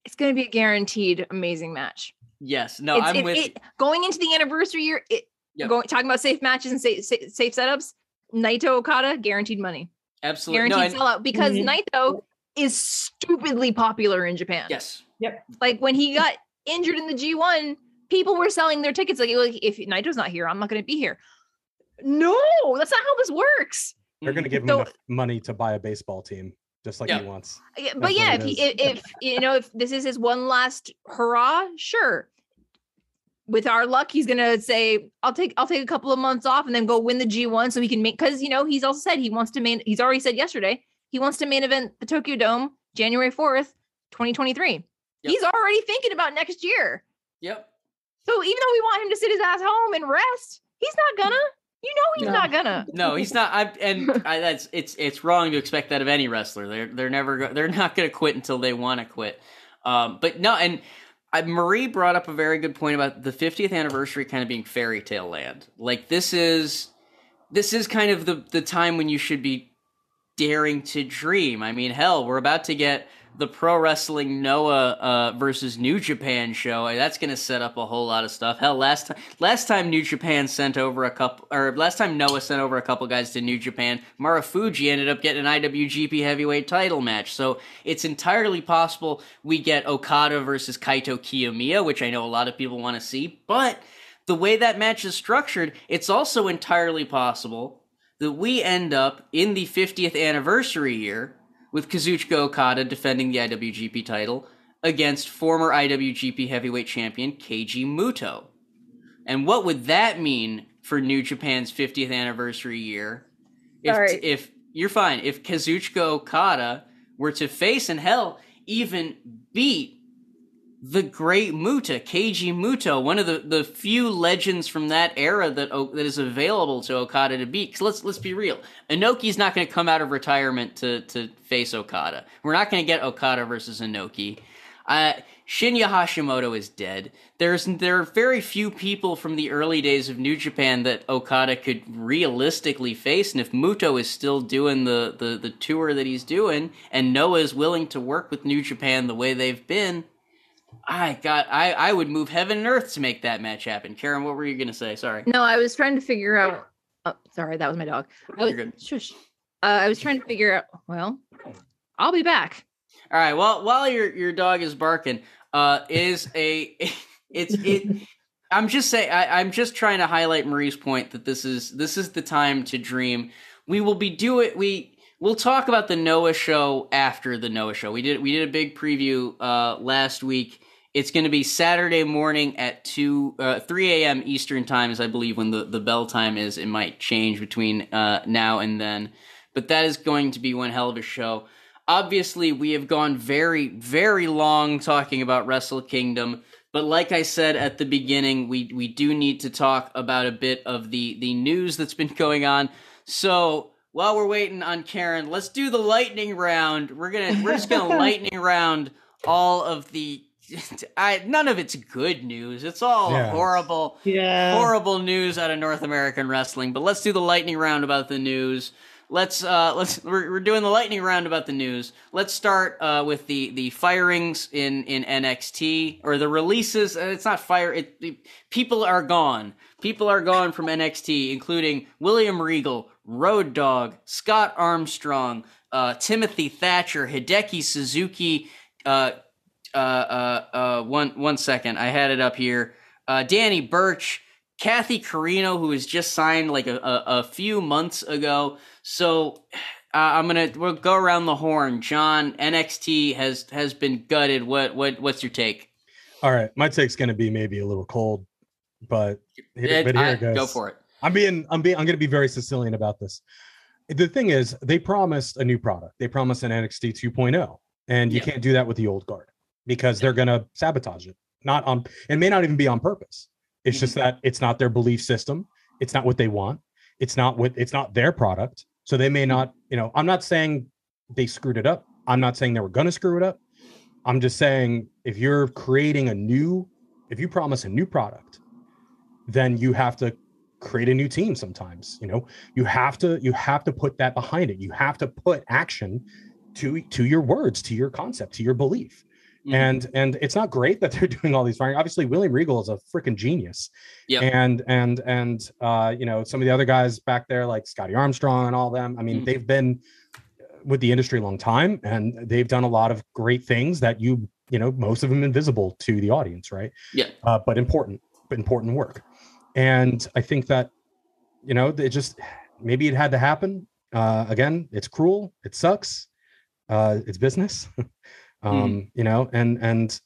it's going to be a guaranteed amazing match. Yes, no, It's- I'm it- with it- going into the anniversary year. It, Yep. going talking about safe matches and safe safe, safe setups. Naito Okada guaranteed money, absolutely guaranteed no. And, sellout because Mhm. Naito is stupidly popular in Japan. yes, Yep. like when he got injured in the G1, people were selling their tickets. Like, like, if Naito's not here, I'm not going to be here. No, that's not how this works. They're going to give him So- enough money to buy a baseball team, just like Yeah. he wants. Yeah, But yeah, if, he, if if you know if this is his one last hurrah, sure. With our luck, he's gonna say, "I'll take I'll take a couple of months off and then go win the G1 so he can make." Because you know he's also said he wants to main. He's already said yesterday he wants to main event the Tokyo Dome January fourth, twenty twenty three. He's already thinking about next year. Yep. So even though we want him to sit his ass home and rest, he's not gonna. You know he's No. not gonna. No, he's not. I, and I, that's it's it's wrong to expect that of any wrestler. They're they're never go, they're not going to quit until they want to quit. Um, but no, and I, Marie brought up a very good point about the 50th anniversary kind of being fairy tale land. Like this is this is kind of the the time when you should be daring to dream. I mean, hell, we're about to get the pro wrestling Noah uh, versus New Japan show. That's going to set up a whole lot of stuff. Hell, last time last time New Japan sent over a couple, or last time Noah sent over a couple guys to New Japan, Marufuji ended up getting an IWGP Heavyweight Title match. So it's entirely possible we get Okada versus Kaito Kiyomiya, which I know a lot of people want to see, but. The way that match is structured, it's also entirely possible that we end up in the 50th anniversary year with Kazuchika Okada defending the IWGP title against former IWGP heavyweight champion Keiji Muto. And what would that mean for New Japan's 50th anniversary year? If, Sorry. if you're fine, if Kazuchika Okada were to face and hell even beat the great Muta, Keiji Muto, one of the, the few legends from that era that that is available to Okada to beat. 'Cause let's let's be real, Inoki's not going to come out of retirement to to face Okada. We're not going to get Okada versus Inoki. Uh, Shinya Hashimoto is dead. There's there are very few people from the early days of New Japan that Okada could realistically face, and if Muto is still doing the the, the tour that he's doing, and Noah is willing to work with New Japan the way they've been, I got I I would move heaven and earth to make that match happen. Karen, what were you gonna say? Sorry. No, I was trying to figure out. Oh, sorry, that was my dog. I was. Shush. Uh, I was trying to figure out. Well, I'll be back. All right. Well, while your your dog is barking, uh, is a it's it. I'm just saying. I, I'm just trying to highlight Marie's point that this is this is the time to dream. We will be do it. We we'll talk about the Noah show after the Noah show. We did we did a big preview uh, last week. It's going to be Saturday morning at two uh, three a.m. Eastern time, is I believe when the the bell time is. It might change between uh, now and then, but that is going to be one hell of a show obviously we have gone very very long talking about wrestle kingdom but like i said at the beginning we we do need to talk about a bit of the the news that's been going on so while we're waiting on karen let's do the lightning round we're gonna we're just gonna lightning round all of the I, none of it's good news it's all Yeah. horrible Yeah. horrible news out of North American wrestling. But let's do the lightning round about the news. Let's uh let's we're, we're doing the lightning round about the news. Let's start uh with the the firings in in NXT or the releases. Uh, It's not fire. It, the people are gone. People are gone from NXT, including William Regal, Road Dog, Scott Armstrong, uh, Timothy Thatcher, Hideki Suzuki. Uh, uh, uh, uh, one one second. I had it up here. Uh, Danny Burch, Kathy Carino, who was just signed like a, a, a few months ago. So uh, I'm gonna we'll go around the horn. John, NXT has has been gutted. What what what's your take? All right, my take's gonna be maybe a little cold, but here, Ed, but here I- it goes. Go for it. I'm being I'm being I'm gonna be very Sicilian about this. The thing is, they promised a new product. They promised an NXT 2.0, and you Yeah. can't do that with the old guard because they're gonna sabotage it. Not on it may not even be on purpose. It's just mm-hmm. that it's not their belief system. It's not what they want. It's not what it's not their product. So they may mm-hmm. not, you know, I'm not saying they screwed it up. I'm not saying they were gonna screw it up. I'm just saying if you're creating a new, if you promise a new product, then you have to create a new team sometimes. You know, you have to you have to put that behind it. You have to put action to to your words, to your concept, to your belief. Mhm. And and it's not great that they're doing all these firing. Obviously, William Regal is a freaking genius. Yep. And and and uh, you know, some of the other guys back there, like Scotty Armstrong and all them. I mean, Mhm. they've been with the industry a long time and they've done a lot of great things that you you know most of them invisible to the audience right Yeah. uh, but important but important work and i think that you know it just maybe it had to happen uh, again it's cruel it sucks uh, it's business um you know and and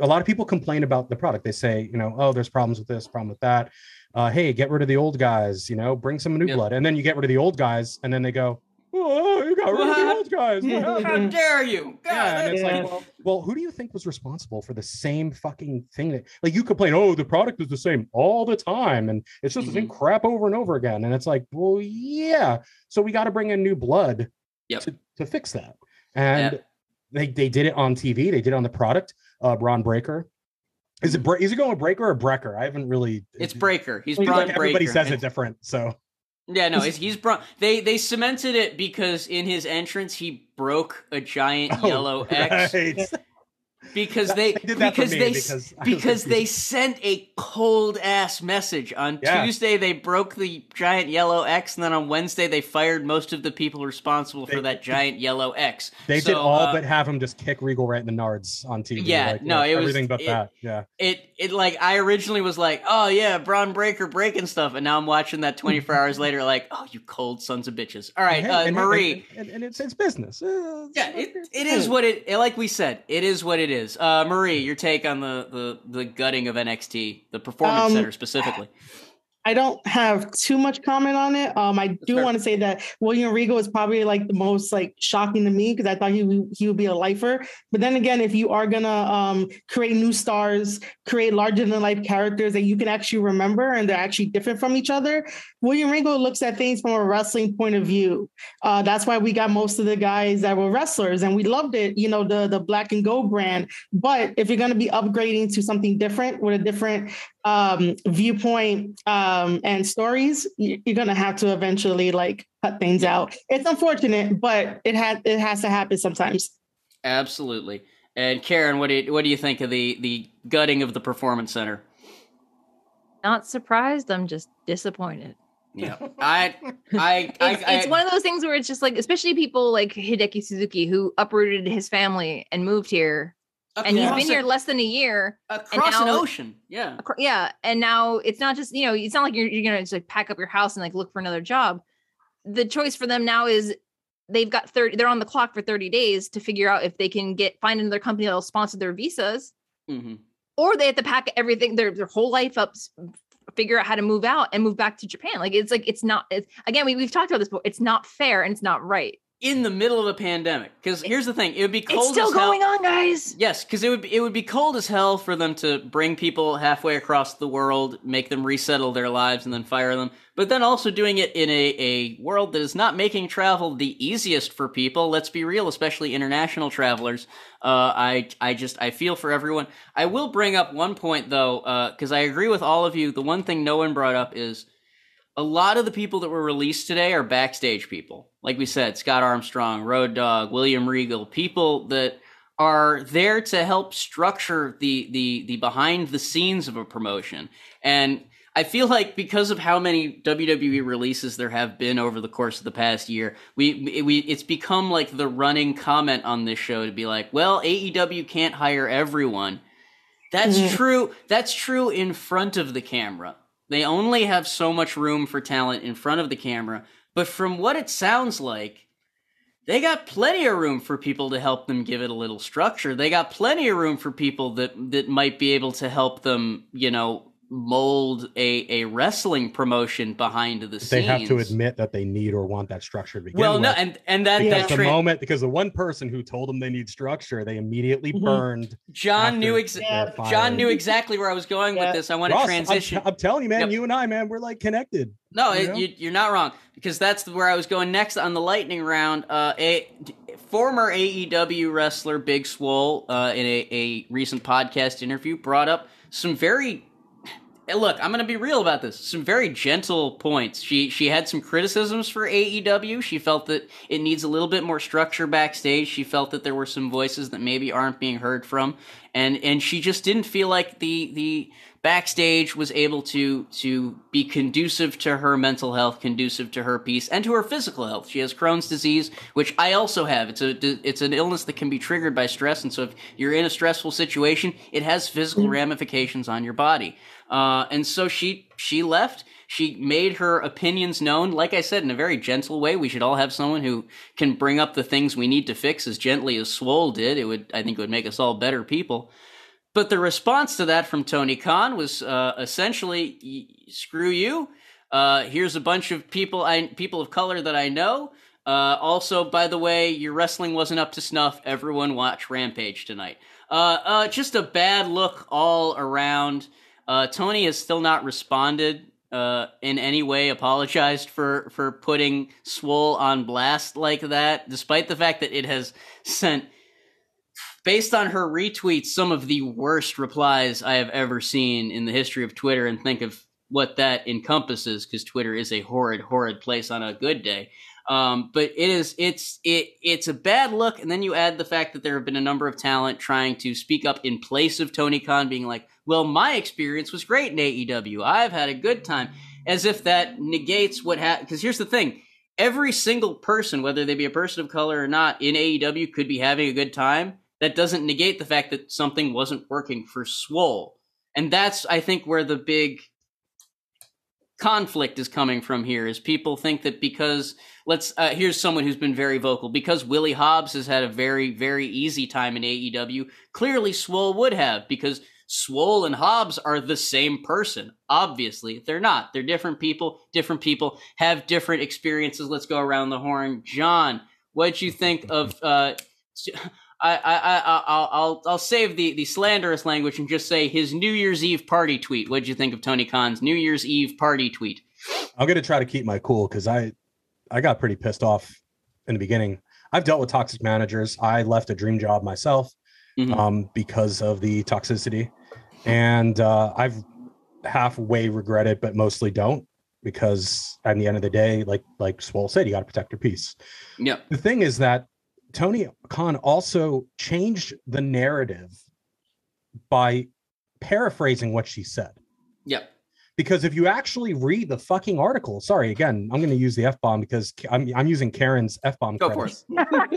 a lot of people complain about the product. They say, you know, oh, there's problems with this, problem with that. Uh, hey, get rid of the old guys, you know, bring some new Yep. blood. And then you get rid of the old guys, and then they go, oh, you got rid of the old guys. How dare you? God, Yeah, and it's Yeah. like, well, well, who do you think was responsible for the same fucking thing that, like, you complain, oh, the product is the same all the time, and it's just the same crap over and over again, and it's like, well, yeah, so we got to bring in new blood Yep. to, to fix that, and. They they did it on TV, they did it on the product. Uh, Bron Breakker, is it is it going with Breaker or Brecker? I haven't really. it's Breaker. He's It's Bron like everybody Breaker. says it different, so Yeah, no, he's Bron. They they cemented it because in his entrance he broke a giant Oh, yellow X right. because they they because they because because they sent a cold ass message on Yeah. Tuesday they broke the giant yellow X and then on Wednesday they fired most of the people responsible for that giant yellow X. They So, did all uh, but have him just kick Regal right in the nards on TV. Yeah, like, no, like, it was- everything but it- that. Yeah, it it like I originally was like, oh yeah, Bron Breakker breaking stuff, and now I'm watching that 24 hours later, like, oh you cold sons of bitches. All right, Hey, uh, and- Marie. and, and, and it's it's business. Uh, Yeah, it, it is what it like we said. It is what it is. Uh, Marie, your take on the the the gutting of NXT, the Performance Um, Center specifically. I don't have too much comment on it. Um, I do fair. want to say that William Regal is probably like the most like shocking to me because I thought he would, he would be a lifer. But then again, if you are gonna um create new stars, create larger than life characters that you can actually remember and they're actually different from each other, William Regal looks at things from a wrestling point of view. Uh, that's why we got most of the guys that were wrestlers and we loved it. You know the the Black and Gold brand. But if you're gonna be upgrading to something different with a different um viewpoint um and stories you- you're gonna have to eventually like cut things out it's unfortunate but it has it has to happen sometimes Absolutely. And Karen, what do you, what do you think of the the gutting of the Performance Center? Not surprised. I'm just disappointed. Yeah, I I I, It's, I, it's one of those things where it's just like, especially people like Hideki Suzuki who uprooted his family and moved here, and he's been a- here less than a year. across an now- ocean. Yeah, Acro- Yeah, and now it's not just you know, it's not like you're you're gonna just like pack up your house and like look for another job. The choice for them now is they've got 30 they're on the clock for 30 days to figure out if they can get find another company that'll sponsor their visas hmm or they have to pack everything their their whole life up figure out how to move out and move back to Japan. Like it's like it's not it's, again we, we've talked about this before. It's not fair and it's not right in the middle of a pandemic. Because here's the thing: it would be cold. it's still as hell- going on guys Yes, because it would it would be cold as hell for them to bring people halfway across the world, make them resettle their lives, and then fire them. But then also doing it in a, a world that is not making travel the easiest for people. Let's be real, especially international travelers. Uh, I I just I feel for everyone. I will bring up one point though, because I agree with all of you. The one thing no one brought up is a lot of the people that were released today are backstage people. Like we said, Scott Armstrong, Road Dog, William Regal, people that are there to help structure the the the behind the scenes of a promotion. And I feel like because of how many WWE releases there have been over the course of the past year, we we it's become like the running comment on this show to be like, well, AEW can't hire everyone. That's Mhm. true. That's true in front of the camera. They only have so much room for talent in front of the camera. But from what it sounds like, they got plenty of room for people to help them give it a little structure. They got plenty of room for people that that might be able to help them, you know, mold a, a wrestling promotion behind the scenes. they have to admit that they need or want that structure to begin Well, with. no, and and that Yeah. that the tra- moment because the one person who told them they need structure, they immediately Mhm. burned. John knew after ex- their John knew exactly where I was going Yeah. with this. I want to Ross, I'm- transition. I'm, telling you, man, Yep. you and I, man, we're like connected. No, You it, know? you, you're not wrong because that's where I was going next on the lightning round. Uh, a former AEW wrestler Big Swole uh, in a, a recent podcast interview brought up some very Hey, look. I'm going to be real about this. Some very gentle points. She she had some criticisms for AEW. She felt that it needs a little bit more structure backstage. She felt that there were some voices that maybe aren't being heard from, and and she just didn't feel like the the backstage was able to to be conducive to her mental health, conducive to her peace, and to her physical health. She has Crohn's disease, which I also have. It's a it's an illness that can be triggered by stress, and so if you're in a stressful situation, it has physical mm-hmm. ramifications on your body. Uh, and so she she left. She made her opinions known, like I said, in a very gentle way. We should all have someone who can bring up the things we need to fix as gently as Swole did. It would, I think, it would make us all better people. but the response to that from Tony Khan was uh, essentially, "Screw you." Uh, here's a bunch of people I people of color that I know. Uh, also, by the way, your wrestling wasn't up to snuff. Everyone watch Rampage tonight. Uh, uh, just a bad look all around. Uh, Tony has still not responded uh, in any way, apologized for for putting Swole on blast like that, despite the fact that it has sent, based on her retweets, some of the worst replies I have ever seen in the history of Twitter. And think of what that encompasses, because Twitter is a horrid, horrid place on a good day. Um, but it is it's it it's a bad look, and then you add the fact that there have been a number of talent trying to speak up in place of Tony Khan, being like, "Well, my experience was great in AEW. I've had a good time," as if that negates what happened. Because here's the thing: every single person, whether they be a person of color or not, in AEW could be having a good time. That doesn't negate the fact that something wasn't working for Swole, and that's I think where the big conflict is coming from here is people think that because let's uh, here's someone who's been very vocal because Willie Hobbs has had a very very easy time in AEW clearly Swole would have because Swole and Hobbs are the same person obviously they're not they're different people different people have different experiences let's go around the horn John what'd you think of uh I, I, I, I'll, I'll, I'll save the, the slanderous language and just say his New Year's Eve party tweet. What'd you think of Tony Khan's New Year's Eve party tweet? I'm gonna try to keep my cool because I I got pretty pissed off in the beginning. I've dealt with toxic managers. I left a dream job myself Mhm. um, because of the toxicity, and uh, I've halfway regret it, but mostly don't because at the end of the day, like like Swole said, you got to protect your peace. Yep. The thing is that Tony Khan also changed the narrative by paraphrasing what she said Yep. because if you actually read the fucking article, sorry, again, I'm going to use the f bomb because I'm I'm using Karen's f bomb. Go for it.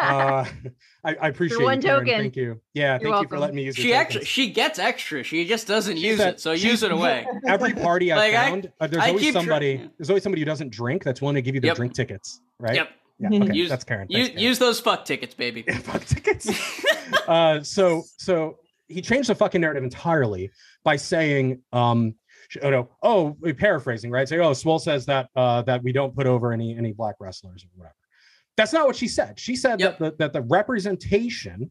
Uh, I, I appreciate one you, token. Thank you. Yeah, thank you for welcome. letting me use. It. She your actually she gets extra. She just doesn't She use said- it. So use it away. Every party I've Like, I- found, uh, there's I always keep tr- somebody. There's always somebody who doesn't drink that's willing to give you their Yep. drink tickets, right? Yep. Yeah. Okay. Use- that's Karen. Use, Karen. use those fuck tickets, baby. fuck tickets. uh, so so he changed the fucking narrative entirely by saying, um, oh no, oh, paraphrasing, right? Say, oh, Swole says that uh, that we don't put over any any black wrestlers or whatever. That's not what she said. She said Yep. that the, that the representation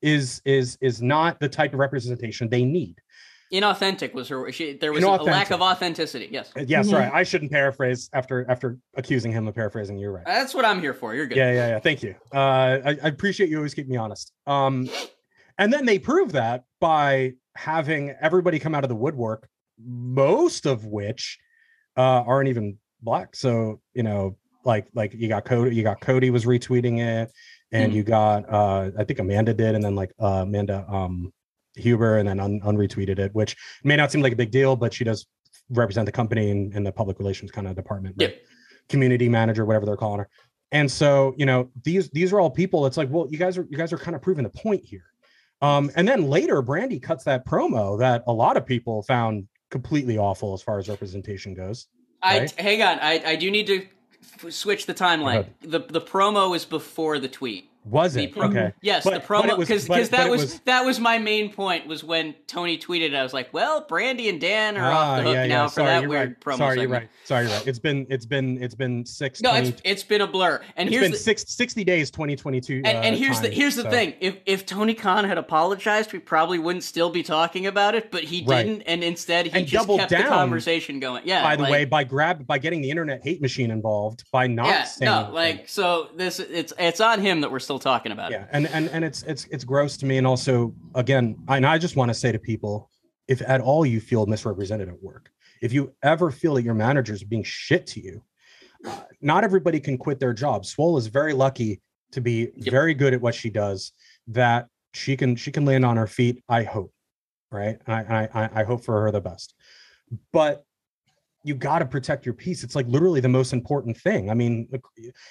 is is is not the type of representation they need. Inauthentic was her. She, there was a lack of authenticity. Yes, Yes. Yeah, Mhm. sorry, I shouldn't paraphrase after after accusing him of paraphrasing. You're right. that's what I'm here for. You're good. Yeah, yeah, yeah. Thank you. Uh, I, I appreciate you always keep me honest. Um, and then they prove that by having everybody come out of the woodwork, most of which uh, aren't even black. So you know, like like you got Cody, you got Cody was retweeting it, and Mhm. you got uh, I think Amanda did, and then like uh, Amanda um, Huber, and then un- unretweeted it, which may not seem like a big deal, but she does represent the company in, in the public relations kind of department. right? Yep. community manager, whatever they're calling her. And so, you know, these these are all people. It's like, well, you guys are you guys are kind of proving the point here. Um, and then later, Brandi cuts that promo that a lot of people found completely awful as far as representation goes. I hang on. I I do need to switch the timeline. The the promo is before the tweet. Was The it pro- okay? Yes, But- the promo was- because that was, was- that was my main point was when Tony tweeted. I was like, well, Brandi and Dan are off Ah, the hook yeah, yeah. now for Sorry, that weird right. promo. Sorry, you're right. Sorry, you're right. It's been it's been it's been six. No, 20 it's it's been a blur. And it's here's been the, six, 60 days, 2022. and, and uh, here's the time, here's the thing. If if Tony Khan had apologized, we probably wouldn't still be talking about it. But he Right. didn't, and instead he And just kept the down, conversation going. Yeah. By the like- way, by grab by getting the internet hate machine involved, by not yeah, saying no, like so. This it's it's on him that we're still talking about. it. yeah and and and it's it's it's gross to me and also again I- and i just want to say to people if at all you feel misrepresented at work if you ever feel that your managers are being shit to you uh, not everybody can quit their job swole is very lucky to be Yep. very good at what she does that she can she can land on her feet i hope right i I- i hope for her the best but you got to protect your peace. It's like literally the most important thing. I mean,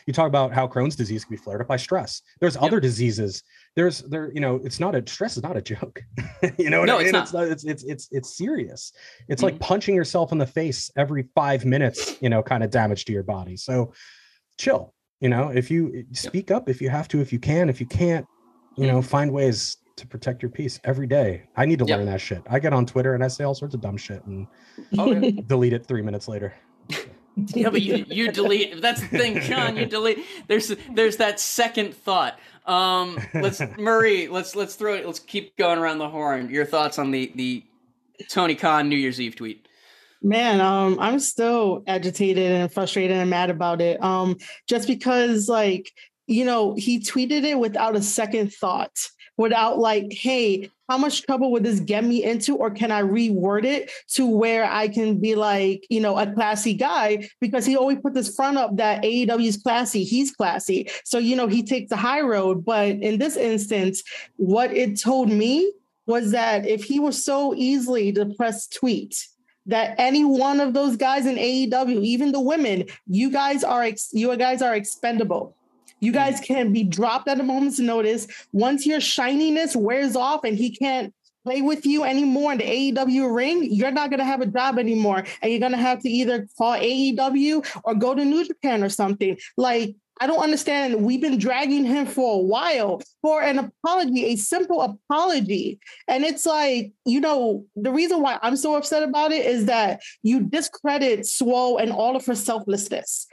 you talk about how Crohn's disease can be flared up by stress. There's other diseases. There's there, you know, it's not a stress is not a joke. you know No, I it's not. It's, not, it's it's it's it's serious. It's like mm-hmm. punching yourself in the face every five minutes, you know, kind of damage to your body. So chill. You know, if you eh, speak up if you have to, if you can, if you can't, you know, mm-hmm. find ways to protect your peace every day. I need to Yep. learn that shit. I get on Twitter and I say all sorts of dumb shit and Oh, yeah. delete it three minutes later. Yeah, but you you delete. That's the thing, John. You delete. There's there's that second thought. Um, let's Marie. Let's let's throw it. Let's keep going around the horn. Your thoughts on the the Tony Khan New Year's Eve tweet? Man, um, I'm still agitated and frustrated and mad about it. Um, just because, like, you know, he tweeted it without a second thought, without like, hey, how much trouble would this get me into, or can I reword it to where I can be like, you know, a classy guy? Because he always put this front up that AEW is classy, he's classy, so you know he takes the high road. But in this instance, what it told me was that if he was so easily to press tweet that any one of those guys in AEW, even the women, you guys are ex- you guys are expendable. You guys can be dropped at a moment's notice. Once your shininess wears off and he can't play with you anymore in the AEW ring, you're not going to have a job anymore. And you're going to have to either call AEW or go to New Japan or something. Like, I don't understand. We've been dragging him for a while for an apology, a simple apology. And it's like, you know, the reason why I'm so upset about it is that you discredit Swole and all of her selflessness.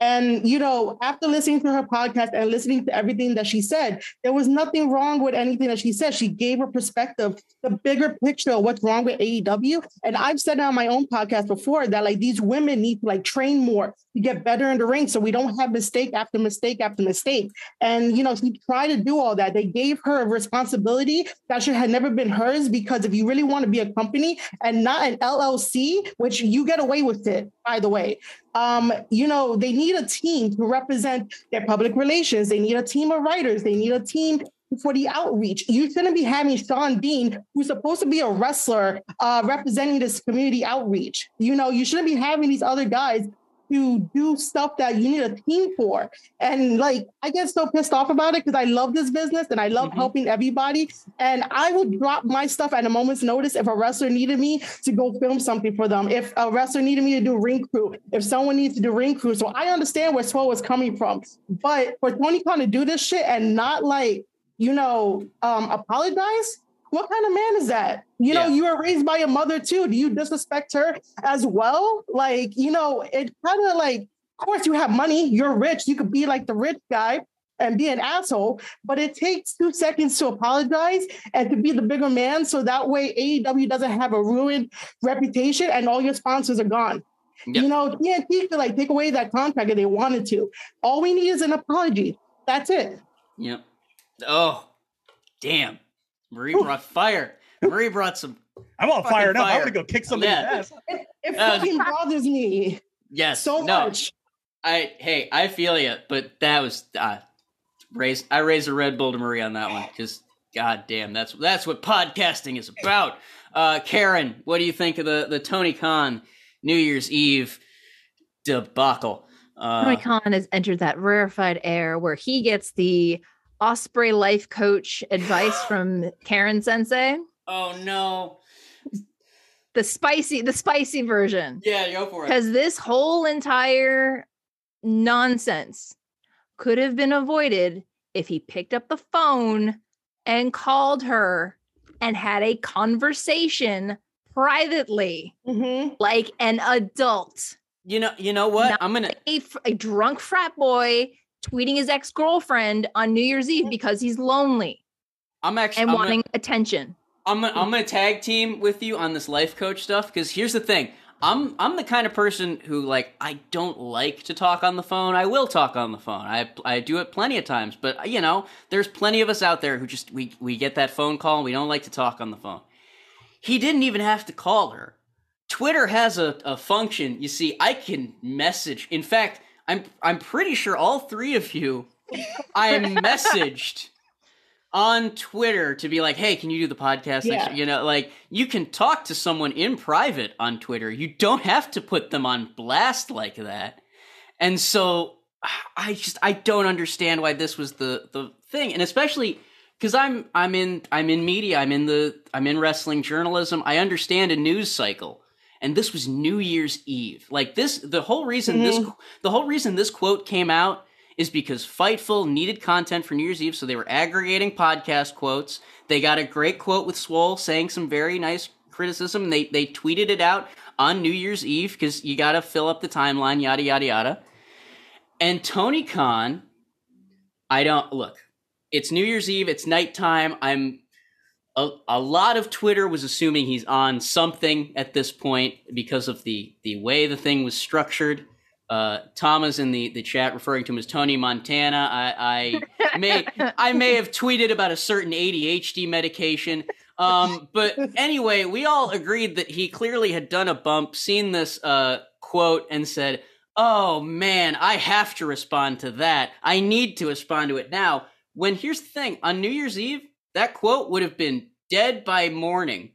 And, you know, after listening to her podcast and listening to everything that she said, there was nothing wrong with anything that she said. She gave her perspective, the bigger picture of what's wrong with AEW. And I've said on my own podcast before that like these women need to like train more get better in the ring so we don't have mistake after mistake after mistake. And, you know, she tried to do all that. They gave her a responsibility that should have never been hers because if you really want to be a company and not an LLC, which you get away with it, by the way, um, you know, they need a team to represent their public relations. They need a team of writers. They need a team for the outreach. You shouldn't be having Shawn Dean, who's supposed to be a wrestler, uh, representing this community outreach. You know, you shouldn't be having these other guys to do stuff that you need a team for. And like, I get so pissed off about it because I love this business and I love Mhm. helping everybody. And I would drop my stuff at a moment's notice if a wrestler needed me to go film something for them. If a wrestler needed me to do ring crew, if someone needs to do ring crew. So I understand where Swole was coming from. But for Tony Khan to do this shit and not like, you know, um, apologize. What kind of man is that? You know, Yeah. you were raised by a mother too. Do you disrespect her as well? Like, you know, it kind of like, of course, you have money, you're rich, you could be like the rich guy and be an asshole, but it takes two seconds to apologize and to be the bigger man. So that way AEW doesn't have a ruined reputation and all your sponsors are gone. Yep. You know, TNT could like take away that contract if they wanted to. All we need is an apology. That's it. Yep. Oh, damn. Marie brought fire. Marie brought some. I'm all Fucking fired up. I'm gonna go kick somebody's Yeah. ass. It, it Uh, fucking bothers me Yes. so no. much. I hey, I feel you, but that was uh, raise. I raised a Red Bull to Marie on that one because god damn, that's that's what podcasting is about. Uh, Karen, what do you think of the the Tony Khan New Year's Eve debacle? Uh, Tony Khan has entered that rarefied air where he gets the Ospreay life coach advice from Karen Sensei, oh no, the spicy, the spicy version. yeah, go for it. Because this whole entire nonsense could have been avoided if he picked up the phone and called her and had a conversation privately, Mhm. like an adult. You know, you know what? Not I'm gonna. a drunk frat boy tweeting his ex girlfriend on New Year's Eve because he's lonely I'm actually. and I'm gonna- wanting attention. I'm gonna, I'm gonna tag team with you on this life coach stuff because here's the thing. I'm I'm the kind of person who like I don't like to talk on the phone. I will talk on the phone. I I do it plenty of times, but you know, there's plenty of us out there who just we we get that phone call and we don't like to talk on the phone. He didn't even have to call her. Twitter has a, a function. You see, I can message. In fact, I'm I'm pretty sure all three of you I messaged on Twitter to be like, "Hey, can you do the podcast?" Yeah. You know, like you can talk to someone in private on Twitter. You don't have to put them on blast like that. And so I just I don't understand why this was the the thing, and especially because I'm I'm in I'm in media. I'm in the I'm in wrestling journalism. I understand a news cycle. And this was New Year's Eve. Like this, the whole reason this, mm-hmm. the whole reason this quote came out is because Fightful needed content for New Year's Eve, so they were aggregating podcast quotes. They got a great quote with Swole saying some very nice criticism. They they tweeted it out on New Year's Eve because you got to fill up the timeline, yada yada yada. And Tony Khan, I don't look. It's New Year's Eve. It's nighttime. I'm a, a lot of Twitter was assuming he's on something at this point because of the the way the thing was structured. Uh, Thomas in the, the chat referring to him as Tony Montana. I, I may I may have tweeted about a certain ADHD medication. Um, but anyway, we all agreed that he clearly had done a bump, seen this uh, quote, and said, "Oh man, I have to respond to that. I need to respond to it now." When here's the thing: on New Year's Eve, that quote would have been dead by morning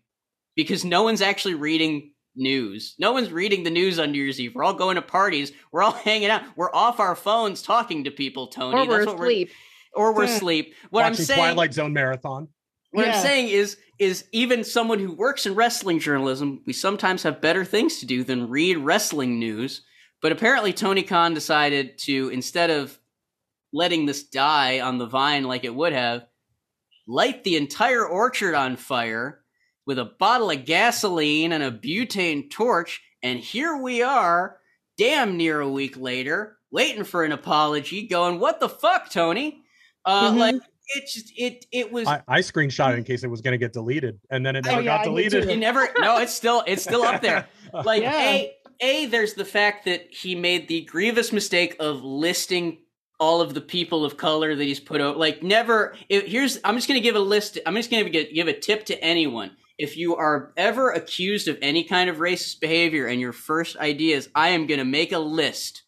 because no one's actually reading news. No one's reading the news on New Year's Eve. We're all going to parties. We're all hanging out. We're off our phones talking to people, Tony. Or we're That's what asleep. We're, or we're Yeah. asleep. What I'm Watching saying Twilight Zone marathon. what Yeah. I'm saying is is even someone who works in wrestling journalism, we sometimes have better things to do than read wrestling news. But apparently Tony Khan decided to instead of letting this die on the vine like it would have, light the entire orchard on fire with a bottle of gasoline and a butane torch, and here we are, damn near a week later, waiting for an apology, going, "What the fuck, Tony?" Uh, Mhm. Like it just it it was I, I screenshot it in case it was going to get deleted, and then it never Oh, yeah, got I deleted. too. you never no it's still it's still up there like Yeah. a a there's the fact that he made the grievous mistake of listing all of the people of color that he's put out like never if, here's i'm just going to give a list i'm just going to give, give a tip to anyone. If you are ever accused of any kind of racist behavior and your first idea is i am going to make a list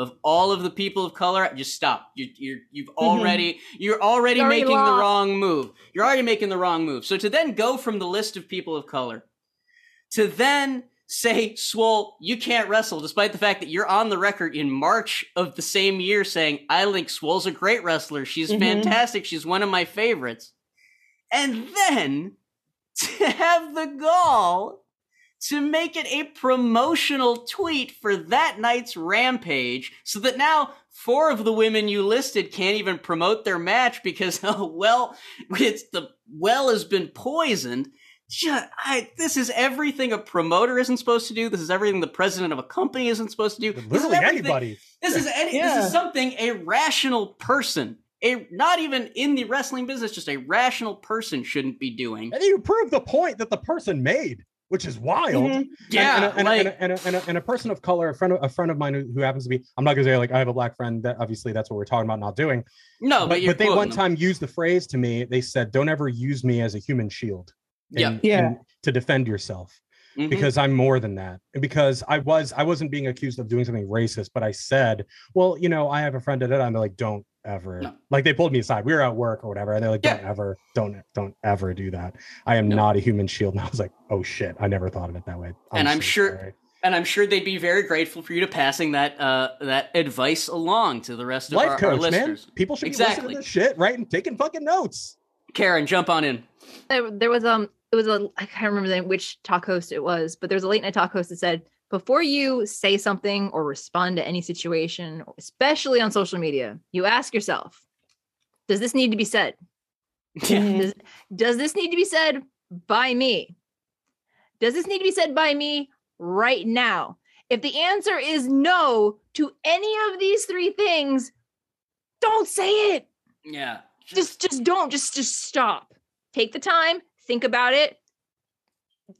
of all of the people of color just stop. You, you're you've mm-hmm. already you're already You already making the wrong move. You're already making the wrong move. So to then go from the list of people of color to then say, Swole, you can't wrestle, despite the fact that you're on the record in March of the same year saying, I think Swole's a great wrestler. She's Mhm. fantastic. She's one of my favorites. And then to have the gall to make it a promotional tweet for that night's Rampage so that now four of the women you listed can't even promote their match because, oh, well, it's the well has been poisoned. Ju- I, this is everything a promoter isn't supposed to do. This is everything the president of a company isn't supposed to do. This is Literally everything- anybody. This is any, this is something a rational person, a not even in the wrestling business, just a rational person shouldn't be doing. And you prove the point that the person made, which is wild. Mm-hmm. Yeah, and, and, like- and, a, and, person of color, a friend of, a friend of mine who, who happens to be, I'm not gonna say like I have a black friend. That obviously that's what we're talking about not doing. no, but, but, you're but they one them. time used the phrase to me. They said, "Don't ever use me as a human shield." Yeah. Yeah. to defend yourself Mhm. because I'm more than that. And Because I was, I wasn't being accused of doing something racist, but I said, "Well, you know, I have a friend that," and they're like, "Don't ever." No. Like they pulled me aside. We were at work or whatever, and they're like, "Don't Yeah. ever, don't, don't ever do that." I am No. not a human shield. And I was like, "Oh shit, I never thought of it that way." And I'm so sure- sorry. and I'm sure they'd be very grateful for you to passing that uh, that advice along to the rest of life our, our coach, man. listeners. People should be listening to this shit, right, and taking fucking notes. Karen, jump on in. there, there was um it was a I can't remember the, which talk host it was, but there was a late night talk host that said before you say something or respond to any situation, especially on social media, you ask yourself, does this need to be said? Yeah. Mhm. Does, does this need to be said by me? Does this need to be said by me right now? If the answer is no to any of these three things, don't say it Yeah. just just don't just just stop take the time think about it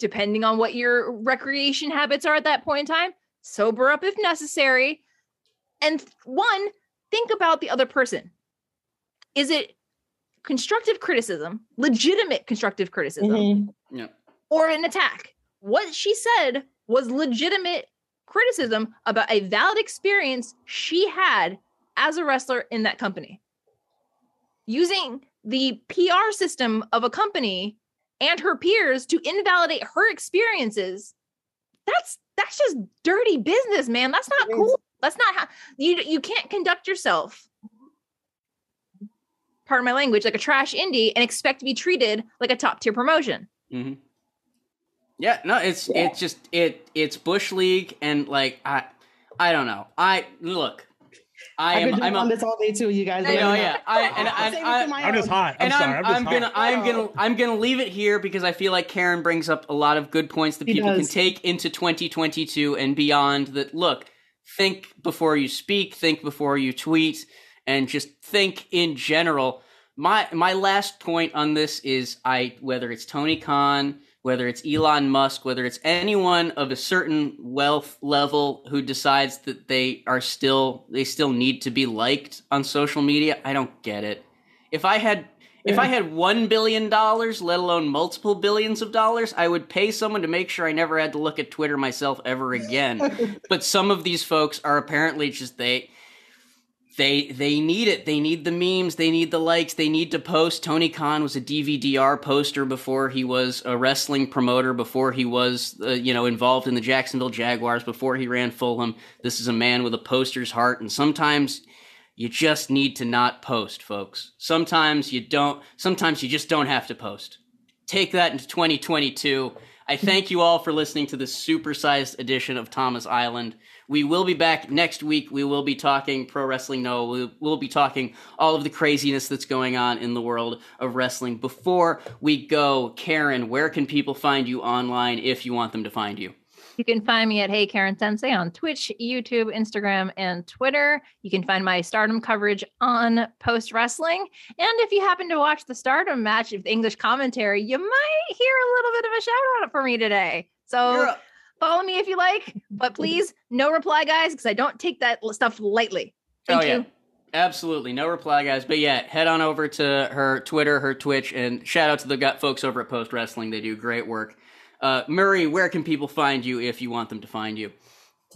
depending on what your recreation habits are at that point in time sober up if necessary and one think about the other person is it constructive criticism legitimate constructive criticism Mhm. yeah. or an attack. What she said was legitimate criticism about a valid experience she had as a wrestler in that company. Using the PR system of a company and her peers to invalidate her experiences. That's that's just dirty business, man. That's not cool. That's not how you you can't conduct yourself. Pardon my language, like a trash indie and expect to be treated like a top tier promotion. hmm Yeah, no, it's it's just it it's bush league and like I I don't know. I look I I've been am. doing I'm. on this all day too, you guys. I know, yeah. I, and I, I, I, I'm just hot. I'm and sorry. I'm, I'm, just I'm hot. gonna I'm gonna. I'm gonna leave it here because I feel like Karen brings up a lot of good points that He people can take into 2022 and beyond. That look, think before you speak, think before you tweet, and just think in general. My my last point on this is I whether it's Tony Khan, whether it's Elon Musk, whether it's anyone of a certain wealth level who decides that they are still they still need to be liked on social media, I don't get it. If I had if I had one billion dollars, let alone multiple billions of dollars, I would pay someone to make sure I never had to look at Twitter myself ever again. but some of these folks are apparently just they they they need it. They need the memes. They need the likes. They need to post. Tony Khan was a DVDR poster before he was a wrestling promoter. Before he was, uh, you know, involved in the Jacksonville Jaguars. Before he ran Fulham. This is a man with a poster's heart. And sometimes you just need to not post, folks. Sometimes you don't. Sometimes you just don't have to post. Take that into 2022. I thank you all for listening to this supersized edition of Tama's Island. We will be back next week. We will be talking pro wrestling. No, we will be talking all of the craziness that's going on in the world of wrestling. Before we go, Karen, where can people find you online if you want them to find you? You can find me at Hey Karen Sensei on Twitch, YouTube, Instagram, and Twitter. You can find my stardom coverage on Post Wrestling. And if you happen to watch the stardom match with English commentary, you might hear a little bit of a shout out for me today. So follow me if you like, but please no reply, guys, because I don't take that stuff lightly. Thank oh, you. yeah. Absolutely. No reply, guys. But yeah, head on over to her Twitter, her Twitch, and shout out to the gut folks over at Post Wrestling. They do great work. Uh, Marie, where can people find you if you want them to find you?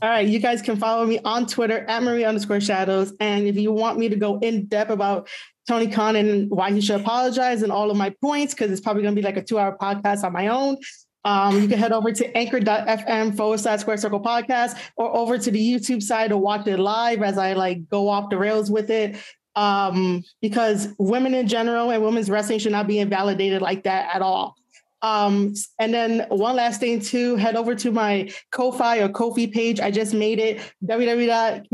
All right, you guys can follow me on Twitter at Marie underscore shadows. And if you want me to go in depth about Tony Khan and why he should apologize and all of my points, because it's probably going to be like a two hour podcast on my own, um, you can head over to anchor.fm forward slash square circle podcast or over to the YouTube side to watch it live as I like go off the rails with it. Um, because women in general and women's wrestling should not be invalidated like that at all. Um, and then one last thing too, head over to my Ko-Fi or Kofi page. I just made it www.ko-fi.com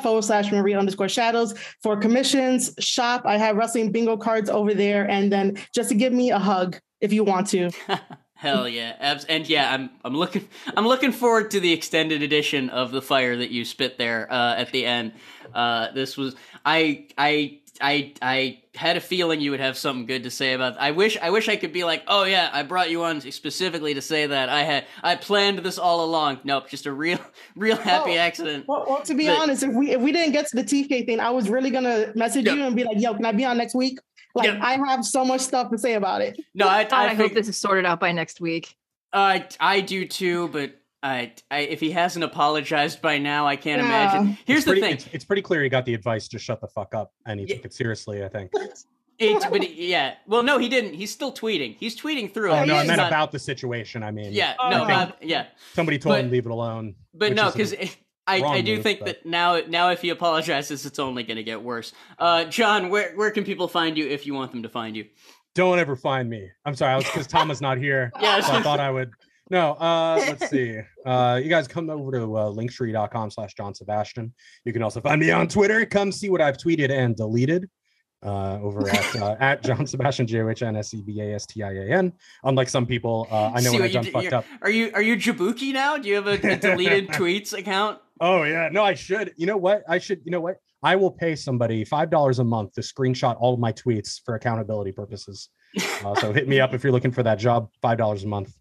forward slash Marie underscore shadows for commissions, shop. I have wrestling bingo cards over there. And then just to give me a hug if you want to. Hell yeah, and yeah, I'm I'm looking I'm looking forward to the extended edition of the fire that you spit there uh, at the end. Uh, this was I I I I had a feeling you would have something good to say about. I wish I wish I could be like, oh yeah, I brought you on specifically to say that. I had I planned this all along. Nope, just a real real happy accident. Well, well, to be But- honest, if we if we didn't get to the TK thing, I was really gonna message Yeah. you and be like, "Yo, can I be on next week?" Like, Yeah. I have so much stuff to say about it. No, I God, I, I, hope this is sorted out by next week. I I do too, but. I, I, if he hasn't apologized by now, I can't Yeah. imagine. Here's it's the pretty, thing: It's, it's pretty clear he got the advice to shut the fuck up, and he Yeah. took it seriously. I think. It's but he- yeah. Well, no, he didn't. He's still tweeting. He's tweeting through Oh it. no, I He's meant not- about the situation. I mean, Yeah, Oh, no, uh, yeah. somebody told But- him leave it alone. But no, because I, I do move, think but- that now now if he apologizes, it's only going to get worse. Uh, John, where where can people find you if you want them to find you? don't ever find me. I'm sorry, I was because Tom is not here. Yeah, so I thought I would. No, uh, let's see. Uh, you guys come over to uh, linktree.com slash John Sebastian. You can also find me on Twitter. Come see what I've tweeted and deleted uh, over at uh, at John Sebastian J O H N S E B A S T I A N. Unlike some people, uh, I know See when what I've done fucked up. Are you are you Jabuki now? Do you have a, a deleted tweets account? Oh yeah, no, I should. You know what? I should. You know what? I will pay somebody five dollars a month to screenshot all of my tweets for accountability purposes. Uh, so hit me up if you're looking for that job. Five dollars a month.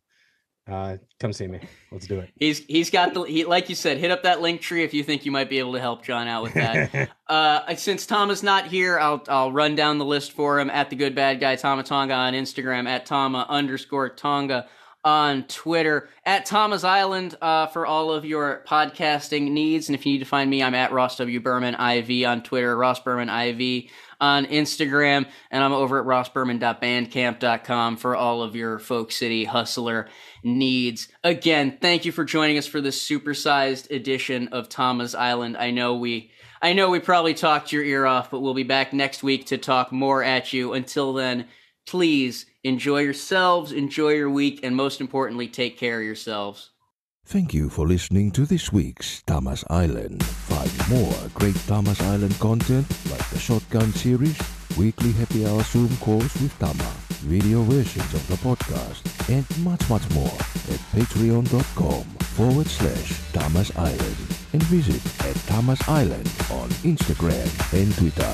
Uh, come see me. Let's do it. He's he's got the he like you said. Hit up that link tree if you think you might be able to help John out with that. Uh, since Tom is not here, I'll I'll run down the list for him at the good bad guy Tama Tonga on Instagram at Tama underscore Tonga on Twitter at Tama's Island uh, for all of your podcasting needs. And if you need to find me, I'm at Ross W Berman IV on Twitter, Ross Berman IV on Instagram, and I'm over at rossberman.bandcamp.com for all of your folk city hustler needs. Again, thank you for joining us for this supersized edition of Tama's Island. I know we I know we probably talked your ear off, but we'll be back next week to talk more at you. Until then, please enjoy yourselves, enjoy your week, and most importantly, take care of yourselves. Thank you for listening to this week's Tama's Island. Find more great Tama's Island content like the Shotgun series, weekly happy hour Zoom calls with Tama, video versions of the podcast, and much, much more at patreon.com forward slash Tama's Island and visit at Tama's Island on Instagram and Twitter.